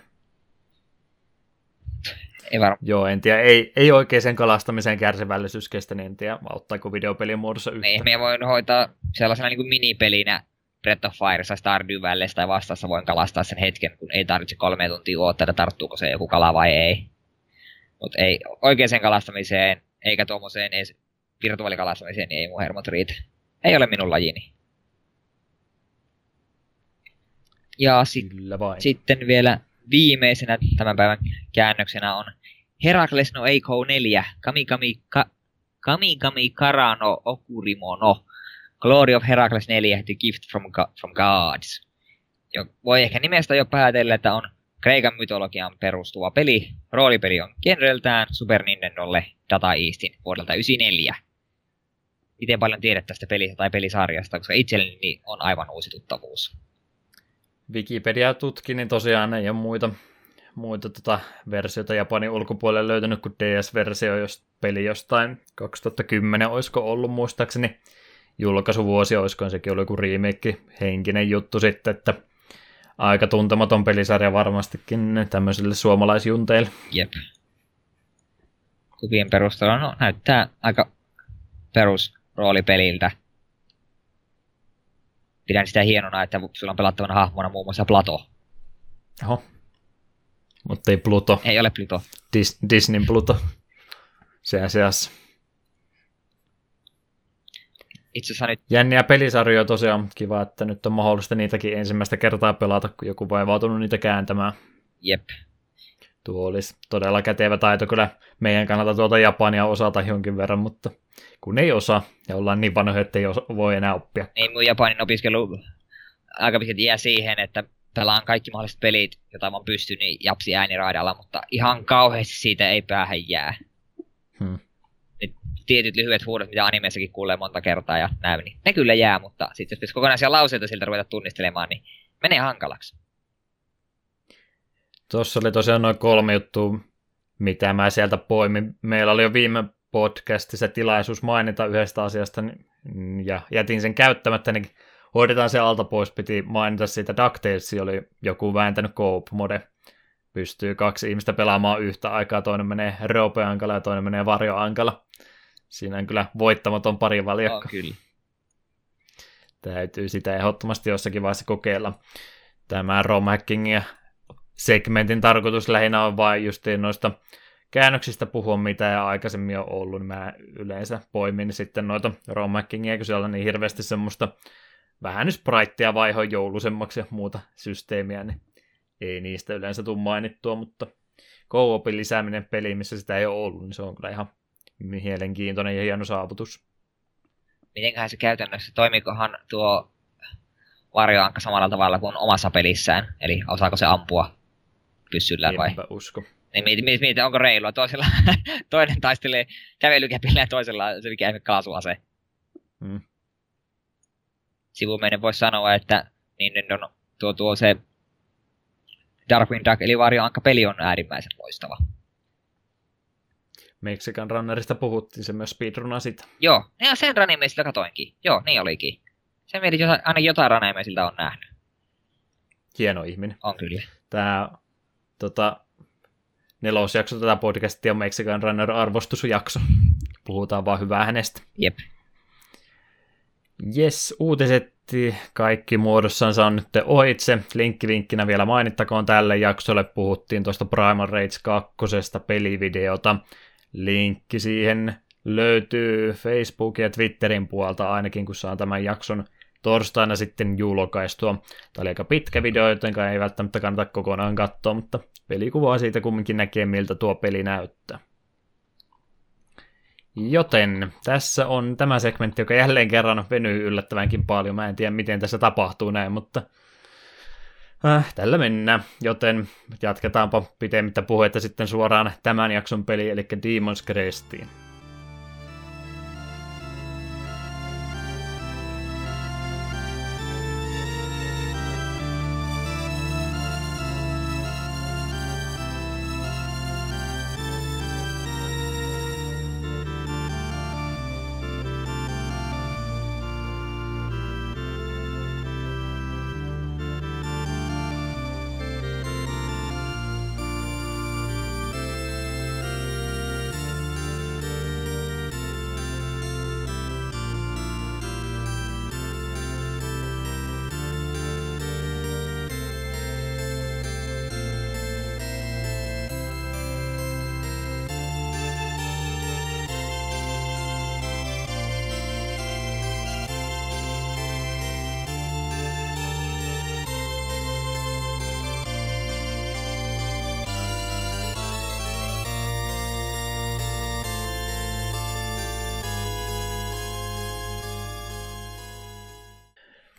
Ei varma. Joo, en tiedä. Ei, ei oikein sen kalastamiseen kärsivällisyys kestä, niin en tiedä, auttaako videopelin muodossa yhtä. Niin, me voin hoitaa sellaisena niin kuin minipelinä Breath of Fire tai Stardew Valley tai vastaassa voin kalastaa sen hetken, kun ei tarvitse kolme tuntia odottaa, että tarttuuko se joku kala vai ei. Mutta ei oikeaan kalastamiseen, eikä tuommoiseen edes virtuaalikalastamiseen, niin ei mun hermot riitä. Ei ole minun lajini. Ja sit, sitten vielä viimeisenä tämän päivän käännöksenä on Herakles no Eiko 4, Kamikami, ka, Kamikami Karano Okurimono, Glory of Herakles 4, The Gift from, from Gods. Jo, voi ehkä nimestä jo päätellä, että on Kreikan mytologiaan perustuva peli. Roolipeli on genreltään Super Nintendolle Data Eastin vuodelta 94. Miten paljon tiedät tästä pelistä tai pelisarjasta, koska itselleni on aivan uusi tuttavuus. Wikipedia tutki, niin tosiaan ei ole muita, muita tota versioita Japanin ulkopuolelle löytynyt kuin DS-versio, jos peli jostain 2010 olisiko ollut muistaakseni julkaisuvuosi, olisiko sekin ollut joku remake henkinen juttu sitten, että aika tuntematon pelisarja varmastikin tämmöisille suomalaisjunteille. Jep. Kuvien perusteella no, näyttää aika perusroolipeliltä. Pidän sitä hienona, että sulla on pelattavana hahmona muun muassa Plato. Oho. Mutta ei Pluto. Ei ole Pluto. Dis- Disney Pluto. Se asiassa. Itse asiassa nyt... Jänniä pelisarjoja tosiaan. Kiva, että nyt on mahdollista niitäkin ensimmäistä kertaa pelata, kun joku vaivautunut niitä kääntämään. Jep. Tuo olisi todella kätevä taito kyllä meidän kannalta tuolta Japania osata jonkin verran, mutta kun ei osaa ja ollaan niin vanhoja, että ei voi enää oppia. Niin, mun Japanin opiskelu aika pitkälti jää siihen, että pelaan kaikki mahdolliset pelit, joita mä pystyn, niin japsi ääniraidalla, mutta ihan kauheasti siitä ei päähän jää. Hmm. Tietyt lyhyet huudot, mitä animessakin kuulee monta kertaa ja näin, niin ne kyllä jää, mutta sitten jos kokonaisia lauseita siltä ruveta tunnistelemaan, niin menee hankalaksi. Tuossa oli tosiaan noin kolme juttua, mitä mä sieltä poimin. Meillä oli jo viime podcastissa tilaisuus mainita yhdestä asiasta, ja jätin sen käyttämättä, niin hoidetaan se alta pois. Piti mainita siitä, DuckTales oli joku vääntänyt co-op-mode. Pystyy kaksi ihmistä pelaamaan yhtä aikaa, toinen menee roopeankalla ja toinen menee varjoankalla. Siinä on kyllä voittamaton pari valjakko. Oh, kyllä. Täytyy sitä ehdottomasti jossakin vaiheessa kokeilla. Tämä ROM ja segmentin tarkoitus lähinnä on vain justiin noista käännöksistä puhua, mitä aikaisemmin on ollut, niin mä yleensä poimin sitten noita rom kun siellä on niin hirveästi semmoista vähän nyt vaiho joulusemmaksi ja muuta systeemiä, niin ei niistä yleensä tule mainittua, mutta co-opin lisääminen peliin, missä sitä ei ole ollut, niin se on kyllä ihan mielenkiintoinen ja hieno saavutus. Mitenköhän se käytännössä, toimikohan tuo varjoankka samalla tavalla kuin omassa pelissään, eli osaako se ampua pyssyllä vai? Enpä usko. Niin mieti, mieti, mieti onko reilua. Toisella, toinen taistelee kävelykäpillä ja toisella se mikä kaasuase. Hmm. Sivumeinen voisi sanoa, että niin, on, tuo, tuo se Darkwing Duck eli Varjo peli on äärimmäisen loistava. Mexican Runnerista puhuttiin, se myös speedruna sitä. Joo, ja sen Runimeisilta katoinkin. Joo, niin olikin. Se mietit, että aina jotain Runimeisilta on nähnyt. Hieno ihminen. On kyllä. Tämä tota, nelosjakso tätä podcastia on Mexican Runner arvostusjakso. Puhutaan vaan hyvää hänestä. Jep. Yes, uutiset kaikki muodossansa on nyt ohitse. Linkki vinkkinä vielä mainittakoon tälle jaksolle. Puhuttiin tuosta Primal Rage 2 pelivideota. Linkki siihen löytyy Facebook ja Twitterin puolta ainakin, kun saa tämän jakson torstaina sitten julkaistua. Tämä oli aika pitkä video, joten ei välttämättä kannata kokonaan katsoa, mutta pelikuvaa siitä kumminkin näkee, miltä tuo peli näyttää. Joten tässä on tämä segmentti, joka jälleen kerran venyy yllättävänkin paljon. Mä en tiedä, miten tässä tapahtuu näin, mutta äh, tällä mennään. Joten jatketaanpa pitemmittä puheita sitten suoraan tämän jakson peli, eli Demon's Crestiin.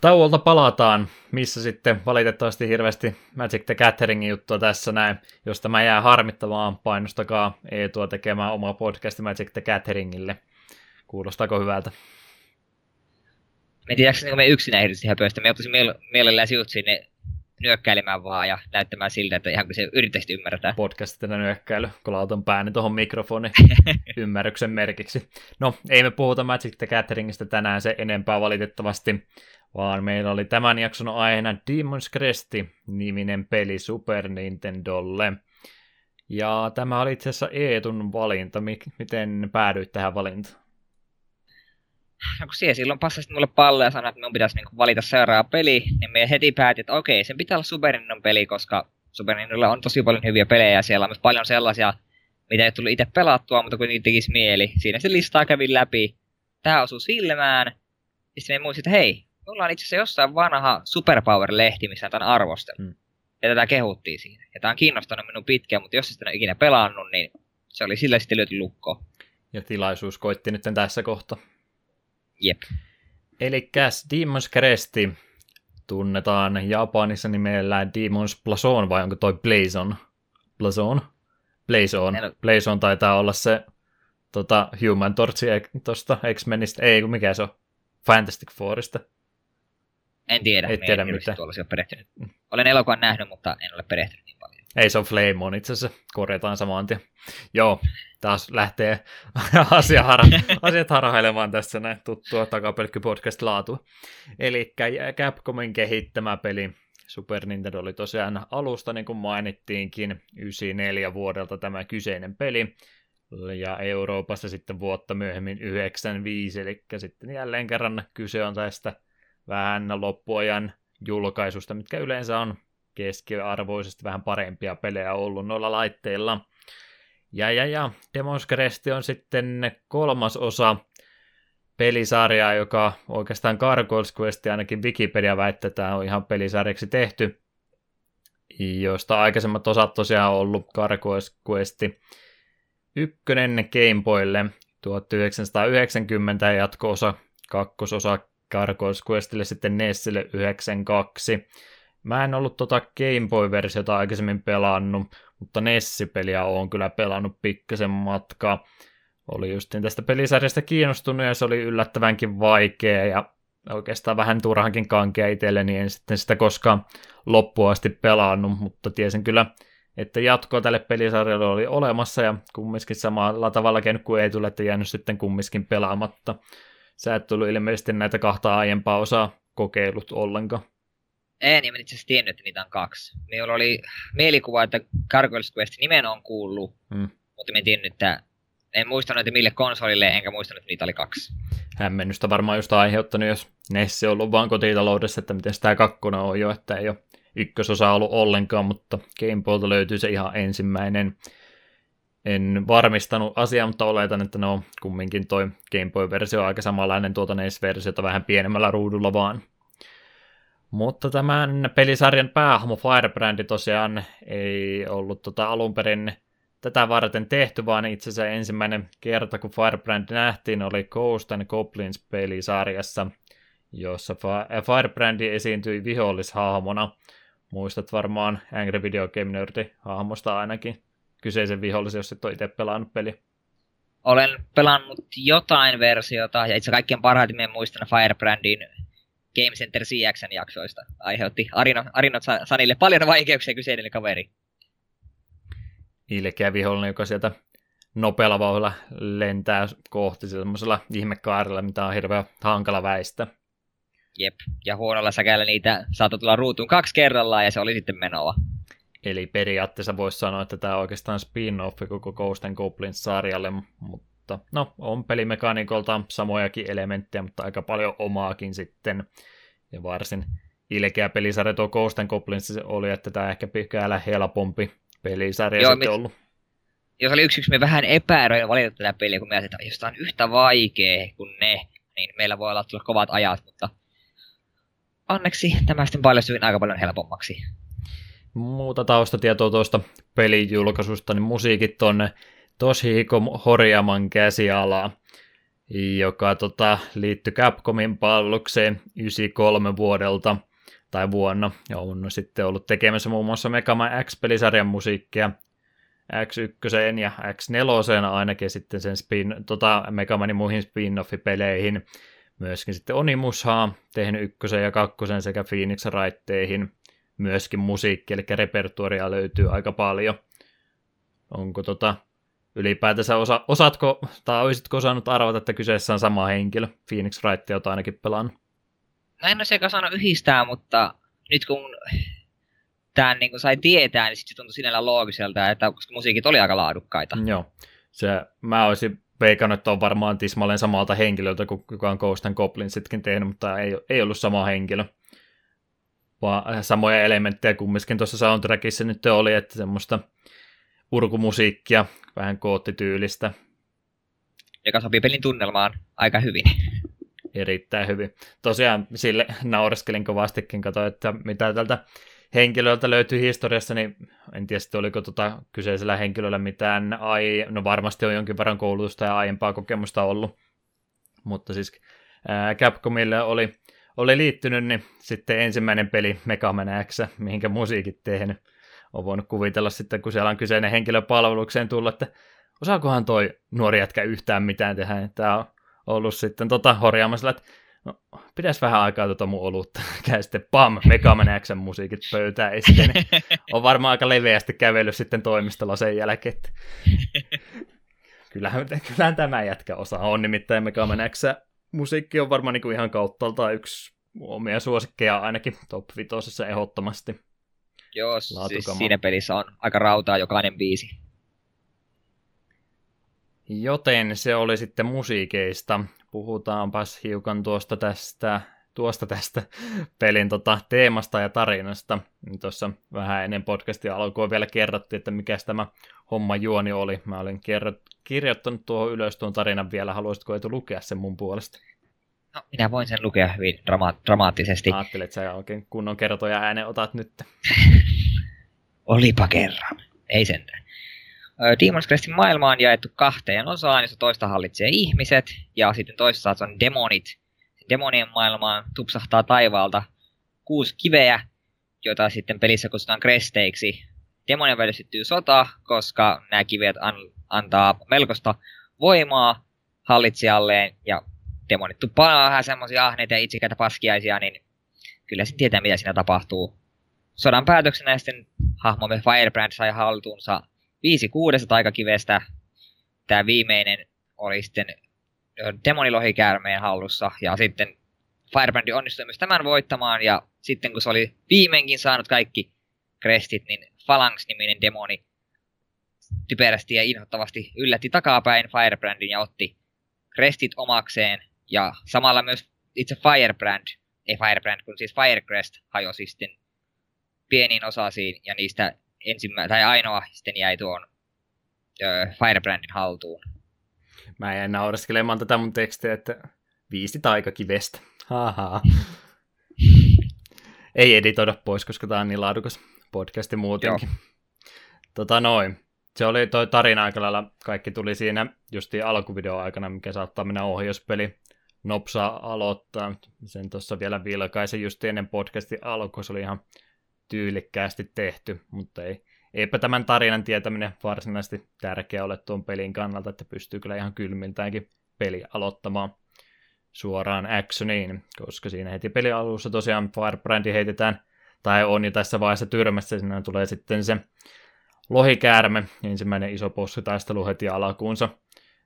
Tauolta palataan, missä sitten valitettavasti hirveästi Magic the Gatheringin juttua tässä näin, josta mä jää harmittamaan, painostakaa Eetua tekemään oma podcasti Magic the Gatheringille. Kuulostaako hyvältä? Me tiedätkö, niin me yksinä ehditys ihan pöistä. Me ottaisin mielellään sinut sinne nyökkäilemään vaan ja näyttämään siltä, että ihan kun se yrittäisi ymmärtää. Podcastina nyökkäily, kun lautan pääni tuohon mikrofoni ymmärryksen merkiksi. No, ei me puhuta Magic the Gatheringista tänään se enempää valitettavasti vaan meillä oli tämän jakson aiheena Demon's Crest-niminen peli Super Nintendolle. Ja tämä oli itse asiassa Eetun valinta. Miten päädyit tähän valintaan? No kun siellä silloin passasi mulle pallo ja sanoi, että minun pitäisi niinku valita seuraava peli, niin me heti päätin, että okei, sen pitää olla Super Nintendo peli, koska Super Nintendolla on tosi paljon hyviä pelejä ja siellä on myös paljon sellaisia, mitä ei tullut itse pelattua, mutta kuitenkin tekisi mieli. Siinä se listaa kävi läpi. Tämä osui silmään. Ja sitten me muistin, että hei, mulla on itse asiassa jossain vanha Superpower-lehti, missä tämän arvostelun. Hmm. Ja tätä kehuttiin siinä. Ja tämä on kiinnostanut minun pitkään, mutta jos sitä ole ikinä pelannut, niin se oli sillä sitten lyöty lukko. Ja tilaisuus koitti nyt tässä kohta. Jep. Eli Demon's Cresti tunnetaan Japanissa nimellä Demon's Blazon, vai onko toi Blazon? Blazon? Blazon. Blazon taitaa olla se tota, Human Torchi tuosta X-Menistä, ei kun mikä se on, Fantastic Fourista. En tiedä, me tiedä en mitään. perehtynyt. Olen elokuvan nähnyt, mutta en ole perehtynyt niin paljon. Ei se on Flame on itse asiassa, korjataan saman tien. Joo, taas lähtee asia har- asiat harhailemaan tässä näin tuttua takapelkky podcast laatua. Eli Capcomin kehittämä peli Super Nintendo oli tosiaan alusta, niin kuin mainittiinkin, 94 vuodelta tämä kyseinen peli, ja Euroopassa sitten vuotta myöhemmin 95, eli sitten jälleen kerran kyse on tästä vähän loppuajan julkaisusta, mitkä yleensä on keskiarvoisesti vähän parempia pelejä ollut noilla laitteilla. Ja, ja, ja Demon's Crest on sitten kolmas osa pelisarjaa, joka oikeastaan Gargoyles Quest ainakin Wikipedia väittää, että on ihan pelisarjaksi tehty, josta aikaisemmat osat tosiaan on ollut Gargoyles Quest ykkönen Game Boylle 1990 ja jatko-osa kakkososa Gargoyles Questille sitten Nessille 92. Mä en ollut tota Game Boy-versiota aikaisemmin pelannut, mutta Nessi-peliä on kyllä pelannut pikkasen matkaa. Oli justiin tästä pelisarjasta kiinnostunut ja se oli yllättävänkin vaikea ja oikeastaan vähän turhankin kankea itselleni, en sitten sitä koskaan loppuun asti pelannut, mutta tiesin kyllä, että jatkoa tälle pelisarjalle oli olemassa ja kumminkin samalla tavalla kuin ei tule, että jäänyt sitten kumminkin pelaamatta. Sä et tullut ilmeisesti näitä kahta aiempaa osaa kokeilut ollenkaan. En, niin mä itse asiassa tiennyt, että niitä on kaksi. Minulla oli mielikuva, että Gargoyles Quest nimen on kuullut, Hmm. mutta mä en tiennyt, että en muistanut, että mille konsolille, enkä muistanut, että niitä oli kaksi. Hämmennystä varmaan just aiheuttanut, jos Nessi on ollut vaan kotitaloudessa, että miten tämä kakkonen on jo, että ei ole ykkösosa ollut ollenkaan, mutta Game Boylta löytyy se ihan ensimmäinen. En varmistanut asiaa, mutta oletan, että no kumminkin toi Game Boy-versio on aika samanlainen tuota NES-versiota vähän pienemmällä ruudulla vaan. Mutta tämän pelisarjan päähahmo Firebrandi tosiaan ei ollut tota alun perin tätä varten tehty, vaan itse asiassa ensimmäinen kerta, kun Firebrand nähtiin, oli Ghost and Goblins pelisarjassa, jossa Firebrandi esiintyi vihollishahmona. Muistat varmaan Angry Video Game Nerdi hahmosta ainakin kyseisen vihollisen, jos et ole itse pelannut peli. Olen pelannut jotain versiota, ja itse kaikkien parhaiten muistan Firebrandin Game Center CXn jaksoista. Aiheutti Arino, Arinot Sanille paljon vaikeuksia kyseinen kaveri. Ilkeä vihollinen, joka sieltä nopealla vauhdilla lentää kohti semmoisella ihmekaarella, mitä on hirveän hankala väistä. Jep, ja huonolla säkällä niitä saattoi tulla ruutuun kaksi kerrallaan, ja se oli sitten menoa. Eli periaatteessa voisi sanoa, että tämä on oikeastaan spin-offi koko Ghost and Goblins-sarjalle, mutta no, on pelimekaniikolta samojakin elementtejä, mutta aika paljon omaakin sitten. Ja varsin ilkeä pelisarja tuo Ghost and Goblins oli, että tämä ehkä pykälä helpompi pelisarja Joo, sitten mit- ollut. Jos oli yksi, yksi me vähän epäröin valita tätä peliä, kun me ajattelin, että jos tää on yhtä vaikea kuin ne, niin meillä voi olla tulla kovat ajat, mutta onneksi tämä sitten paljastui aika paljon helpommaksi. Muuta taustatietoa tuosta pelijulkaisusta, niin musiikit on Toshihiko Horiaman käsialaa, joka tota, liittyi Capcomin pallukseen 93 vuodelta tai vuonna, ja on sitten ollut tekemässä muun muassa Mega Man X-pelisarjan musiikkia X1 ja X4 ainakin sitten sen spin, tota, Mega Manin muihin spin-off-peleihin. Myöskin sitten Onimushaa tehnyt ykkösen ja kakkosen sekä Phoenix Wrightteihin myöskin musiikki, eli repertuaria löytyy aika paljon. Onko tota, ylipäätänsä osa, osaatko, tai olisitko osannut arvata, että kyseessä on sama henkilö? Phoenix Wright, jota ainakin pelannut. No en saanut yhdistää, mutta nyt kun tämän niin kun sai tietää, niin sitten se tuntui sinällä loogiselta, että koska musiikit oli aika laadukkaita. Joo, se, mä olisin veikannut, että on varmaan tismalleen samalta henkilöltä, kuin kuka on Ghost and Goblinsitkin tehnyt, mutta ei, ei ollut sama henkilö. Vaan samoja elementtejä kumminkin tuossa soundtrackissa nyt oli, että semmoista urkumusiikkia, vähän koottityylistä, Joka sopii pelin tunnelmaan aika hyvin. erittäin hyvin. Tosiaan sille naureskelin kovastikin, katsoin, että mitä tältä henkilöltä löytyy historiassa, niin en tiedä sitten oliko tota kyseisellä henkilöllä mitään, ai, no varmasti on jonkin verran koulutusta ja aiempaa kokemusta ollut, mutta siis ää, Capcomille oli, oli liittynyt niin sitten ensimmäinen peli Mega Man X, mihinkä musiikit tehnyt. On voinut kuvitella sitten, kun siellä on kyseinen henkilö palvelukseen tullut, että osaakohan toi nuori jätkä yhtään mitään tehdä. Tämä on ollut sitten tota horjaamassa, että no, pitäisi vähän aikaa tuota mun olutta. Käy sitten pam, Megaman Xn musiikit pöytään esiin. on varmaan aika leveästi kävellyt sitten toimistolla sen jälkeen. Että... kyllähän, kyllähän tämä jätkä osaa. On nimittäin Megaman X musiikki on varmaan niin ihan kauttaalta yksi omia suosikkeja ainakin top 5 ehdottomasti. Joo, siis siinä pelissä on aika rautaa jokainen biisi. Joten se oli sitten musiikeista. Puhutaanpas hiukan tuosta tästä, tuosta tästä pelin tota, teemasta ja tarinasta. Tuossa vähän ennen podcastia alkoi vielä kerrottiin, että mikä tämä homma juoni oli. Mä olin kerrot, kirjoittanut tuohon ylös tuon tarinan vielä. Haluaisitko Eetu lukea sen mun puolesta? No, minä voin sen lukea hyvin drama- dramaattisesti. Ajattelin, että sä oikein kunnon kertoja äänen otat nyt. Olipa kerran. Ei sentään. Demon's Crestin maailma on jaettu kahteen osaan, jossa toista hallitsee ihmiset, ja sitten toisessa on demonit. Demonien maailmaan tupsahtaa taivaalta kuusi kiveä, joita sitten pelissä kutsutaan kresteiksi. Demonien välillä syttyy sota, koska nämä kivet an- antaa melkoista voimaa hallitsijalleen, ja demonit tuppaa vähän semmoisia ahneita ja itsikäitä paskiaisia, niin kyllä sitten tietää, mitä siinä tapahtuu. Sodan päätöksenä sitten hahmomme Firebrand sai haltuunsa viisi kuudesta taikakivestä. Tämä viimeinen oli sitten demonilohikäärmeen hallussa, ja sitten Firebrand onnistui myös tämän voittamaan, ja sitten kun se oli viimeinkin saanut kaikki krestit, niin Phalanx-niminen demoni typerästi ja inhottavasti yllätti takapäin Firebrandin ja otti krestit omakseen, ja samalla myös itse Firebrand, ei Firebrand, kun siis Firecrest hajosi sitten pieniin osasiin, ja niistä ensimmä, tai ainoa sitten jäi tuon ö, Firebrandin haltuun. Mä jäin nauraskelemaan tätä mun tekstiä, että viisi taikakivestä. Haha. Ei editoida pois, koska tää on niin laadukas podcasti muutenkin. Joo. Tota noin. Se oli toi tarina aika lailla, kaikki tuli siinä justi alkuvideon aikana, mikä saattaa mennä ohjauspeli. Nopsa aloittaa. Sen tuossa vielä vilkaisen just ennen podcastin alkua. Se oli ihan tyylikkäästi tehty, mutta ei, eipä tämän tarinan tietäminen varsinaisesti tärkeä ole tuon pelin kannalta, että pystyy kyllä ihan kylmiltäänkin peli aloittamaan suoraan actioniin, koska siinä heti peli alussa tosiaan Firebrandi heitetään, tai on jo tässä vaiheessa tyrmässä, siinä tulee sitten se lohikäärme, ensimmäinen iso bossitaistelu heti alkuunsa,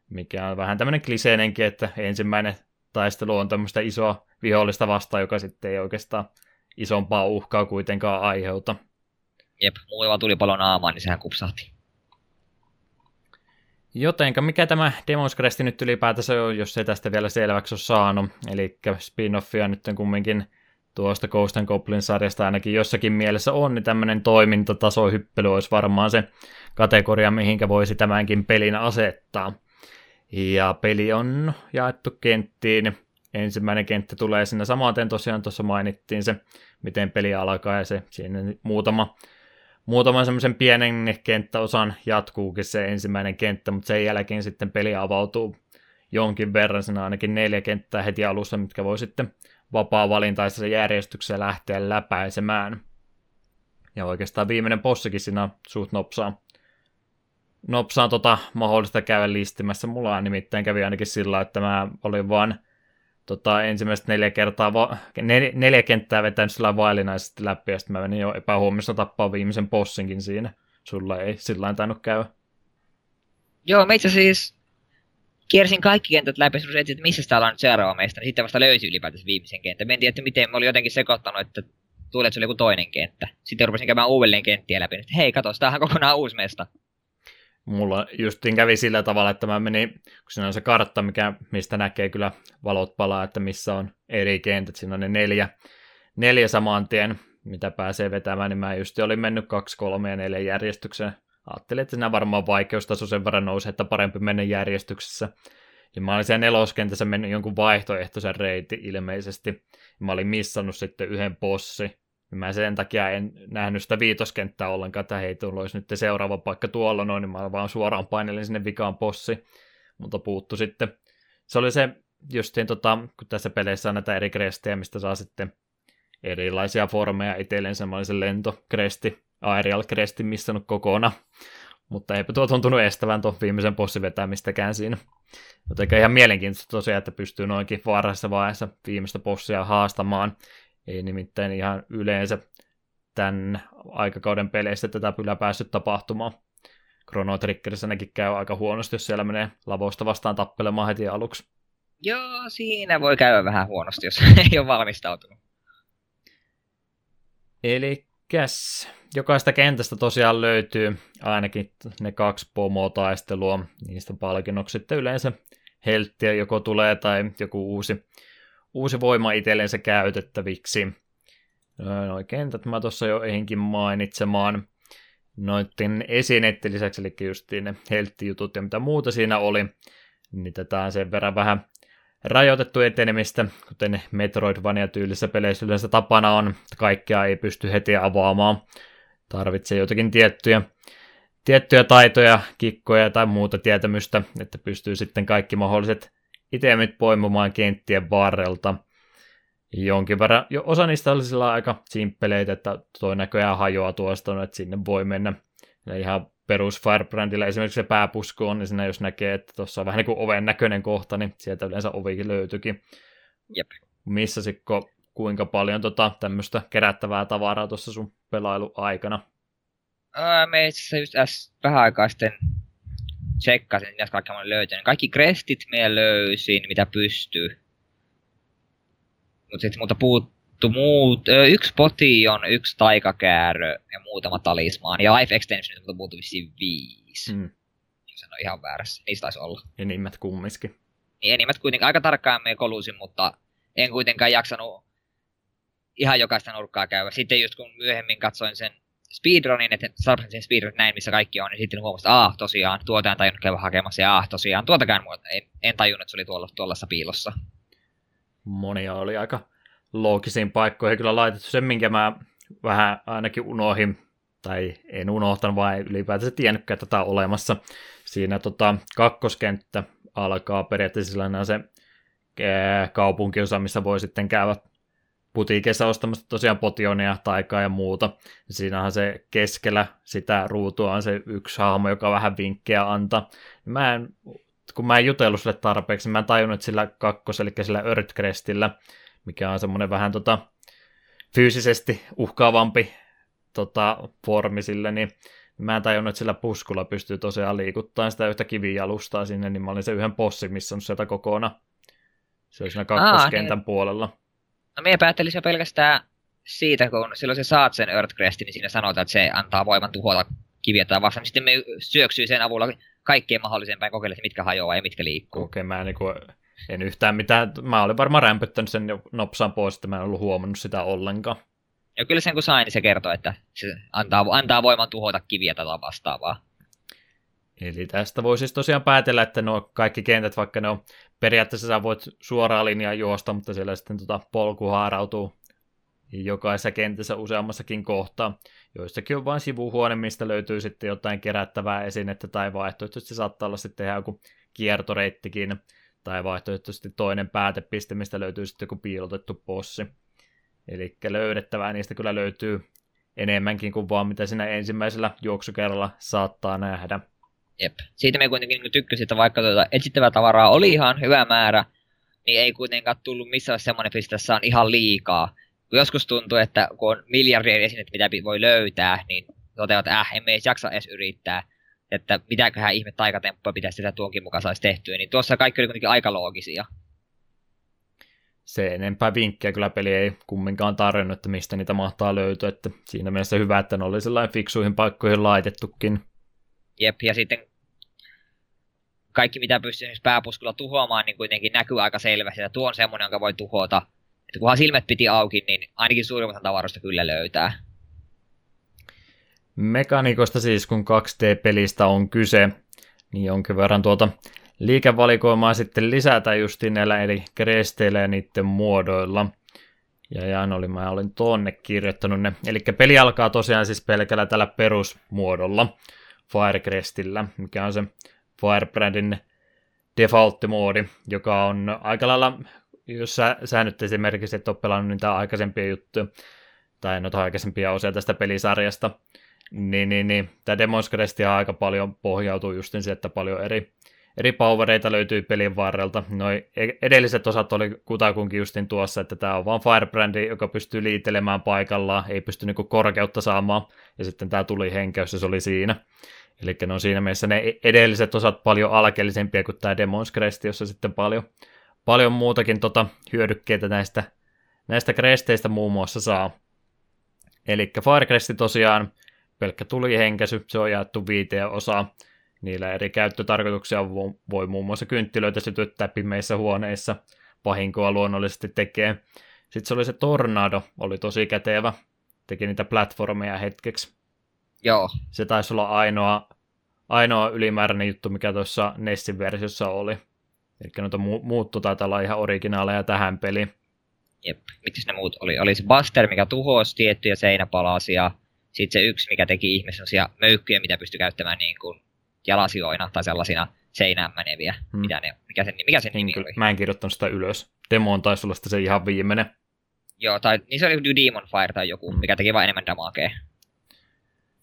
mikä on vähän tämmöinen kliseinenkin, että ensimmäinen taistelu on tämmöistä isoa vihollista vastaan, joka sitten ei oikeastaan isompaa uhkaa kuitenkaan aiheuta. Jep, mulla vaan tulipalo naamaan, niin sehän kupsahti. Jotenka mikä tämä Demons nyt ylipäätänsä on, jos ei tästä vielä selväksi ole saanut. Eli spin-offia nyt kumminkin tuosta Ghost and Goblin-sarjasta ainakin jossakin mielessä on, niin tämmöinen toimintatasohyppely olisi varmaan se kategoria, mihinkä voisi tämänkin pelin asettaa. Ja peli on jaettu kenttiin ensimmäinen kenttä tulee sinne samaten tosiaan tuossa mainittiin se, miten peli alkaa ja se siinä muutama, muutama semmoisen pienen kenttäosan jatkuukin se ensimmäinen kenttä, mutta sen jälkeen sitten peli avautuu jonkin verran, siinä ainakin neljä kenttää heti alussa, mitkä voi sitten vapaa-valintaisessa järjestyksessä lähteä läpäisemään. Ja oikeastaan viimeinen bossikin siinä suht nopsaa. Nopsaan tota mahdollista käydä listimässä. Mulla nimittäin kävi ainakin sillä, että mä olin vaan tota, ensimmäistä neljä kertaa, va- nel- neljä kenttää vetänyt sillä vaillinaisesti läpi, ja sitten mä menin jo epähuomissa tappaa viimeisen bossinkin siinä. Sulla ei sillä tainnut käydä. Joo, meitä siis kiersin kaikki kentät läpi, ja että missä täällä on nyt seuraava meistä, niin sitten vasta löysin ylipäätänsä viimeisen kentän. Mä en tiedä, että miten mä olin jotenkin sekoittanut, että tuli, että se oli joku toinen kenttä. Sitten rupesin käymään uudelleen kenttiä läpi, että hei, katos, tämähän on kokonaan uusi mesta mulla justiin kävi sillä tavalla, että mä menin, kun siinä on se kartta, mikä, mistä näkee kyllä valot palaa, että missä on eri kentät, siinä on ne neljä, neljä saman tien, mitä pääsee vetämään, niin mä just olin mennyt kaksi, kolme ja neljä järjestykseen. Ajattelin, että siinä varmaan vaikeustaso sen verran nousee, että parempi mennä järjestyksessä. Ja mä olin siellä neloskentässä mennyt jonkun vaihtoehtoisen reitin ilmeisesti. Ja mä olin missannut sitten yhden bossi, Mä sen takia en nähnyt sitä viitoskenttää ollenkaan, että hei, tuolla olisi nyt seuraava paikka tuolla noin, niin mä vaan suoraan painelin sinne vikaan possi, mutta puuttu sitten. Se oli se, justiin tota, kun tässä peleissä on näitä eri krestejä, mistä saa sitten erilaisia formeja itselleen, mä olin se lentokresti, aerial kresti missannut kokonaan. mutta eipä tuo tuntunut estävän tuon viimeisen bossin vetämistäkään siinä. Jotenkin ihan mielenkiintoista tosiaan, että pystyy noinkin varhaisessa vaiheessa viimeistä bossia haastamaan. Ei nimittäin ihan yleensä tämän aikakauden peleissä tätä kyllä päässyt tapahtumaan. Chrono Triggerissä nekin käy aika huonosti, jos siellä menee lavoista vastaan tappelemaan heti aluksi. Joo, siinä voi käydä vähän huonosti, jos ei ole valmistautunut. Eli jokaista kentästä tosiaan löytyy ainakin ne kaksi pomotaistelua, niistä palkinnoksi sitten yleensä helttiä joko tulee tai joku uusi, uusi voima itsellensä käytettäviksi. Noin kentät mä tuossa jo ehinkin mainitsemaan noiden esineiden lisäksi, eli just ne helttijutut ja mitä muuta siinä oli, niin tätä on sen verran vähän rajoitettu etenemistä, kuten Metroidvania-tyylissä peleissä yleensä tapana on, että kaikkea ei pysty heti avaamaan. Tarvitsee jotakin tiettyjä, tiettyjä taitoja, kikkoja tai muuta tietämystä, että pystyy sitten kaikki mahdolliset itemit poimumaan kenttien varrelta. Jonkin verran, jo osa niistä oli sillä aika simppeleitä, että toi näköjään hajoaa tuosta, että sinne voi mennä ja ihan perus Firebrandilla esimerkiksi se pääpusku on, niin siinä jos näkee, että tuossa on vähän niin kuin oven näköinen kohta, niin sieltä yleensä ovikin löytyykin. Jep. Missä sitten kuinka paljon tota, tämmöistä kerättävää tavaraa tuossa sun pelailuaikana? Öö, me itse just äs, vähän aikaa sitten tsekkasin, mitä kaikki mä löytänyt. Kaikki krestit me löysin, mitä pystyy. Mutta sitten muuta puut, juttu muut. Yksi poti on yksi taikakäärö ja muutama talismaan. Ja life extension mutta puuttu vissiin viisi. Mm. Jos en ole ihan väärässä. Niistä taisi olla. Enimmät kumminkin. Niin enimmät kuitenkin aika tarkkaan me kolusin, mutta en kuitenkaan jaksanut ihan jokaista nurkkaa käydä. Sitten just kun myöhemmin katsoin sen speedrunin, että sarpasin sen speedrunin näin, missä kaikki on, niin sitten huomasin, että aah, tosiaan, tuota en tajunnut käydä hakemassa, ja aah, tosiaan, tuotakään en, en tajunnut, että se oli tuolla, tuollaisessa piilossa. Monia oli aika loogisiin paikkoihin kyllä laitettu sen, minkä mä vähän ainakin unohin, tai en unohtanut, vaan ylipäätänsä tiennytkään tätä olemassa. Siinä tota, kakkoskenttä alkaa periaatteessa sellainen se kaupunkiosa, missä voi sitten käydä putiikeissa ostamassa tosiaan potionia, taikaa ja muuta. Siinähän se keskellä sitä ruutua on se yksi hahmo, joka vähän vinkkejä antaa. Mä en, kun mä en jutellut sille tarpeeksi, mä en tajunnut, että sillä kakkos, eli sillä Earthcrestillä, mikä on semmoinen vähän tota, fyysisesti uhkaavampi tota, formi sille, niin mä en tajunnut, että sillä puskulla pystyy tosiaan liikuttamaan sitä yhtä kivijalustaa sinne, niin mä olin se yhden possin on sieltä kokonaan. Se oli siinä kakkoskentän niin. puolella. No me päättelisin pelkästään siitä, kun silloin se saat sen Earthcrestin, niin siinä sanotaan, että se antaa voiman tuhota kiviä tai vastaan. Sitten me syöksyy sen avulla kaikkien mahdollisen päin kokeilla, mitkä hajoaa ja mitkä liikkuu. Okei, okay, mä en niin kuin en yhtään mitään, mä olin varmaan rämpöttänyt sen nopsaan pois, että mä en ollut huomannut sitä ollenkaan. Ja kyllä sen kun sain, niin se kertoo, että se antaa, antaa voiman tuhota kiviä tai vastaavaa. Eli tästä voi siis tosiaan päätellä, että nuo kaikki kentät, vaikka ne on periaatteessa sä voit suoraan linjaa juosta, mutta siellä sitten tota polku haarautuu jokaisessa kentässä useammassakin kohtaa. Joissakin on vain sivuhuone, mistä löytyy sitten jotain kerättävää esinettä tai vaihtoehtoisesti saattaa olla sitten ihan joku kiertoreittikin tai vaihtoehtoisesti toinen päätepiste, mistä löytyy sitten joku piilotettu possi. Eli löydettävää niistä kyllä löytyy enemmänkin kuin vaan mitä siinä ensimmäisellä juoksukerralla saattaa nähdä. Jep. Siitä me kuitenkin niin tykkäsin, että vaikka tuota etsittävää tavaraa oli ihan hyvä määrä, niin ei kuitenkaan tullut missään semmoinen piste, on ihan liikaa. Joskus tuntuu, että kun on miljardien esineet, mitä voi löytää, niin toteavat, että äh, emme edes jaksa edes yrittää että mitäköhän ihme taikatemppuja pitäisi sitä tuonkin mukaan saisi tehtyä, niin tuossa kaikki oli kuitenkin aika loogisia. Se enempää vinkkejä kyllä peli ei kumminkaan tarjonnut, että mistä niitä mahtaa löytyä, että siinä mielessä hyvä, että ne oli sellainen fiksuihin paikkoihin laitettukin. Jep, ja sitten kaikki mitä pystyy esimerkiksi pääpuskulla tuhoamaan, niin kuitenkin näkyy aika selvästi, että tuo on semmoinen, jonka voi tuhota. Että kunhan silmät piti auki, niin ainakin suurimmat tavaroista kyllä löytää. Mekaniikosta siis, kun 2D-pelistä on kyse, niin jonkin verran tuota liikevalikoimaa sitten lisätä justiin näillä eri kresteillä ja niiden muodoilla. Ja Jan oli, mä olin tonne kirjoittanut ne. Eli peli alkaa tosiaan siis pelkällä tällä perusmuodolla, Firecrestillä, mikä on se Firebrandin default-moodi, joka on aika lailla, jos sä, sä nyt esimerkiksi et ole pelannut niitä aikaisempia juttuja, tai noita aikaisempia osia tästä pelisarjasta, Niin, niin, niin. Tämä Demon's aika paljon pohjautuu just siihen, että paljon eri, eri powereita löytyy pelin varrelta. Noi e- edelliset osat oli kutakunkin justin tuossa, että tämä on vaan Firebrandi, joka pystyy liitelemään paikallaan, ei pysty niinku korkeutta saamaan, ja sitten tämä tuli henkeys, ja se oli siinä. Eli ne on siinä mielessä ne edelliset osat paljon alkeellisempia kuin tämä Demon's Crest, jossa sitten paljon, paljon muutakin tota hyödykkeitä näistä, näistä kresteistä muun muassa saa. Eli Firecrest tosiaan pelkkä tulihenkäsy, se on jaettu viiteen osaa. Niillä eri käyttötarkoituksia voi muun muassa kynttilöitä sytyttää pimeissä huoneissa. Vahinkoa luonnollisesti tekee. Sitten se oli se Tornado, oli tosi kätevä. Teki niitä platformeja hetkeksi. Joo. Se taisi olla ainoa, ainoa ylimääräinen juttu, mikä tuossa Nessin versiossa oli. Eli noita mu- muuttu taitaa olla ihan originaaleja tähän peliin. Jep. Mitäs ne muut oli? Oli se Buster, mikä tuhosi tiettyjä seinäpalasia. Sitten se yksi, mikä teki ihmisiä möykkyjä, mitä pystyi käyttämään niin kuin jalasioina tai sellaisina seinään meneviä. Hmm. Mitä ne, mikä sen, mikä sen nimi niin, oli? Mä en kirjoittanut sitä ylös. Demo on taisi olla se ihan viimeinen. Joo, tai niin se oli Demon Fire tai joku, hmm. mikä teki vain enemmän damakea.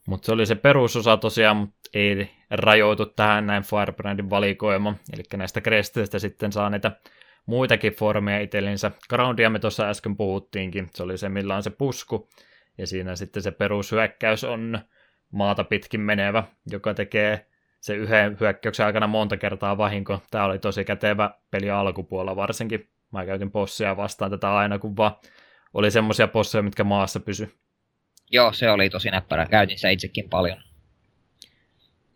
Mutta se oli se perusosa tosiaan, mutta ei rajoitu tähän näin Firebrandin valikoima. Eli näistä kresteistä sitten saa näitä muitakin formeja itsellensä. Groundia me tuossa äsken puhuttiinkin. Se oli se, millä on se pusku. Ja siinä sitten se perushyökkäys on maata pitkin menevä, joka tekee se yhden hyökkäyksen aikana monta kertaa vahinko. Tämä oli tosi kätevä peli alkupuolella varsinkin. Mä käytin possia vastaan tätä aina, kun vaan oli semmoisia posseja, mitkä maassa pysy. Joo, se oli tosi näppärä. Käytin sitä itsekin paljon.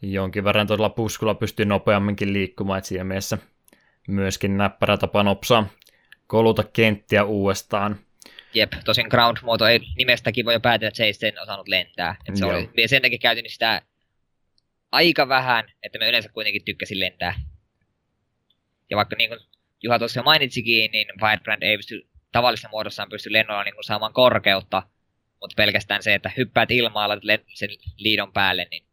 Jonkin verran tuolla puskulla pystyy nopeamminkin liikkumaan, että siinä mielessä myöskin näppärä tapa nopsaa koluta kenttiä uudestaan. Jep, tosin ground-muoto ei nimestäkin voi jo päätellä, että se ei sitten osannut lentää. Et se oli, sen takia käytin sitä aika vähän, että mä yleensä kuitenkin tykkäsin lentää. Ja vaikka niin kuin Juha tuossa mainitsikin, niin Firebrand ei pysty tavallisessa muodossaan pysty lennolla niin kuin saamaan korkeutta, mutta pelkästään se, että hyppäät ilmaalla sen liidon päälle, niin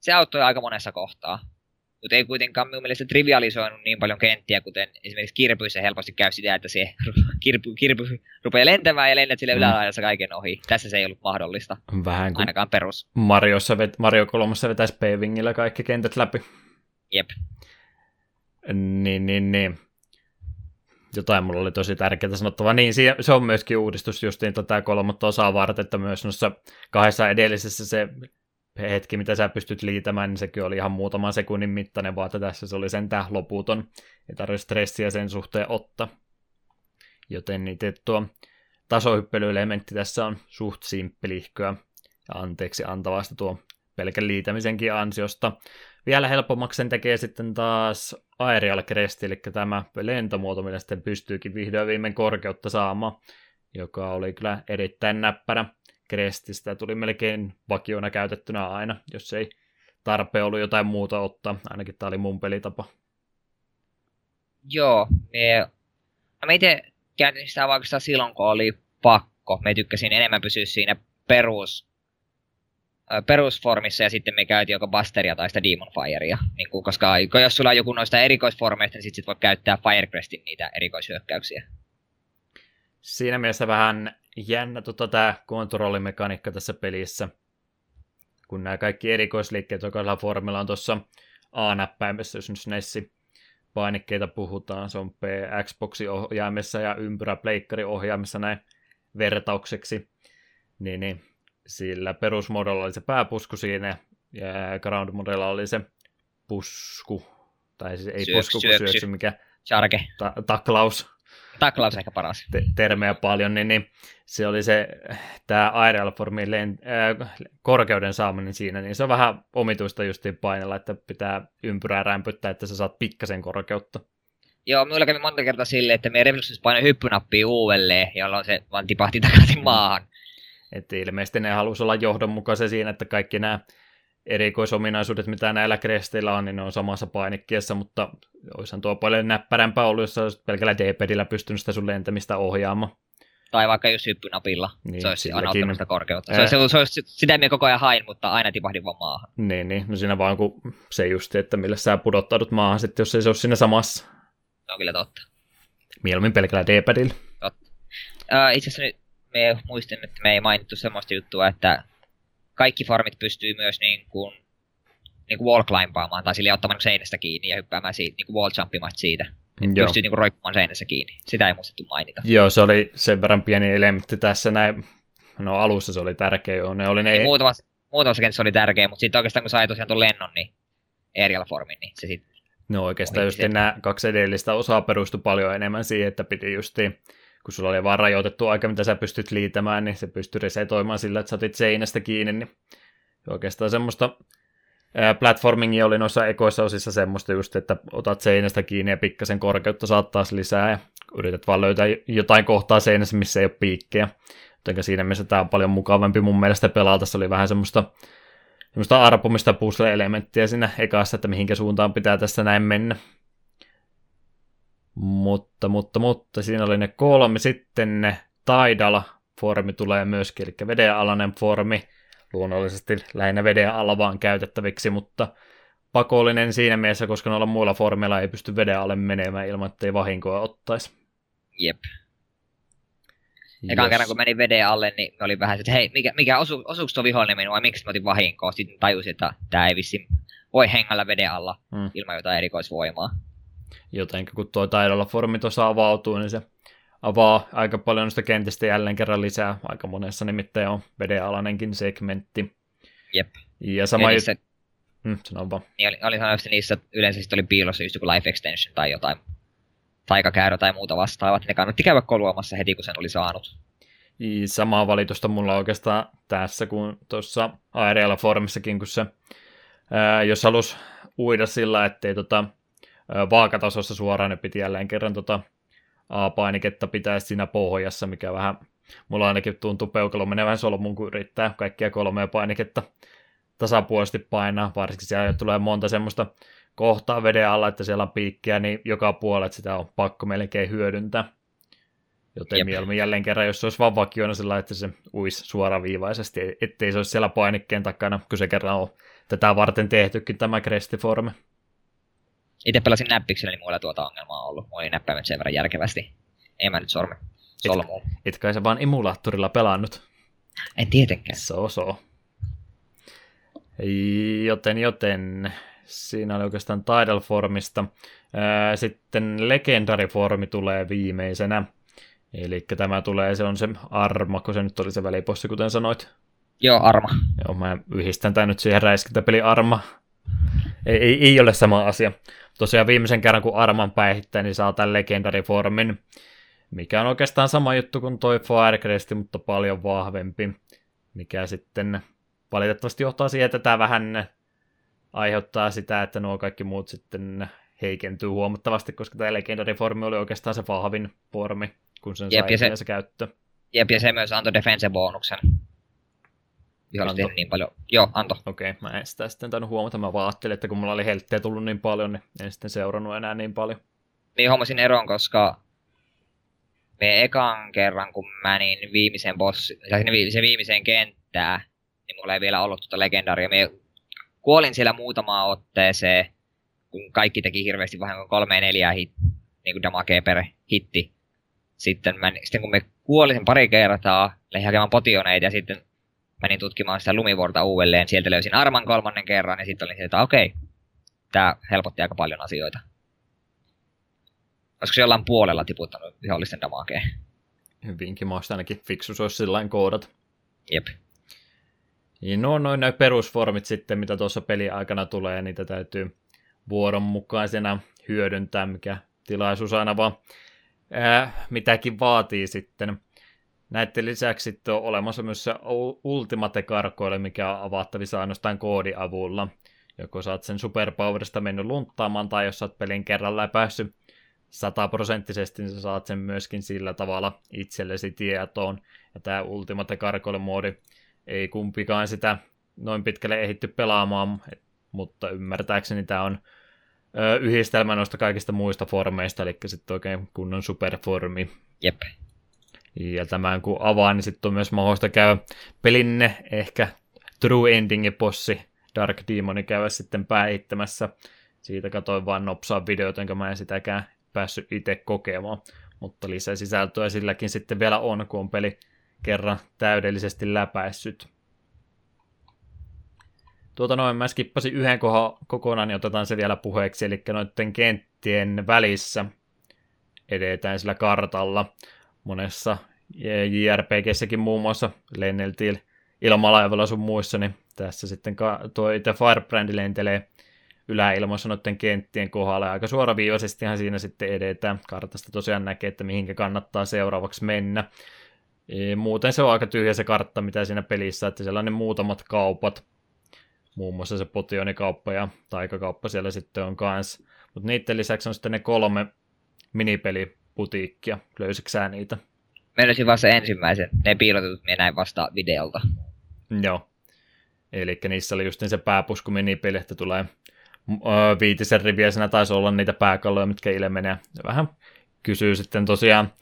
se auttoi aika monessa kohtaa mutta ei kuitenkaan minun mielestä trivialisoinut niin paljon kenttiä, kuten esimerkiksi kirpyissä helposti käy sitä, että se kirpy, kirpy rupeaa lentämään ja lennät sille mm. ylälaidassa kaiken ohi. Tässä se ei ollut mahdollista. Vähän kuin ainakaan perus. Mariossa vet, Mario 3 vetäisi pavingilla kaikki kentät läpi. Jep. Niin, niin, niin. Jotain mulla oli tosi tärkeää sanottavaa. Niin, se on myöskin uudistus justiin tätä kolmatta osaa varten, että myös noissa kahdessa edellisessä se hetki, mitä sä pystyt liitämään, niin sekin oli ihan muutaman sekunnin mittainen, vaan että tässä se oli sentään loputon. Ei tarvitse stressiä sen suhteen ottaa. Joten niin tuo tasohyppelyelementti tässä on suht simppelihköä anteeksi antavasta tuo pelkän liitämisenkin ansiosta. Vielä helpommaksi sen tekee sitten taas Aerial Crest, eli tämä lentomuoto, millä sitten pystyykin vihdoin viimein korkeutta saamaan, joka oli kyllä erittäin näppärä. Crestistä tuli melkein vakiona käytettynä aina, jos ei tarpeen ollut jotain muuta ottaa. Ainakin tämä oli mun pelitapa. Joo, me, me itse käytin sitä vaikka silloin, kun oli pakko. Me tykkäsin enemmän pysyä siinä perus, perusformissa ja sitten me käytiin joko Busteria tai sitä Demon Firea. Niin kuin, koska jos sulla on joku noista erikoisformeista, niin sitten sit voi käyttää Firecrestin niitä erikoishyökkäyksiä. Siinä mielessä vähän jännä tota, tämä kontrollimekaniikka tässä pelissä, kun nämä kaikki erikoisliikkeet jokaisella formilla on tuossa A-näppäimessä, jos nyt Nessi painikkeita puhutaan, se on P Xboxin ohjaimessa ja ympyrä pleikkari ohjaimessa näin vertaukseksi, niin, niin sillä perusmodolla oli se pääpusku siinä ja ground modella oli se pusku, tai siis ei syöksy, pusku, kun syöksy, mikä Charge. Ta- taklaus taklaus ehkä paras. Te- termejä paljon, niin, niin se oli se, tämä aerial formin äh, korkeuden saaminen siinä, niin se on vähän omituista justiin painella, että pitää ympyrää rämpyttää, että sä saat pikkasen korkeutta. Joo, minulla kävi monta kertaa silleen, että me Revolutions painoi hyppynappia uudelleen, jolloin se vaan tipahti takaisin maahan. Että ilmeisesti ne halusi olla johdonmukaisia siinä, että kaikki nämä erikoisominaisuudet, mitä näillä kresteillä on, niin ne on samassa painikkeessa, mutta olisihan tuo paljon näppärämpää ollut, jos olisit pelkällä D-pedillä pystynyt sitä sun lentämistä ohjaamaan. Tai vaikka just hyppynapilla. Niin, se olisi aina ottanut sitä korkeutta. Se, olisi, se, olisi, sitä minä koko ajan hain, mutta aina tipahdin vaan maahan. Niin, niin. No siinä vaan kun se just, että millä sä pudottaudut maahan sitten, jos ei se ole siinä samassa. Se on kyllä totta. Mieluummin pelkällä D-padilla. Totta. Uh, itse asiassa nyt me muistin, että me ei mainittu semmoista juttua, että kaikki formit pystyy myös niin kuin, niin kuin wall climbaamaan tai sille ottamaan seinästä kiinni ja hyppäämään siitä, niin kuin wall jumpimaan siitä. Joo. Pystyy niin kuin roikkumaan seinässä kiinni. Sitä ei muistettu mainita. Joo, se oli sen verran pieni elementti tässä näin. No alussa se oli tärkeä, joo. Ne oli ne... Niin, muutamassa, muutamassa kentässä oli tärkeä, mutta sitten oikeastaan kun sai tosiaan tuon lennon, niin aerial formin, niin se sitten... No oikeastaan just nämä kaksi edellistä osaa perustui paljon enemmän siihen, että piti justiin kun sulla oli vaan rajoitettu aika, mitä sä pystyt liitämään, niin se pystyi resetoimaan sillä, että sä otit seinästä kiinni, niin oikeastaan semmoista platformingia oli noissa ekoissa osissa semmoista just, että otat seinästä kiinni ja pikkasen korkeutta saattaa lisää ja yrität vaan löytää jotain kohtaa seinässä, missä ei ole piikkejä. Jotenka siinä mielessä tämä on paljon mukavampi mun mielestä pelaa. Tässä oli vähän semmoista, semmoista arpumista puzzle-elementtiä siinä ekassa, että mihinkä suuntaan pitää tässä näin mennä. Mutta, mutta, mutta siinä oli ne kolme. Sitten ne Tidal-formi tulee myöskin, eli vedenalainen formi, luonnollisesti lähinnä veden alla vaan käytettäviksi, mutta pakollinen siinä mielessä, koska noilla muilla formeilla ei pysty veden alle menemään ilman, että ei vahinkoa ottaisi. Jep. Ekan kerran kun menin veden alle, niin oli vähän että hei, mikä, mikä osu, osuuko tuo vihollinen minua, miksi mä otin vahinkoa? Sitten tajusin, että tämä ei vissi voi hengällä veden alla hmm. ilman jotain erikoisvoimaa. Jotenkin kun tuo taidolla formi tuossa avautuu, niin se avaa aika paljon noista kentistä jälleen kerran lisää. Aika monessa nimittäin on vedenalainenkin segmentti. Jep. Ja sama ja niissä, hmm, sano vaan. Niin oli, oli sanoa, niissä yleensä oli piilossa just joku life extension tai jotain taikakäärö tai muuta vastaavat. Ne kannatti käydä koluamassa heti, kun sen oli saanut. Samaa valitusta mulla oikeastaan tässä kuin tuossa Aerealla Formissakin, kun se, ää, jos halus uida sillä, ettei tota, vaakatasossa suoraan, ne piti jälleen kerran tota A-painiketta pitää siinä pohjassa, mikä vähän, mulla ainakin tuntuu peukalo menevän solmun, kun yrittää kaikkia kolmea painiketta tasapuolisesti painaa, varsinkin siellä tulee monta semmoista kohtaa veden alla, että siellä on piikkiä, niin joka puolella sitä on pakko melkein hyödyntää. Joten Jep. mieluummin jälleen kerran, jos se olisi vaan vakioina sillä, että se uisi suoraviivaisesti, ettei se olisi siellä painikkeen takana, kun se kerran on tätä varten tehtykin tämä Crestiforme. Itse pelasin näppiksellä, niin mulla tuota ongelmaa ollut. Mulla oli näppäimet sen verran järkevästi. Ei mä nyt sorme solmuun. Et, et kai sä vaan emulaattorilla pelannut? En tietenkään. So, so. Joten, joten siinä oli oikeastaan Tidal-formista. Sitten Legendary-formi tulee viimeisenä. Eli tämä tulee, se on se Arma, kun se nyt oli se välipossi, kuten sanoit. Joo, Arma. Joo, mä yhdistän tämän nyt siihen räiskintäpeli Arma. Ei, ei, ei ole sama asia. Tosiaan viimeisen kerran, kun Arman päihittää, niin saa tämän Legendary-formin, mikä on oikeastaan sama juttu kuin toi Firecrest, mutta paljon vahvempi, mikä sitten valitettavasti johtaa siihen, että tämä vähän aiheuttaa sitä, että nuo kaikki muut sitten heikentyy huomattavasti, koska tämä Legendary formi oli oikeastaan se vahvin formi, kun sen Jep, sai se, se käyttö. Jep, ja se myös antoi defense-bonuksen. Anto. niin paljon. Joo, Anto. Okei, okay, mä en sitä sitten tainnut huomata. Mä vaan ajattelin, että kun mulla oli helttejä tullut niin paljon, niin en sitten seurannut enää niin paljon. Niin hommasin eron, koska me ekan kerran, kun mä niin viimeisen boss, tai se viimeiseen kenttään, niin mulla ei vielä ollut tuota legendaria. Me kuolin siellä muutamaan otteeseen, kun kaikki teki hirveästi vähän kolme ja neljä hit, niin kuin per hitti. Sitten, mä, sitten kun me kuolin sen pari kertaa, lähdin hakemaan potioneita ja sitten menin tutkimaan sitä lumivuorta uudelleen. Sieltä löysin arman kolmannen kerran ja sitten olin sieltä, että okei, tämä helpotti aika paljon asioita. Olisiko se jollain puolella tiputtanut vihollisten damagea? Hyvinkin maasta ainakin fiksus olisi sillä koodat. Jep. Niin no noin noin perusformit sitten, mitä tuossa peli aikana tulee, niitä täytyy vuoronmukaisena hyödyntää, mikä tilaisuus aina vaan ää, mitäkin vaatii sitten. Näiden lisäksi on olemassa myös se Ultimate Karkoille, mikä on avattavissa ainoastaan koodin avulla. Joko saat sen superpowerista mennyt lunttaamaan, tai jos saat pelin kerralla päässyt sataprosenttisesti, niin sä saat sen myöskin sillä tavalla itsellesi tietoon. Ja tämä Ultimate Karkoille-moodi ei kumpikaan sitä noin pitkälle ehitty pelaamaan, mutta ymmärtääkseni tämä on yhdistelmä noista kaikista muista formeista, eli sitten oikein kunnon superformi. Jep. Ja tämän kun avaa, niin sitten on myös mahdollista käydä pelinne ehkä True Endingin possi Dark Demoni käydä sitten päihittämässä. Siitä katsoin vain nopsaa videoita, enkä mä en sitäkään päässyt itse kokemaan. Mutta lisää sisältöä silläkin sitten vielä on, kun on peli kerran täydellisesti läpäissyt. Tuota noin, mä skippasin yhden kohan kokonaan, niin otetaan se vielä puheeksi, eli noiden kenttien välissä edetään sillä kartalla. Monessa JRPGssäkin muun muassa lenneltiin ilmalaivalla sun muissa, niin tässä sitten tuo itse Firebrand lentelee yläilmassa noiden kenttien kohdalla. Ja aika suoraviivaisestihan siinä sitten edetään. Kartasta tosiaan näkee, että mihinkä kannattaa seuraavaksi mennä. E, muuten se on aika tyhjä se kartta, mitä siinä pelissä, että sellainen muutamat kaupat, muun muassa se potionikauppa ja taikakauppa siellä sitten on kanssa. Mutta niiden lisäksi on sitten ne kolme minipeliputiikkia. Löysitkö niitä? Mä löysin vasta ensimmäisen. Ne piilotetut minä näin vasta videolta. Joo. Eli niissä oli just se pääpusku minipeli, että tulee viitisen riviä, siinä taisi olla niitä pääkalloja, mitkä ilmenee. Ja vähän kysyy sitten tosiaan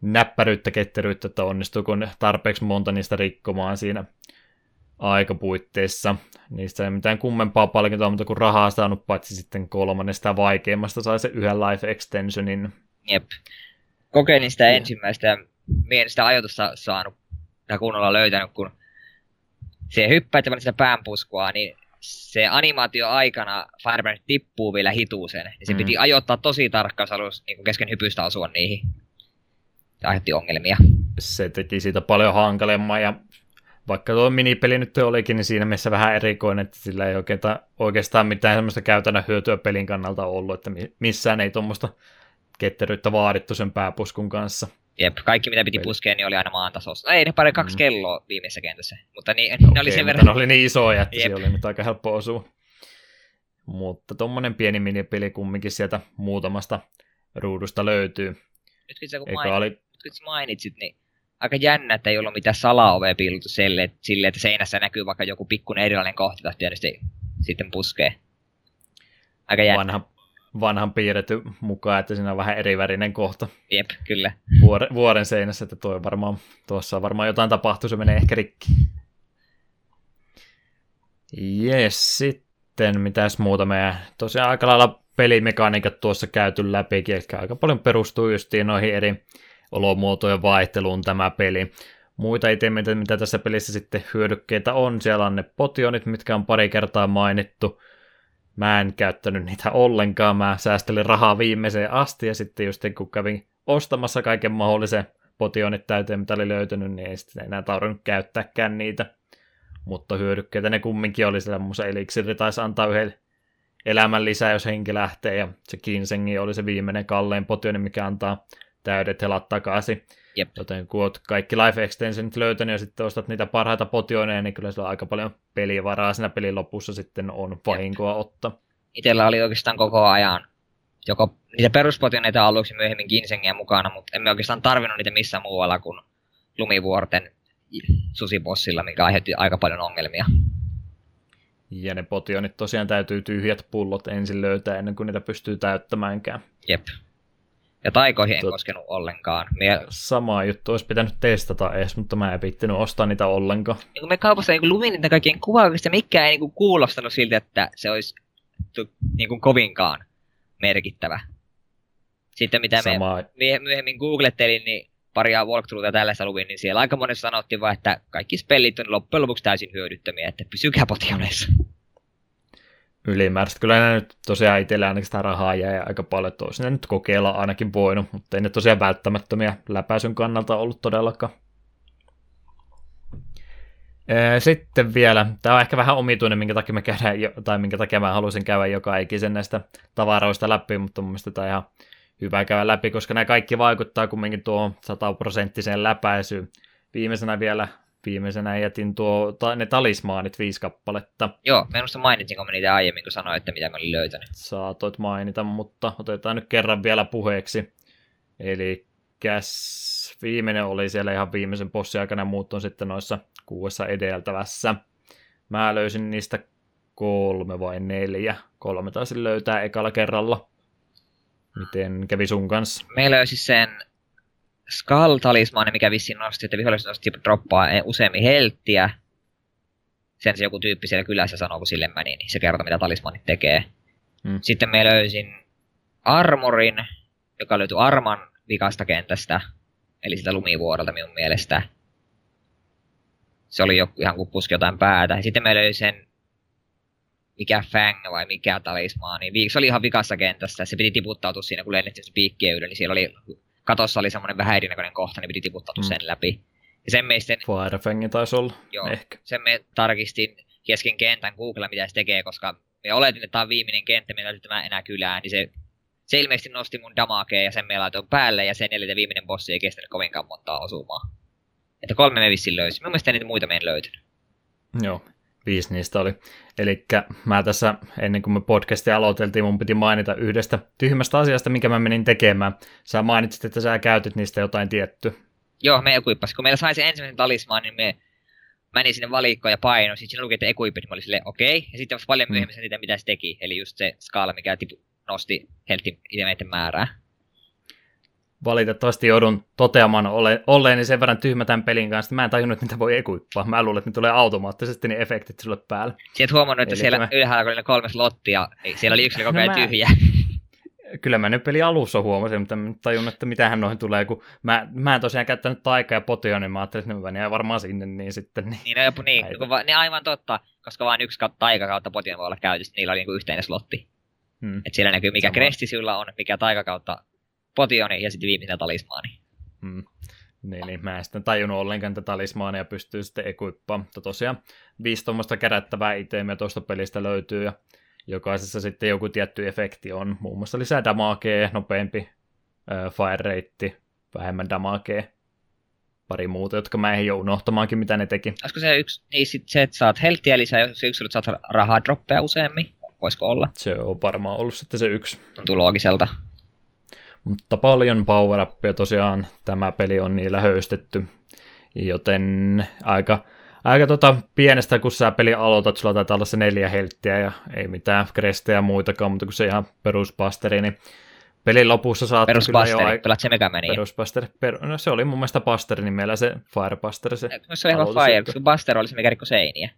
näppäryyttä, ketteryyttä, että onnistuuko tarpeeksi monta niistä rikkomaan siinä aikapuitteissa. Niistä ei mitään kummempaa palkintoa, mutta kun rahaa saanut paitsi sitten kolmannesta vaikeimmasta sai se yhden life extensionin. Jep. Kokeilin sitä ensimmäistä ja mien sitä ajoitusta saanut tai kunnolla löytänyt, kun se hyppää sitä päänpuskua, niin se animaatio aikana Firebrand tippuu vielä hituuseen, niin se mm. piti ajoittaa tosi tarkkaan, jos niin kesken hypystä osua niihin. Se aiheutti ongelmia. Se teki siitä paljon hankalemman ja vaikka tuo minipeli nyt olikin, niin siinä mielessä vähän erikoinen, että sillä ei oikeastaan mitään semmoista käytännön hyötyä pelin kannalta ollut, että missään ei tuommoista ketteryyttä vaadittu sen pääpuskun kanssa. Jep, kaikki mitä piti puskea, niin oli aina maan tasossa. No ei, ne pari kaksi mm. kelloa viimeisessä kentässä. Mutta niin, okay, ne oli sen verran... ne oli niin isoja, että Jep. oli nyt aika helppo osua. Mutta tuommoinen pieni minipeli kumminkin sieltä muutamasta ruudusta löytyy. Nyt kun sä, kun mainit, oli... nyt, kun sä mainitsit, niin aika jännä, että ei ollut mitään salaovea piilotu sille, sille, että seinässä näkyy vaikka joku pikkuinen erilainen kohta, tai tietysti sitten puskee. Aika jännä. Vanha, vanhan piirretty mukaan, että siinä on vähän erivärinen kohta. Jep, kyllä. Vuore, vuoren seinässä, että toi varmaan, tuossa on varmaan jotain tapahtuu, se menee ehkä rikki. Jes, sitten mitäs muuta meidän, tosiaan aika lailla pelimekaniikat tuossa käyty läpi, eli aika paljon perustuu justiin noihin eri olomuotojen vaihteluun tämä peli. Muita itemeitä, mitä tässä pelissä sitten hyödykkeitä on, siellä on ne potionit, mitkä on pari kertaa mainittu, Mä en käyttänyt niitä ollenkaan, mä säästelin rahaa viimeiseen asti ja sitten just kun kävin ostamassa kaiken mahdollisen potionit täyteen, mitä oli löytynyt, niin ei sitten enää tarvinnut käyttääkään niitä. Mutta hyödykkeitä ne kumminkin oli, sillä muun eliksiri taisi antaa yhden elämän lisää, jos henki lähtee, ja se Kinsengi oli se viimeinen kallein potioni, mikä antaa täydet helat takaisin. Jep. Joten kun olet kaikki life extensionit löytänyt ja sitten ostat niitä parhaita potioneja, niin kyllä sillä on aika paljon pelivaraa siinä pelin lopussa sitten on vahinkoa Jep. ottaa. Itellä oli oikeastaan koko ajan joko niitä peruspotioneita aluksi myöhemmin Ginsengiä mukana, mutta emme oikeastaan tarvinnut niitä missään muualla kuin lumivuorten susibossilla, mikä aiheutti aika paljon ongelmia. Ja ne potionit tosiaan täytyy tyhjät pullot ensin löytää ennen kuin niitä pystyy täyttämäänkään. Jep. Ja taikoihin en Tot... koskenut ollenkaan. Mie... Sama juttu olisi pitänyt testata edes, mutta mä en pittinyt ostaa niitä ollenkaan. Niin kun me kaupassa niin luin niitä kaikkien kuvaukista, mikä ei niin kuulostanut siltä, että se olisi niin kuin kovinkaan merkittävä. Sitten mitä Sama. me myöhemmin googlettelin, niin paria walkthroughta tällaista luvin, niin siellä aika monessa sanottiin vaan, että kaikki spellit on loppujen lopuksi täysin hyödyttömiä, että pysykää potioneissa ylimääräistä. Kyllä ne nyt tosiaan itsellä ainakin sitä rahaa jäi aika paljon, että olisi nyt kokeilla ainakin voinut, mutta ei ne tosiaan välttämättömiä läpäisyn kannalta ollut todellakaan. Sitten vielä, tämä on ehkä vähän omituinen, minkä takia me käydään, tai minkä takia mä haluaisin käydä joka ikisen näistä tavaroista läpi, mutta mun mielestä tämä on ihan hyvä käydä läpi, koska nämä kaikki vaikuttaa kumminkin tuo sataprosenttiseen läpäisyyn. Viimeisenä vielä viimeisenä jätin tuo, ta, ne talismaanit viisi kappaletta. Joo, minusta mainitsinko mä niitä aiemmin, kun sanoin, että mitä mä olin löytänyt. Saatoit mainita, mutta otetaan nyt kerran vielä puheeksi. Eli käs, viimeinen oli siellä ihan viimeisen bossin aikana, muut on sitten noissa kuudessa edeltävässä. Mä löysin niistä kolme vai neljä. Kolme taisin löytää ekalla kerralla. Miten kävi sun kanssa? Meillä löysi sen Skull-talismaani, mikä vissiin nosti, että viholliset nosti droppaa useammin helttiä. Sen se joku tyyppi siellä kylässä sanoo, kun sille meni, niin se kertoo, mitä talismanit tekee. Hmm. Sitten me löysin Armorin, joka löytyi Arman vikasta kentästä, eli sitä lumivuorelta minun mielestä. Se oli joku, ihan kuin puski jotain päätä. Sitten me löysin sen mikä Fang vai mikä talismaa, niin se oli ihan vikassa kentässä. Se piti tiputtautua siinä, kun lennettiin se piikkien yli, niin siellä oli, katossa oli semmoinen vähän erinäköinen kohta, niin piti tiputtautua mm. sen läpi. Ja sen meistä... Firefang taisi olla, joo, ehkä. Sen me tarkistin kesken kentän Google, mitä se tekee, koska me oletin, että tämä on viimeinen kenttä, mitä täytyy tämä enää kylään, niin se, se ilmeisesti nosti mun damakea ja sen me laitoin päälle, ja sen jälkeen viimeinen bossi ei kestänyt kovinkaan montaa osumaa. Että kolme me vissiin löysi. Mun mielestä niitä muita me en löytynyt. Joo, viisi niistä oli. Eli mä tässä, ennen kuin me podcastia aloiteltiin, mun piti mainita yhdestä tyhmästä asiasta, mikä mä menin tekemään. Sä mainitsit, että sä käytit niistä jotain tietty. Joo, me ekuippas. Kun meillä sai se ensimmäisen talismaan, niin me meni sinne valikkoon ja paino. Sitten siinä luki, että ekuippi, niin mä olin silleen, okei. Okay. Ja sitten paljon mm. myöhemmin mm. sitä, mitä se teki. Eli just se skaala, mikä tipu, nosti heltti itemeiden määrää valitettavasti joudun toteamaan ole, olleeni sen verran tyhmä tämän pelin kanssa, että mä en tajunnut, että niitä voi ekuippaa. Mä luulen, että ne tulee automaattisesti ne efektit sulle päälle. Sieltä huomannut, että Eli siellä mä... ylhäällä oli kolme slottia, niin siellä oli yksi koko ajan no tyhjä. Kyllä mä nyt peli alussa huomasin, mutta en tajunnut, että mitähän noihin tulee, kun mä, mä en tosiaan käyttänyt taikaa ja potia, niin mä ajattelin, että ne menee varmaan sinne, niin sitten... Niin, niin, no, jopu, niin, kun va, niin aivan totta, koska vain yksi taika kautta potion voi olla käytössä, niillä oli niin yhteinen slotti. Hmm. Et siellä näkyy, mikä Sama. kresti sillä on, mikä taikakautta potioni ja sitten viimeisenä talismaani. Hmm. Niin, niin, mä en sitten tajunnut ollenkaan tätä talismaania pystyy sitten ekuippaamaan. Mutta tosiaan viisi tuommoista kerättävää itemiä tuosta pelistä löytyy ja jokaisessa sitten joku tietty efekti on. Muun muassa lisää damakea, nopeampi äh, fire rate, vähemmän damakea, pari muuta, jotka mä en jo unohtamaankin, mitä ne teki. Olisiko se yksi, niin sit se, että saat helttiä lisää, jos yksilöt saat rahaa droppeja useammin? Voisiko olla? Se on varmaan ollut sitten se yksi. Tuntuu loogiselta. Mutta paljon power tosiaan tämä peli on niillä höystetty, joten aika, aika tota pienestä, kun sä peli aloitat, sulla taitaa olla se neljä helttiä ja ei mitään krestejä ja muitakaan, mutta kun se ihan peruspasteri, niin pelin lopussa saat kyllä jo... pelat se Megamania. Peruspasteri, per... no se oli mun mielestä pasteri nimellä se Firepasteri. Se, se oli ihan Fire, koska Buster oli se, mikä rikko seiniä.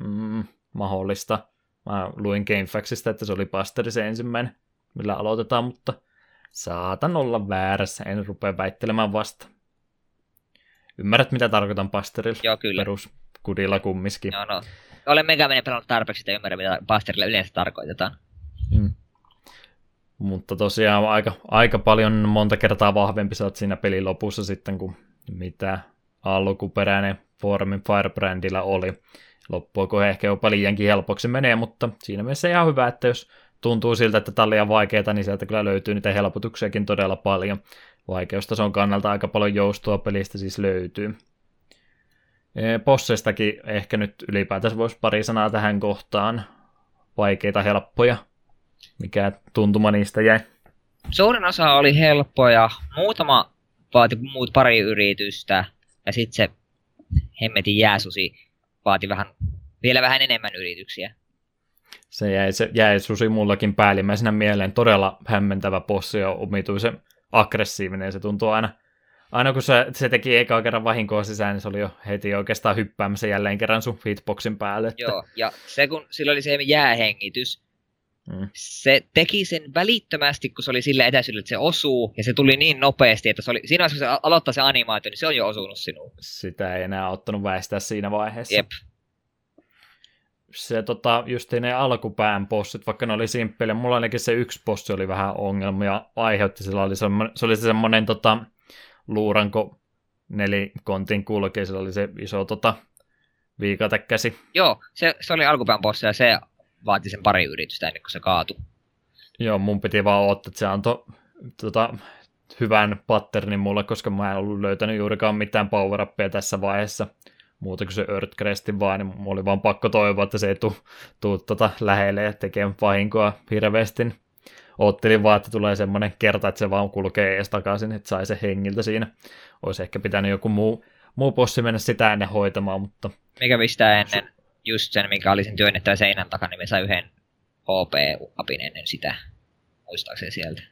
Mm, mahdollista. Mä luin GameFAQsista, että se oli pasteri se ensimmäinen, millä aloitetaan, mutta Saatan olla väärässä, en rupea väittelemään vasta. Ymmärrät, mitä tarkoitan pasterilla? Joo, kyllä. Peruskudilla kumminkin. Joo, no. Olen Megamanin pelannut tarpeeksi, että ymmärrän, mitä pasterilla yleensä tarkoitetaan. Mm. Mutta tosiaan aika, aika paljon monta kertaa vahvempi saat siinä pelin lopussa sitten, kuin mitä alkuperäinen Formin Firebrandilla oli. Loppuako ehkä jopa liiankin helpoksi menee, mutta siinä mielessä ihan hyvä, että jos tuntuu siltä, että tämä on liian vaikeaa, niin sieltä kyllä löytyy niitä helpotuksiakin todella paljon. Vaikeustason kannalta aika paljon joustoa pelistä siis löytyy. Posseistakin ehkä nyt ylipäätänsä voisi pari sanaa tähän kohtaan. Vaikeita, helppoja. Mikä tuntuma niistä jäi? Suurin osa oli helppoja. Muutama vaati muut pari yritystä. Ja sitten se hemmetin jääsusi vaati vähän, vielä vähän enemmän yrityksiä se jäi, se jäi susi mullakin päällimmäisenä mieleen. Todella hämmentävä possi ja omituisen aggressiivinen. Se tuntuu aina, aina kun se, se teki eka kerran vahinkoa sisään, niin se oli jo heti oikeastaan hyppäämässä jälleen kerran sun hitboxin päälle. Että... Joo, ja se kun sillä oli se jäähengitys, mm. se teki sen välittömästi, kun se oli sillä etäisyydellä, että se osuu, ja se tuli niin nopeasti, että se oli, siinä vaiheessa, kun se aloittaa se animaatio, niin se on jo osunut sinuun. Sitä ei enää ottanut väistää siinä vaiheessa. Jep se tota, just ne alkupään bossit, vaikka ne oli simppeliä, mulla ainakin se yksi bossi oli vähän ongelmia aiheutti, sillä oli semmoinen, se oli semmoinen tota, luuranko nelikontin kulkea, sillä oli se iso tota, viikatekäsi. Joo, se, se oli alkupään bossi ja se vaati sen pari yritystä ennen kuin se kaatui. Joo, mun piti vaan odottaa, että se antoi tota, hyvän patternin mulle, koska mä en ollut löytänyt juurikaan mitään power tässä vaiheessa muuta kuin se Earthcrestin vaan, niin mulla oli vaan pakko toivoa, että se ei tule tuu tota lähelle ja tekee vahinkoa hirveästi. Oottelin vaan, että tulee semmoinen kerta, että se vaan kulkee ees takaisin, että sai se hengiltä siinä. Olisi ehkä pitänyt joku muu, muu possi mennä sitä ennen hoitamaan, mutta... Mikä mistä ennen, just sen, mikä oli sen työnnettävä seinän takana, niin me sai yhden HP-apin ennen sitä, muistaakseni sieltä.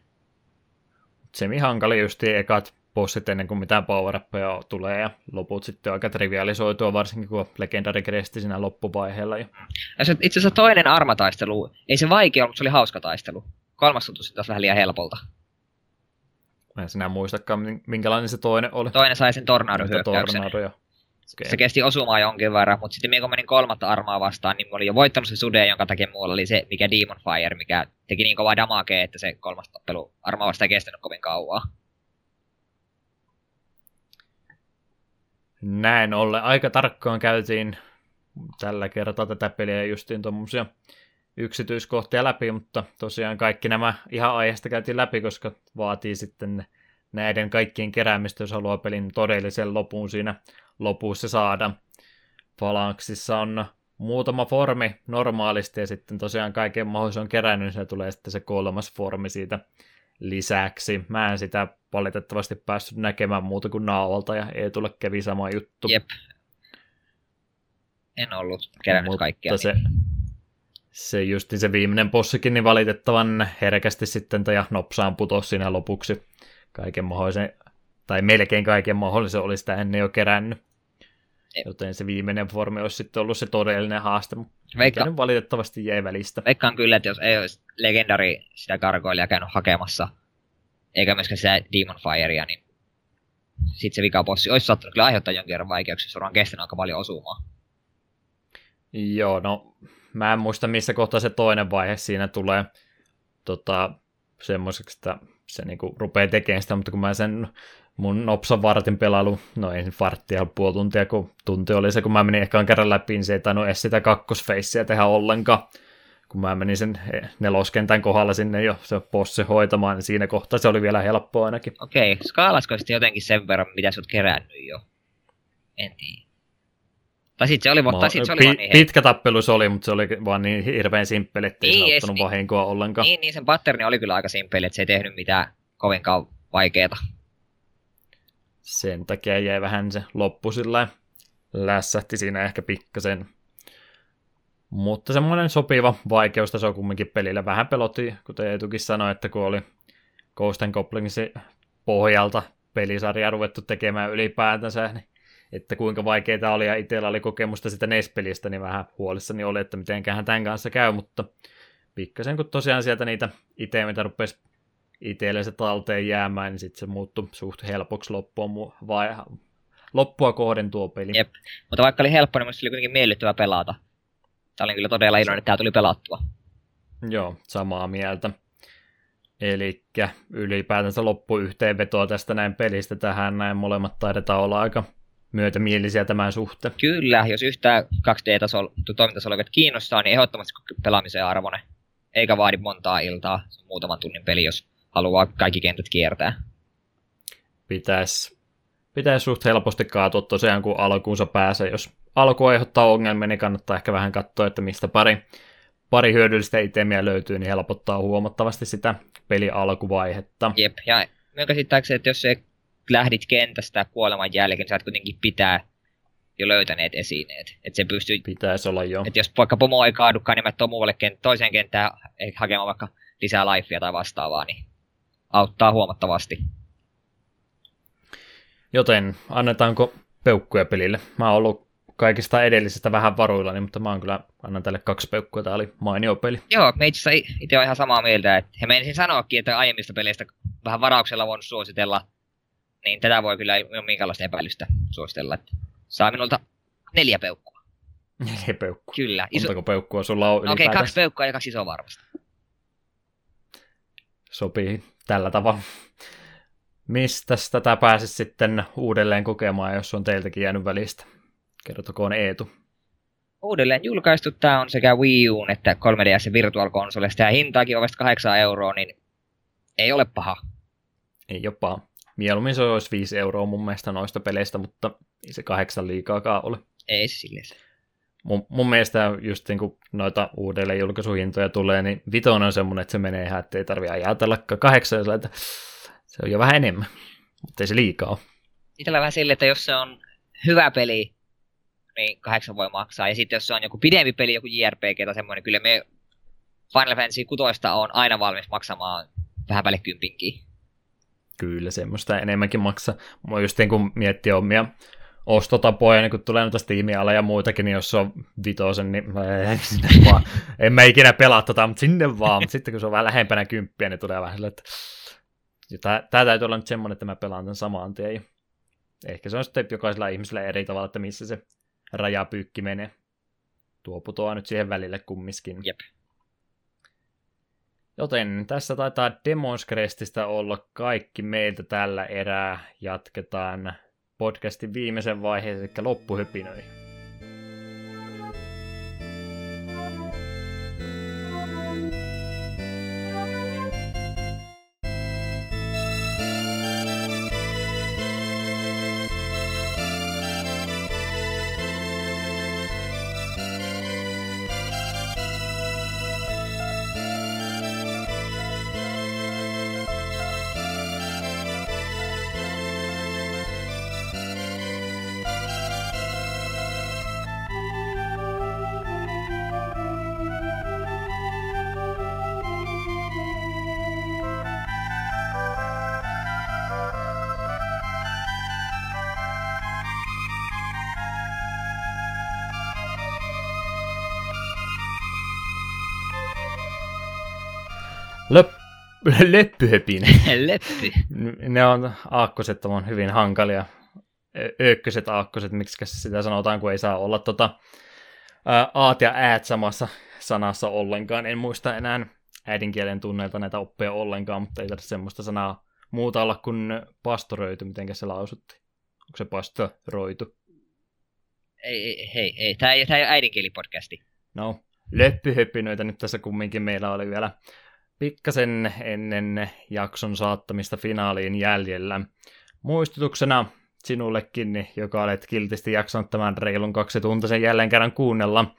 Semi hankali just ekat bossit ennen kuin mitään power tulee ja loput sitten aika trivialisoitua, varsinkin kun Legendary Cresti siinä loppuvaiheella. Ja... Ja se, itse asiassa toinen armataistelu, ei se vaikea ollut, se oli hauska taistelu. Kolmas tuntui sitten taas vähän liian helpolta. Mä en sinä muistakaan, minkälainen se toinen oli. Toinen sai sen. Tornado, Okay. Se kesti osumaan jonkin verran, mutta sitten kun menin kolmatta armaa vastaan, niin mä olin jo voittanut se sude, jonka takia mulla oli se, mikä Demon Fire, mikä teki niin kovaa damakea, että se kolmas tappelu armaa vasta ei kestänyt kovin kauan. Näin ollen. Aika tarkkaan käytiin tällä kertaa tätä peliä justiin tuommoisia yksityiskohtia läpi, mutta tosiaan kaikki nämä ihan aiheesta käytiin läpi, koska vaatii sitten näiden kaikkien keräämistä, jos haluaa pelin todellisen lopun siinä lopussa saada. Falanksissa on muutama formi normaalisti ja sitten tosiaan kaiken mahdollisen on kerännyt, niin se tulee sitten se kolmas formi siitä lisäksi. Mä en sitä valitettavasti päässyt näkemään muuta kuin naavalta ja ei tule kävi sama juttu. Jep. En ollut kerännyt Mutta kaikkia. Se, se justi se viimeinen bossikin niin valitettavan herkästi sitten ja nopsaan putosi siinä lopuksi kaiken mahdollisen, tai melkein kaiken mahdollisen oli sitä ennen jo kerännyt. Joten se viimeinen formi olisi sitten ollut se todellinen haaste, mutta valitettavasti jäi välistä. Veikkaan kyllä, että jos ei olisi legendari sitä gargoilia käynyt hakemassa, eikä myöskään sitä Demon Firea, niin sitten se vikapossi olisi saattanut kyllä aiheuttaa jonkin verran vaikeuksia, jos on kestänyt aika paljon osumaan. Joo, no mä en muista missä kohtaa se toinen vaihe siinä tulee tota, semmoiseksi, että se niinku rupeaa tekemään sitä, mutta kun mä sen mun nopsan vartin pelailu, no ei varttia puoli tuntia, kun tunti oli se, kun mä menin ehkä kerran läpi, niin se ei tainnut edes sitä kakkosfeissiä tehdä ollenkaan. Kun mä menin sen neloskentän kohdalla sinne jo se bossi hoitamaan, niin siinä kohtaa se oli vielä helppoa ainakin. Okei, okay. skaalasko sitten jotenkin sen verran, mitä sä oot kerännyt jo? En tiedä. Tai sitten se oli, mutta sit se oli pi- niin Pitkä tappelu se oli, mutta se oli vaan niin hirveän simppeli, että niin, ei saattanut niin, vahinkoa ollenkaan. Niin, niin sen patterni oli kyllä aika simppeli, että se ei tehnyt mitään kovinkaan vaikeeta. Sen takia jäi vähän se loppu sillä lässähti siinä ehkä pikkasen. Mutta semmoinen sopiva on kumminkin pelillä. Vähän pelotti, kuten Eetukin sanoi, että kun oli Ghost Goblinsin pohjalta pelisarja ruvettu tekemään ylipäätänsä, niin että kuinka vaikeaa oli ja itsellä oli kokemusta sitä NES-pelistä, niin vähän huolissani oli, että mitenköhän tämän kanssa käy, mutta pikkasen kun tosiaan sieltä niitä itse, mitä rupesi itselle se talteen jäämään, niin sitten se muuttui suht helpoksi loppua, vai, loppua kohden tuo peli. Jep. Mutta vaikka oli helppo, niin oli kuitenkin miellyttävä pelata. Tämä oli kyllä todella iloinen, että tämä tuli pelattua. Joo, samaa mieltä. Eli ylipäätänsä loppuyhteenvetoa tästä näin pelistä tähän näin molemmat taidetaan olla aika myötämielisiä tämän suhteen. Kyllä, jos yhtään 2D-tasolla toimintasolla kiinnostaa, niin ehdottomasti pelaamisen arvone. Eikä vaadi montaa iltaa, se muutaman tunnin peli, jos haluaa kaikki kentät kiertää. Pitäisi pitäis suht helposti kaatua tosiaan, kun alkuunsa pääsee. Jos alku aiheuttaa ongelmia, niin kannattaa ehkä vähän katsoa, että mistä pari, pari hyödyllistä itemiä löytyy, niin helpottaa huomattavasti sitä peli alkuvaihetta. Jep, ja minun käsittääkseni, että jos se lähdit kentästä kuoleman jälkeen, sä kuitenkin pitää jo löytäneet esineet. Että se pystyy... Pitäisi olla jo. Että jos vaikka pomo ei kaadukaan, niin mä muualle kent- toiseen kenttään hakemaan vaikka lisää lifea tai vastaavaa, niin auttaa huomattavasti. Joten annetaanko peukkuja pelille? Mä oon ollut kaikista edellisistä vähän varuillani, mutta mä oon kyllä, annan tälle kaksi peukkua, tää oli mainio peli. Joo, me itse itse on ihan samaa mieltä, että he menisin sanoakin, että aiemmista peleistä vähän varauksella voinut suositella, niin tätä voi kyllä ilman minkäänlaista epäilystä suositella. Että saa minulta neljä peukkua. Neljä peukkua? Kyllä. Iso... Montako peukkua sulla on Okei, okay, kaksi peukkua ja kaksi isoa varmasti. Sopii tällä tavalla. Mistä tätä pääsisi sitten uudelleen kokemaan, jos on teiltäkin jäänyt välistä? Kertokoon Eetu. Uudelleen julkaistu tämä on sekä Wii U että 3DS Virtual Consolesta ja hintaakin on vasta 8 euroa, niin ei ole paha. Ei ole paha. Mieluummin se olisi 5 euroa mun mielestä noista peleistä, mutta ei se kahdeksan liikaakaan ole. Ei se silleen. Mun, mun mielestä just niin kun noita uudelleen julkaisuhintoja tulee, niin vitonen on semmoinen, että se menee ihan, että ei tarvitse ajatellakaan kahdeksan, että se on jo vähän enemmän, mutta ei se liikaa ole. Itsellä vähän sille, että jos se on hyvä peli, niin kahdeksan voi maksaa. Ja sitten jos se on joku pidempi peli, joku JRPG tai semmoinen, niin kyllä me Final Fantasy 6 on aina valmis maksamaan vähän päälle kympinkin. Kyllä, semmoista enemmänkin maksaa. Mä just niin kun miettii omia ostotapoja, niin kun tulee noita Steamia ja muitakin, niin jos se on vitosen, niin ei, sinne vaan. en mä ikinä pelaa tota, mutta sinne vaan. Mutta sitten kun se on vähän lähempänä kymppiä, niin tulee vähän silleen, että tämä täytyy olla nyt semmoinen, että mä pelaan tämän samaan tien. ehkä se on sitten jokaisella ihmisellä eri tavalla, että missä se rajapyykki menee. Tuo putoaa nyt siihen välille kummiskin. Jep. Joten tässä taitaa Demonscrestistä olla kaikki meiltä tällä erää. Jatketaan podcastin viimeisen vaiheen, eli loppuhypinöihin. Löp, leppyhöpin. Leppi. ne on aakkoset on hyvin hankalia. Öökköset aakkoset, miksi sitä sanotaan, kun ei saa olla tota, aat ja äät samassa sanassa ollenkaan. En muista enää äidinkielen tunneilta näitä oppeja ollenkaan, mutta ei tarvitse semmoista sanaa muuta olla kuin pastoröity, miten se lausutti. Onko se pastoroitu? Ei, ei, hei, ei. Tämä ei, tämä ei ole äidinkielipodcasti. No, leppyhöpinöitä nyt tässä kumminkin meillä oli vielä pikkasen ennen jakson saattamista finaaliin jäljellä. Muistutuksena sinullekin, joka olet kiltisti jaksanut tämän reilun kaksi tuntisen jälleen kerran kuunnella,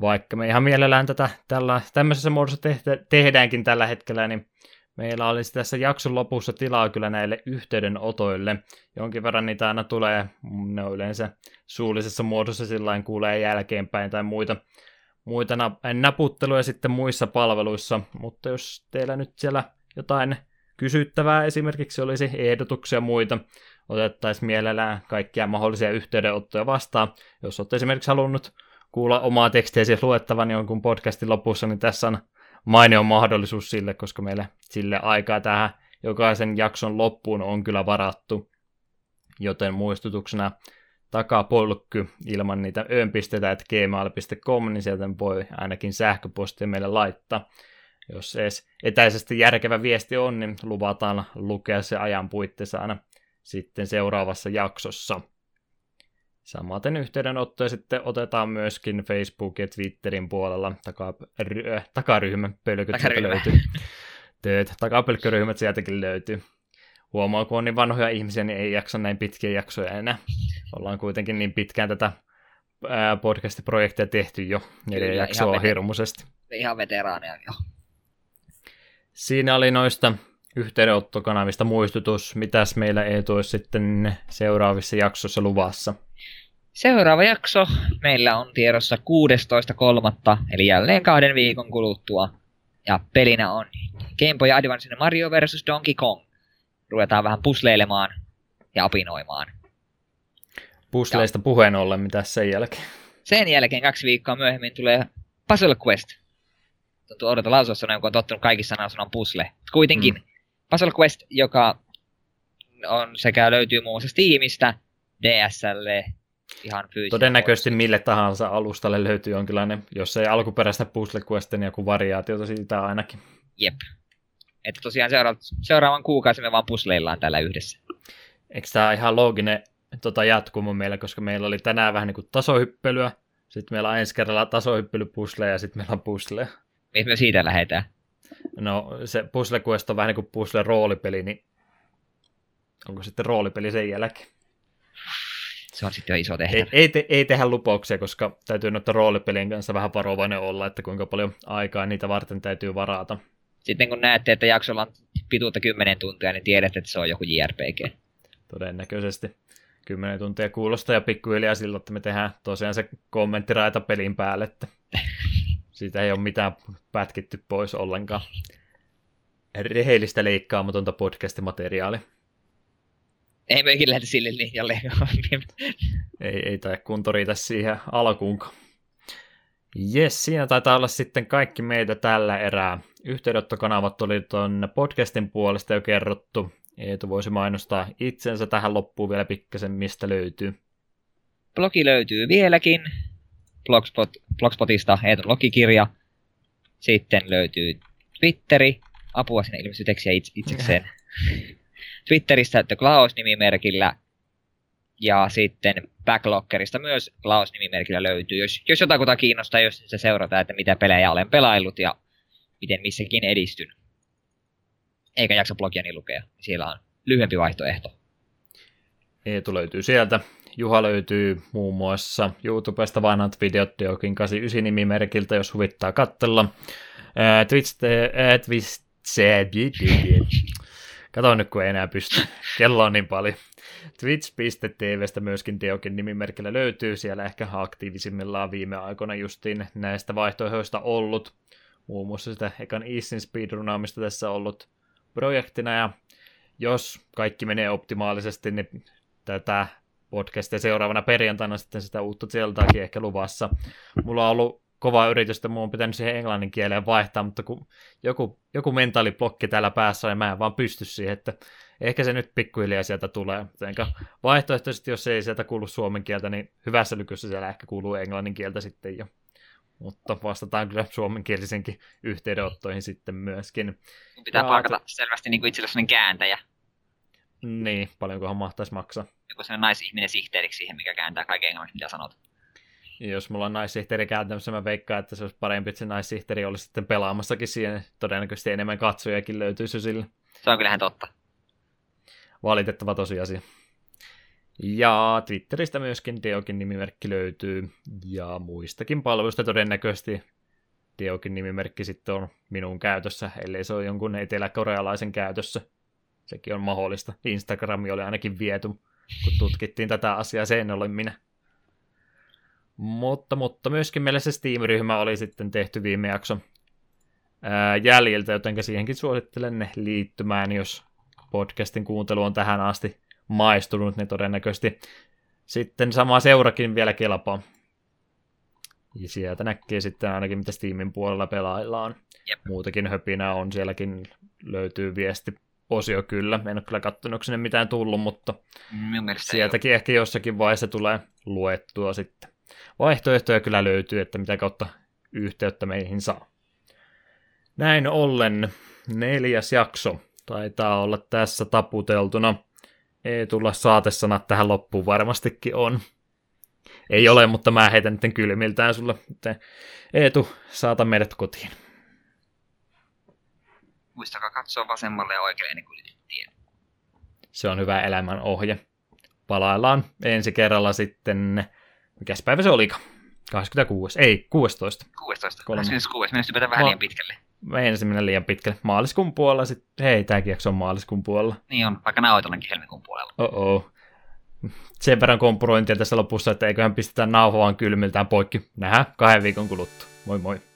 vaikka me ihan mielellään tätä tällä, tämmöisessä muodossa tehtä, tehdäänkin tällä hetkellä, niin meillä olisi tässä jakson lopussa tilaa kyllä näille yhteydenotoille. Jonkin verran niitä aina tulee, ne on yleensä suullisessa muodossa sillä kuulee jälkeenpäin tai muita muita naputteluja sitten muissa palveluissa, mutta jos teillä nyt siellä jotain kysyttävää esimerkiksi olisi ehdotuksia muita, otettaisiin mielellään kaikkia mahdollisia yhteydenottoja vastaan. Jos olette esimerkiksi halunnut kuulla omaa tekstiäsi luettavan jonkun podcastin lopussa, niin tässä on mainio mahdollisuus sille, koska meille sille aikaa tähän jokaisen jakson loppuun on kyllä varattu. Joten muistutuksena takapolkky ilman niitä öönpisteitä, että gmail.com, niin sieltä voi ainakin sähköpostia meille laittaa. Jos edes etäisesti järkevä viesti on, niin luvataan lukea se ajan puitteissa aina sitten seuraavassa jaksossa. Samaten yhteydenottoja sitten otetaan myöskin Facebook- ja Twitterin puolella. Takary- äh, takaryhmä, pölkyt takaryhmä. löytyy. Tööt, takapölkkyryhmät sieltäkin löytyy. Huomaa, kun on niin vanhoja ihmisiä, niin ei jaksa näin pitkiä jaksoja enää. Ollaan kuitenkin niin pitkään tätä podcast-projekteja tehty jo, neljä jaksoa ihan hirmuisesti. Ihan veteraaneja jo. Siinä oli noista yhteydenottokanavista muistutus. Mitäs meillä ei tuo sitten seuraavissa jaksoissa luvassa? Seuraava jakso meillä on tiedossa 16.3. eli jälleen kahden viikon kuluttua. Ja pelinä on Game Boy Advance Mario vs. Donkey Kong. Ruvetaan vähän pusleilemaan ja apinoimaan. Pusleista ja. puheen ollen, mitä sen jälkeen? Sen jälkeen kaksi viikkoa myöhemmin tulee Puzzle Quest. Tuntuu odota lausua sanoa, kun on tottunut kaikissa sanoa sanan puzzle. Kuitenkin mm. Puzzle Quest, joka on sekä löytyy muun muassa Steamista, DSL, ihan fyysinen. Todennäköisesti mille tahansa alustalle löytyy jonkinlainen, jos ei alkuperäistä Puzzle Questin niin joku variaatiota siitä ainakin. Jep. Että tosiaan seuraavan, seuraavan kuukausi me vaan pusleillaan täällä yhdessä. Eikö tämä ihan looginen tota jatkumo meillä, koska meillä oli tänään vähän niin kuin tasohyppelyä, sitten meillä on ensi kerralla tasohyppelypusleja ja sitten meillä on pusleja. Mihin me siitä lähdetään? No se Puzzle Quest on vähän niin kuin puzzle roolipeli, niin onko sitten roolipeli sen jälkeen? Se on sitten jo iso tehtävä. Ei, ei, te, ei tehdä lupauksia, koska täytyy noita roolipelien kanssa vähän varovainen olla, että kuinka paljon aikaa niitä varten täytyy varata. Sitten kun näette, että jaksolla on pituutta 10 tuntia, niin tiedätte, että se on joku JRPG. Todennäköisesti. 10 tuntia kuulostaa ja pikkuhiljaa siltä, että me tehdään tosiaan se kommenttiraita pelin päälle, että siitä ei ole mitään pätkitty pois ollenkaan. Rehellistä leikkaamatonta podcast-materiaalia. Ei me ikinä lähde sille linjalle. ei, ei tai kunto riitä siihen alkuunkaan. Jes, siinä taitaa olla sitten kaikki meitä tällä erää. Yhteydenottokanavat oli tuon podcastin puolesta jo kerrottu, Eetu voisi mainostaa itsensä tähän loppuun vielä pikkasen, mistä löytyy. Blogi löytyy vieläkin. Blogspot, Blogspotista Eetun logikirja. Sitten löytyy Twitteri. Apua sinne ilmestyy tekstiä itse, itsekseen. Twitteristä The Klaus-nimimerkillä. Ja sitten Backloggerista myös Klaus-nimimerkillä löytyy. Jos, jos jotakuta kiinnostaa, jos se seurataan, että mitä pelejä olen pelaillut ja miten missäkin edistyn. Eikä jaksa blogiani lukea. Siellä on lyhyempi vaihtoehto. Eetu löytyy sieltä. Juha löytyy muun muassa YouTubesta vanhat videot Deokin 89 nimimerkiltä, jos huvittaa katsella. Ää, Twitch, Kato nyt, kun ei enää pysty. Kello on niin paljon. Twitch.tvstä myöskin Deokin nimimerkillä löytyy. Siellä ehkä aktiivisimmillaan viime aikoina justiin näistä vaihtoehdoista ollut. Muun muassa sitä ekan Eastin speedrunaamista tässä ollut projektina. Ja jos kaikki menee optimaalisesti, niin tätä podcastia seuraavana perjantaina sitten sitä uutta Zeltaakin ehkä luvassa. Mulla on ollut kova yritys, että mun on pitänyt siihen englannin kieleen vaihtaa, mutta kun joku, joku mentaaliblokki täällä päässä ja mä en vaan pysty siihen, että ehkä se nyt pikkuhiljaa sieltä tulee. Enkä vaihtoehtoisesti, jos ei sieltä kuulu suomen kieltä, niin hyvässä lykyssä siellä ehkä kuuluu englannin kieltä sitten jo. Mutta vastataan kyllä suomenkielisenkin yhteydenottoihin sitten myöskin. Pitää palkata selvästi niin kuin itsellesi kääntäjä. Niin, paljonkohan mahtaisi maksaa. Joku sellainen naisihminen sihteeriksi siihen, mikä kääntää kaiken englanniksi, mitä sanot. Jos mulla on naissihteeri kääntämässä, mä veikkaan, että se olisi parempi, että se naissihteeri olisi sitten pelaamassakin siihen. Todennäköisesti enemmän katsojakin löytyisi sille. Se on kyllähän totta. Valitettava tosiasia. Ja Twitteristä myöskin Deokin nimimerkki löytyy, ja muistakin palveluista todennäköisesti Deokin nimimerkki sitten on minun käytössä, ellei se ole jonkun eteläkorealaisen käytössä. Sekin on mahdollista. Instagrami oli ainakin viety, kun tutkittiin tätä asiaa, se en ole minä. Mutta, mutta myöskin meillä se Steam-ryhmä oli sitten tehty viime jakso ää, jäljiltä, joten siihenkin suosittelen liittymään, jos podcastin kuuntelu on tähän asti maistunut, niin todennäköisesti sitten sama seurakin vielä kelpaa. Ja sieltä näkee sitten ainakin, mitä Steamin puolella pelaillaan. Jep. Muutakin höpinää on, sielläkin löytyy viesti osio kyllä. En ole kyllä katsonut sinne mitään tullut, mutta sieltäkin ehkä jossakin vaiheessa tulee luettua sitten. Vaihtoehtoja kyllä löytyy, että mitä kautta yhteyttä meihin saa. Näin ollen neljäs jakso taitaa olla tässä taputeltuna. Ei tulla saatesanat tähän loppuun varmastikin on. Ei ole, mutta mä heitän nyt kylmiltään sulle. Eetu, saata meidät kotiin. Muistakaa katsoa vasemmalle ja oikealle ennen kuin tien. Se on hyvä elämän ohje. Palaillaan ensi kerralla sitten, mikäs päivä se olika? 26, ei, 16. 16, 26, mennessä vähän liian pitkälle. Meinasin mennä liian pitkälle. Maaliskuun puolella sitten, hei, tämäkin jakso on maaliskuun puolella. Niin on, vaikka nauhoitellankin helmikuun puolella. Oh Sen verran kompurointia tässä lopussa, että eiköhän pistetä nauhoaan kylmiltään poikki. Nähdään kahden viikon kuluttua. Moi moi.